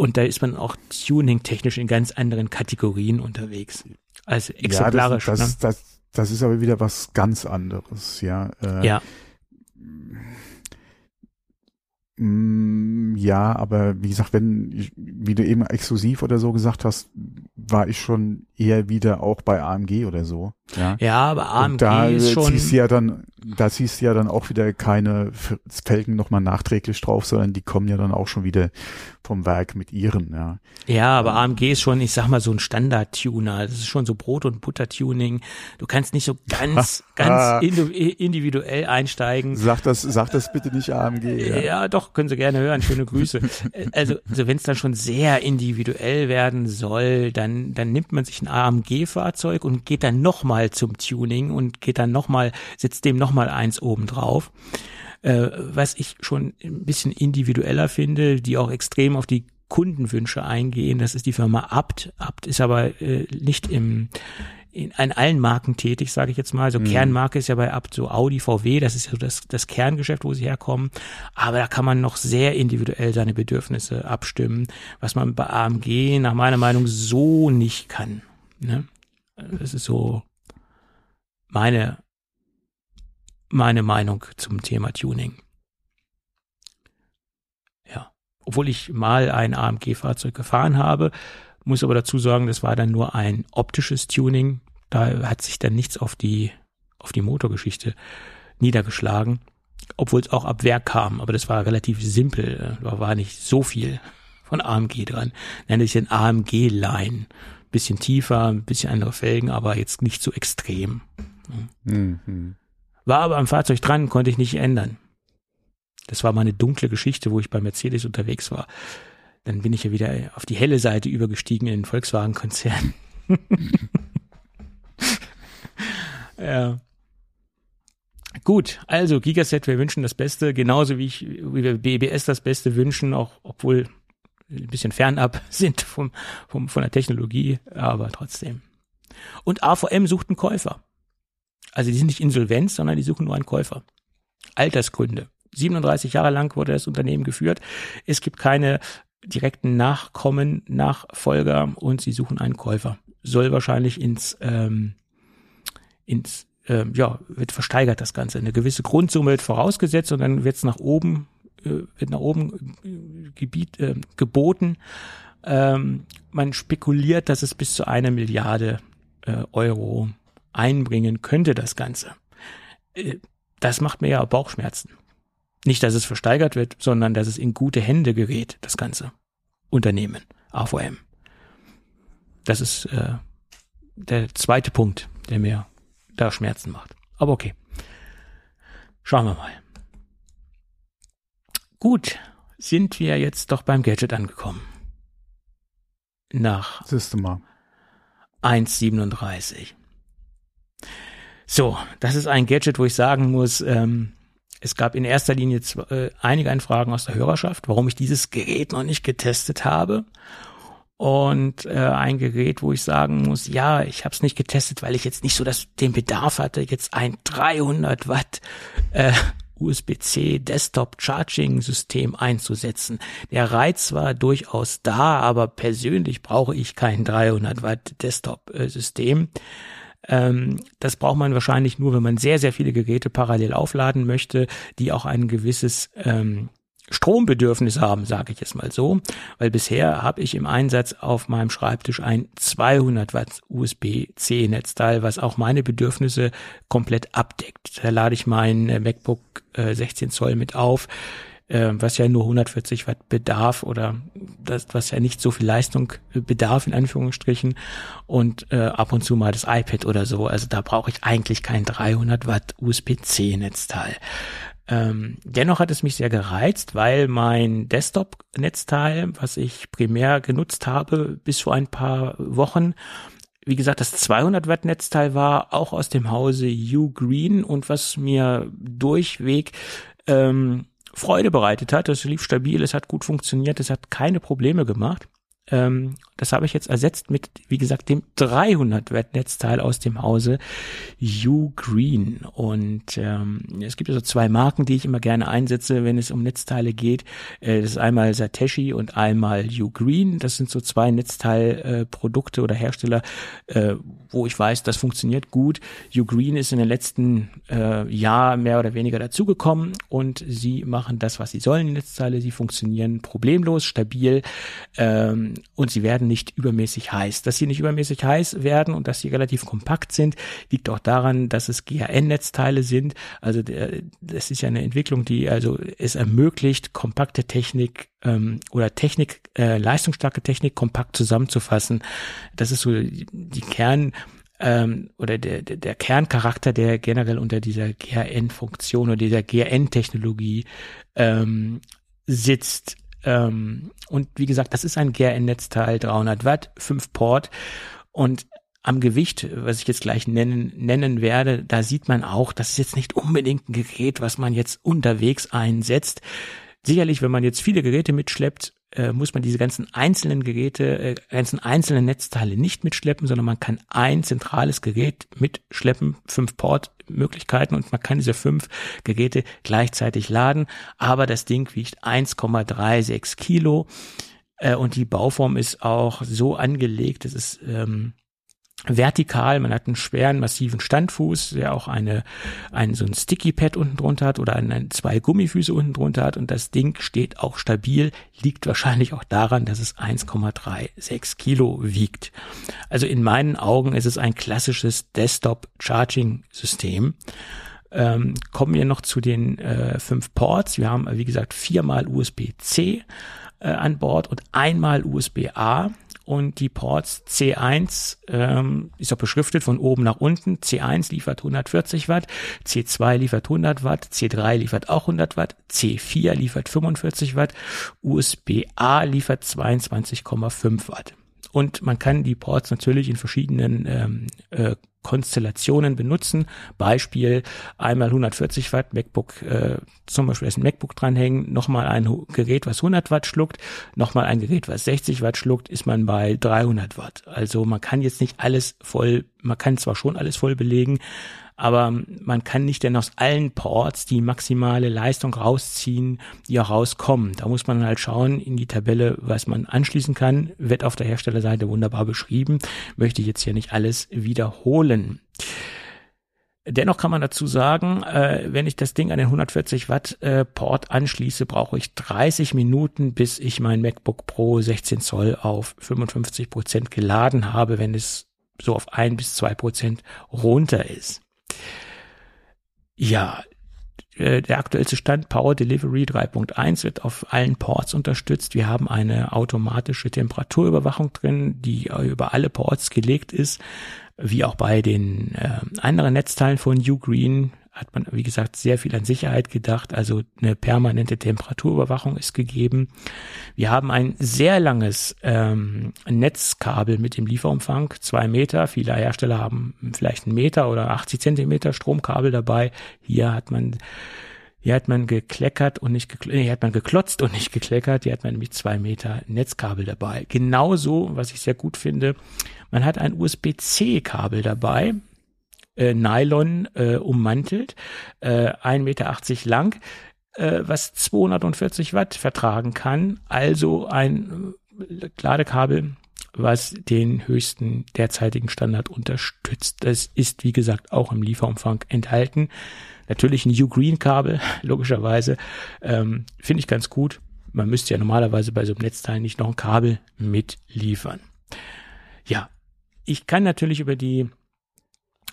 und da ist man auch tuning-technisch in ganz anderen Kategorien unterwegs. Also exemplarisch. Ja, das, ne? das, das, das ist aber wieder was ganz anderes, ja. Äh, ja. Mm, Ja, aber wie gesagt, wenn, wie du eben exklusiv oder so gesagt hast, war ich schon eher wieder auch bei AMG oder so. Ja, Ja, aber AMG Und da ist schon. ziehst du ja dann, da ziehst du ja dann auch wieder keine Felgen nochmal nachträglich drauf, sondern die kommen ja dann auch schon wieder vom Werk mit ihren, ja. Ja, aber AMG ist schon, ich sag mal, so ein Standard-Tuner. Das ist schon so Brot- und Butter-Tuning. Du kannst nicht so ganz, *laughs* ganz individuell einsteigen. Sag das, sag das bitte nicht AMG, Ja. ja. doch, können Sie gerne hören. Schöne Grüße. *laughs* Also, also wenn es dann schon sehr individuell werden soll, dann, dann nimmt man sich ein AMG-Fahrzeug und geht dann nochmal zum Tuning und geht dann nochmal, setzt dem nochmal eins oben drauf. Äh, was ich schon ein bisschen individueller finde, die auch extrem auf die Kundenwünsche eingehen. Das ist die Firma Abt. Abt ist aber äh, nicht im in, an allen Marken tätig, sage ich jetzt mal. Also Kernmarke ist ja bei Abt so Audi, VW, das ist ja so das, das Kerngeschäft, wo sie herkommen. Aber da kann man noch sehr individuell seine Bedürfnisse abstimmen, was man bei AMG nach meiner Meinung so nicht kann. Ne? Das ist so meine, meine Meinung zum Thema Tuning. Ja, obwohl ich mal ein AMG-Fahrzeug gefahren habe, muss aber dazu sagen, das war dann nur ein optisches Tuning. Da hat sich dann nichts auf die, auf die Motorgeschichte niedergeschlagen, obwohl es auch ab Werk kam. Aber das war relativ simpel. Da war nicht so viel von AMG dran. Nennt sich ein AMG-Line. Bisschen tiefer, ein bisschen andere Felgen, aber jetzt nicht so extrem. Mhm. War aber am Fahrzeug dran, konnte ich nicht ändern. Das war mal eine dunkle Geschichte, wo ich bei Mercedes unterwegs war. Dann bin ich ja wieder auf die helle Seite übergestiegen in den Volkswagen-Konzern. *laughs* ja. Gut, also Gigaset, wir wünschen das Beste, genauso wie ich, wie wir BBS das Beste wünschen, auch obwohl ein bisschen fernab *laughs* sind vom, vom, von der Technologie, aber trotzdem. Und AVM sucht einen Käufer. Also die sind nicht insolvent, sondern die suchen nur einen Käufer. Altersgründe. 37 Jahre lang wurde das Unternehmen geführt. Es gibt keine direkten Nachkommen, Nachfolger und sie suchen einen Käufer. Soll wahrscheinlich ins, ähm, ins ähm, ja, wird versteigert das Ganze. Eine gewisse Grundsumme wird vorausgesetzt und dann wird es nach oben, äh, wird nach oben äh, Gebiet äh, geboten. Ähm, man spekuliert, dass es bis zu einer Milliarde äh, Euro einbringen könnte, das Ganze. Äh, das macht mir ja Bauchschmerzen. Nicht, dass es versteigert wird, sondern dass es in gute Hände gerät, das ganze Unternehmen, AVM. Das ist äh, der zweite Punkt, der mir da Schmerzen macht. Aber okay. Schauen wir mal. Gut, sind wir jetzt doch beim Gadget angekommen. Nach mal. 1,37. So, das ist ein Gadget, wo ich sagen muss, ähm, es gab in erster Linie zw- äh, einige Anfragen aus der Hörerschaft, warum ich dieses Gerät noch nicht getestet habe. Und äh, ein Gerät, wo ich sagen muss, ja, ich habe es nicht getestet, weil ich jetzt nicht so das, den Bedarf hatte, jetzt ein 300 Watt äh, USB-C Desktop Charging System einzusetzen. Der Reiz war durchaus da, aber persönlich brauche ich kein 300 Watt Desktop äh, System. Ähm, das braucht man wahrscheinlich nur, wenn man sehr, sehr viele Geräte parallel aufladen möchte, die auch ein gewisses ähm, Strombedürfnis haben, sage ich es mal so, weil bisher habe ich im Einsatz auf meinem Schreibtisch ein 200 Watt USB-C Netzteil, was auch meine Bedürfnisse komplett abdeckt. Da lade ich mein äh, MacBook äh, 16 Zoll mit auf äh, was ja nur 140 Watt bedarf oder das, was ja nicht so viel Leistung bedarf in Anführungsstrichen und äh, ab und zu mal das iPad oder so. Also da brauche ich eigentlich kein 300 Watt USB-C Netzteil. Ähm, dennoch hat es mich sehr gereizt, weil mein Desktop-Netzteil, was ich primär genutzt habe bis vor ein paar Wochen, wie gesagt, das 200 Watt Netzteil war auch aus dem Hause U Green und was mir durchweg ähm, Freude bereitet hat. Es lief stabil, es hat gut funktioniert, es hat keine Probleme gemacht. Ähm, das habe ich jetzt ersetzt mit, wie gesagt, dem 300 Watt Netzteil aus dem Hause U Green. Und ähm, es gibt also zwei Marken, die ich immer gerne einsetze, wenn es um Netzteile geht. Äh, das ist einmal Sateshi und einmal U Green. Das sind so zwei Netzteilprodukte äh, oder Hersteller, äh, wo ich weiß, das funktioniert gut. U Green ist in den letzten äh, Jahr mehr oder weniger dazugekommen und sie machen das, was sie sollen, die Netzteile. Sie funktionieren problemlos, stabil ähm, und sie werden nicht übermäßig heiß. Dass sie nicht übermäßig heiß werden und dass sie relativ kompakt sind, liegt auch daran, dass es GHN-Netzteile sind. Also der, das ist ja eine Entwicklung, die also es ermöglicht, kompakte Technik ähm, oder Technik, äh, leistungsstarke Technik kompakt zusammenzufassen. Das ist so die Kern ähm, oder der, der, der Kerncharakter, der generell unter dieser GHN-Funktion oder dieser GHN-Technologie ähm, sitzt. Ähm, und wie gesagt, das ist ein GRN-Netzteil, 300 Watt, 5 Port. Und am Gewicht, was ich jetzt gleich nennen, nennen werde, da sieht man auch, das ist jetzt nicht unbedingt ein Gerät, was man jetzt unterwegs einsetzt. Sicherlich, wenn man jetzt viele Geräte mitschleppt, äh, muss man diese ganzen einzelnen Geräte, äh, ganzen einzelnen Netzteile nicht mitschleppen, sondern man kann ein zentrales Gerät mitschleppen, fünf Portmöglichkeiten und man kann diese fünf Geräte gleichzeitig laden. Aber das Ding wiegt 1,36 Kilo äh, und die Bauform ist auch so angelegt, es ist ähm, vertikal, man hat einen schweren, massiven Standfuß, der auch eine, ein, so ein Sticky Pad unten drunter hat oder eine, zwei Gummifüße unten drunter hat und das Ding steht auch stabil, liegt wahrscheinlich auch daran, dass es 1,36 Kilo wiegt. Also in meinen Augen ist es ein klassisches Desktop Charging System. Ähm, kommen wir noch zu den äh, fünf Ports. Wir haben, wie gesagt, viermal USB-C äh, an Bord und einmal USB-A und die Ports C1 ähm, ist auch beschriftet von oben nach unten. C1 liefert 140 Watt, C2 liefert 100 Watt, C3 liefert auch 100 Watt, C4 liefert 45 Watt, USB-A liefert 22,5 Watt. Und man kann die Ports natürlich in verschiedenen ähm, äh, Konstellationen benutzen. Beispiel einmal 140 Watt MacBook, äh, zum Beispiel ist ein MacBook dranhängen, nochmal ein Gerät, was 100 Watt schluckt, nochmal ein Gerät, was 60 Watt schluckt, ist man bei 300 Watt. Also man kann jetzt nicht alles voll, man kann zwar schon alles voll belegen, aber man kann nicht denn aus allen Ports die maximale Leistung rausziehen, die auch rauskommen. Da muss man halt schauen in die Tabelle, was man anschließen kann. Wird auf der Herstellerseite wunderbar beschrieben. Möchte ich jetzt hier nicht alles wiederholen. Dennoch kann man dazu sagen, äh, wenn ich das Ding an den 140 Watt äh, Port anschließe, brauche ich 30 Minuten, bis ich mein MacBook Pro 16 Zoll auf 55 Prozent geladen habe, wenn es so auf ein bis zwei Prozent runter ist. Ja, äh, der aktuellste Stand Power Delivery 3.1 wird auf allen Ports unterstützt. Wir haben eine automatische Temperaturüberwachung drin, die über alle Ports gelegt ist, wie auch bei den äh, anderen Netzteilen von Ugreen hat man, wie gesagt, sehr viel an Sicherheit gedacht. Also eine permanente Temperaturüberwachung ist gegeben. Wir haben ein sehr langes ähm, Netzkabel mit dem Lieferumfang, zwei Meter. Viele Hersteller haben vielleicht einen Meter oder 80 Zentimeter Stromkabel dabei. Hier hat man hier hat man gekleckert und nicht gekl hier hat man geklotzt und nicht gekleckert. Hier hat man nämlich zwei Meter Netzkabel dabei. Genauso, was ich sehr gut finde, man hat ein USB-C-Kabel dabei äh, Nylon äh, ummantelt, äh, 1,80 Meter lang, äh, was 240 Watt vertragen kann. Also ein äh, Ladekabel, was den höchsten derzeitigen Standard unterstützt. Das ist, wie gesagt, auch im Lieferumfang enthalten. Natürlich ein U-Green-Kabel, *laughs* logischerweise. Ähm, Finde ich ganz gut. Man müsste ja normalerweise bei so einem Netzteil nicht noch ein Kabel mitliefern. Ja, ich kann natürlich über die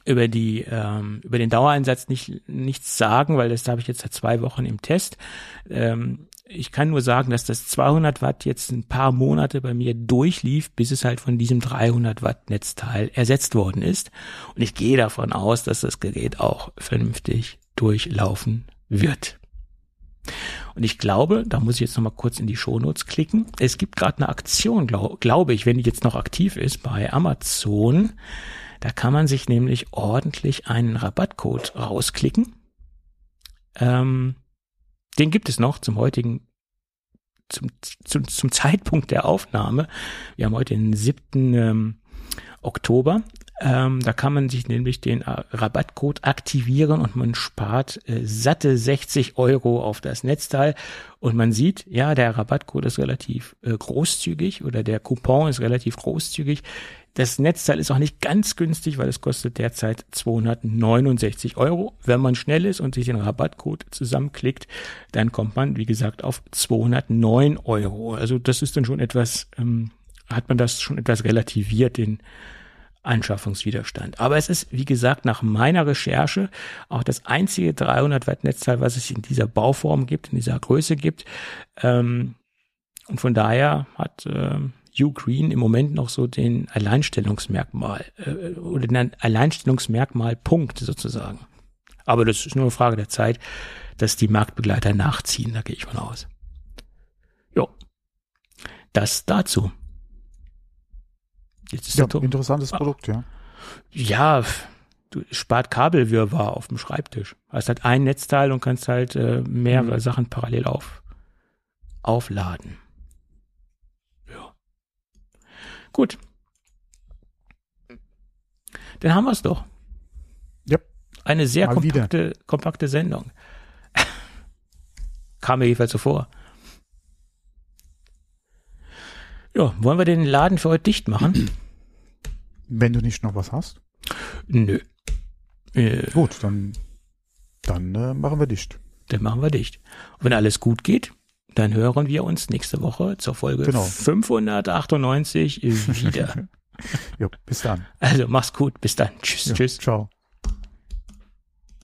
über die ähm, über den Dauereinsatz nicht nichts sagen, weil das habe ich jetzt seit zwei Wochen im Test. Ähm, ich kann nur sagen, dass das 200 Watt jetzt ein paar Monate bei mir durchlief, bis es halt von diesem 300 Watt Netzteil ersetzt worden ist. Und ich gehe davon aus, dass das Gerät auch vernünftig durchlaufen wird. Und ich glaube, da muss ich jetzt nochmal kurz in die Shownotes klicken. Es gibt gerade eine Aktion, glaub, glaube ich, wenn die jetzt noch aktiv ist bei Amazon. Da kann man sich nämlich ordentlich einen Rabattcode rausklicken. Ähm, den gibt es noch zum heutigen, zum, zum, zum Zeitpunkt der Aufnahme. Wir haben heute den 7. Ähm, Oktober. Ähm, da kann man sich nämlich den äh, Rabattcode aktivieren und man spart äh, satte 60 Euro auf das Netzteil. Und man sieht, ja, der Rabattcode ist relativ äh, großzügig oder der Coupon ist relativ großzügig. Das Netzteil ist auch nicht ganz günstig, weil es kostet derzeit 269 Euro. Wenn man schnell ist und sich den Rabattcode zusammenklickt, dann kommt man, wie gesagt, auf 209 Euro. Also das ist dann schon etwas, ähm, hat man das schon etwas relativiert, den Anschaffungswiderstand. Aber es ist, wie gesagt, nach meiner Recherche auch das einzige 300 Watt Netzteil, was es in dieser Bauform gibt, in dieser Größe gibt. Ähm, und von daher hat ähm, Hugh Green im Moment noch so den Alleinstellungsmerkmal äh, oder den Alleinstellungsmerkmal Punkt sozusagen. Aber das ist nur eine Frage der Zeit, dass die Marktbegleiter nachziehen, da gehe ich von aus. Jo. Das dazu. Jetzt ist ja, der interessantes ah. Produkt, ja. Ja, du spart Kabelwirrwarr auf dem Schreibtisch. Hast halt ein Netzteil und kannst halt äh, mehrere mhm. Sachen parallel auf, aufladen. Gut. Dann haben wir es doch. Ja. Eine sehr kompakte, kompakte Sendung. *laughs* Kam mir jedenfalls so vor. Ja, wollen wir den Laden für heute dicht machen? *clears throat* Wenn du nicht noch was hast? Nö. Äh, gut, dann, dann äh, machen wir dicht. Dann machen wir dicht. Und wenn alles gut geht, dann hören wir uns nächste Woche zur Folge genau. 598 *laughs* wieder. jo, bis dann. Also mach's gut, bis dann. Tschüss, jo, tschüss. Ciao.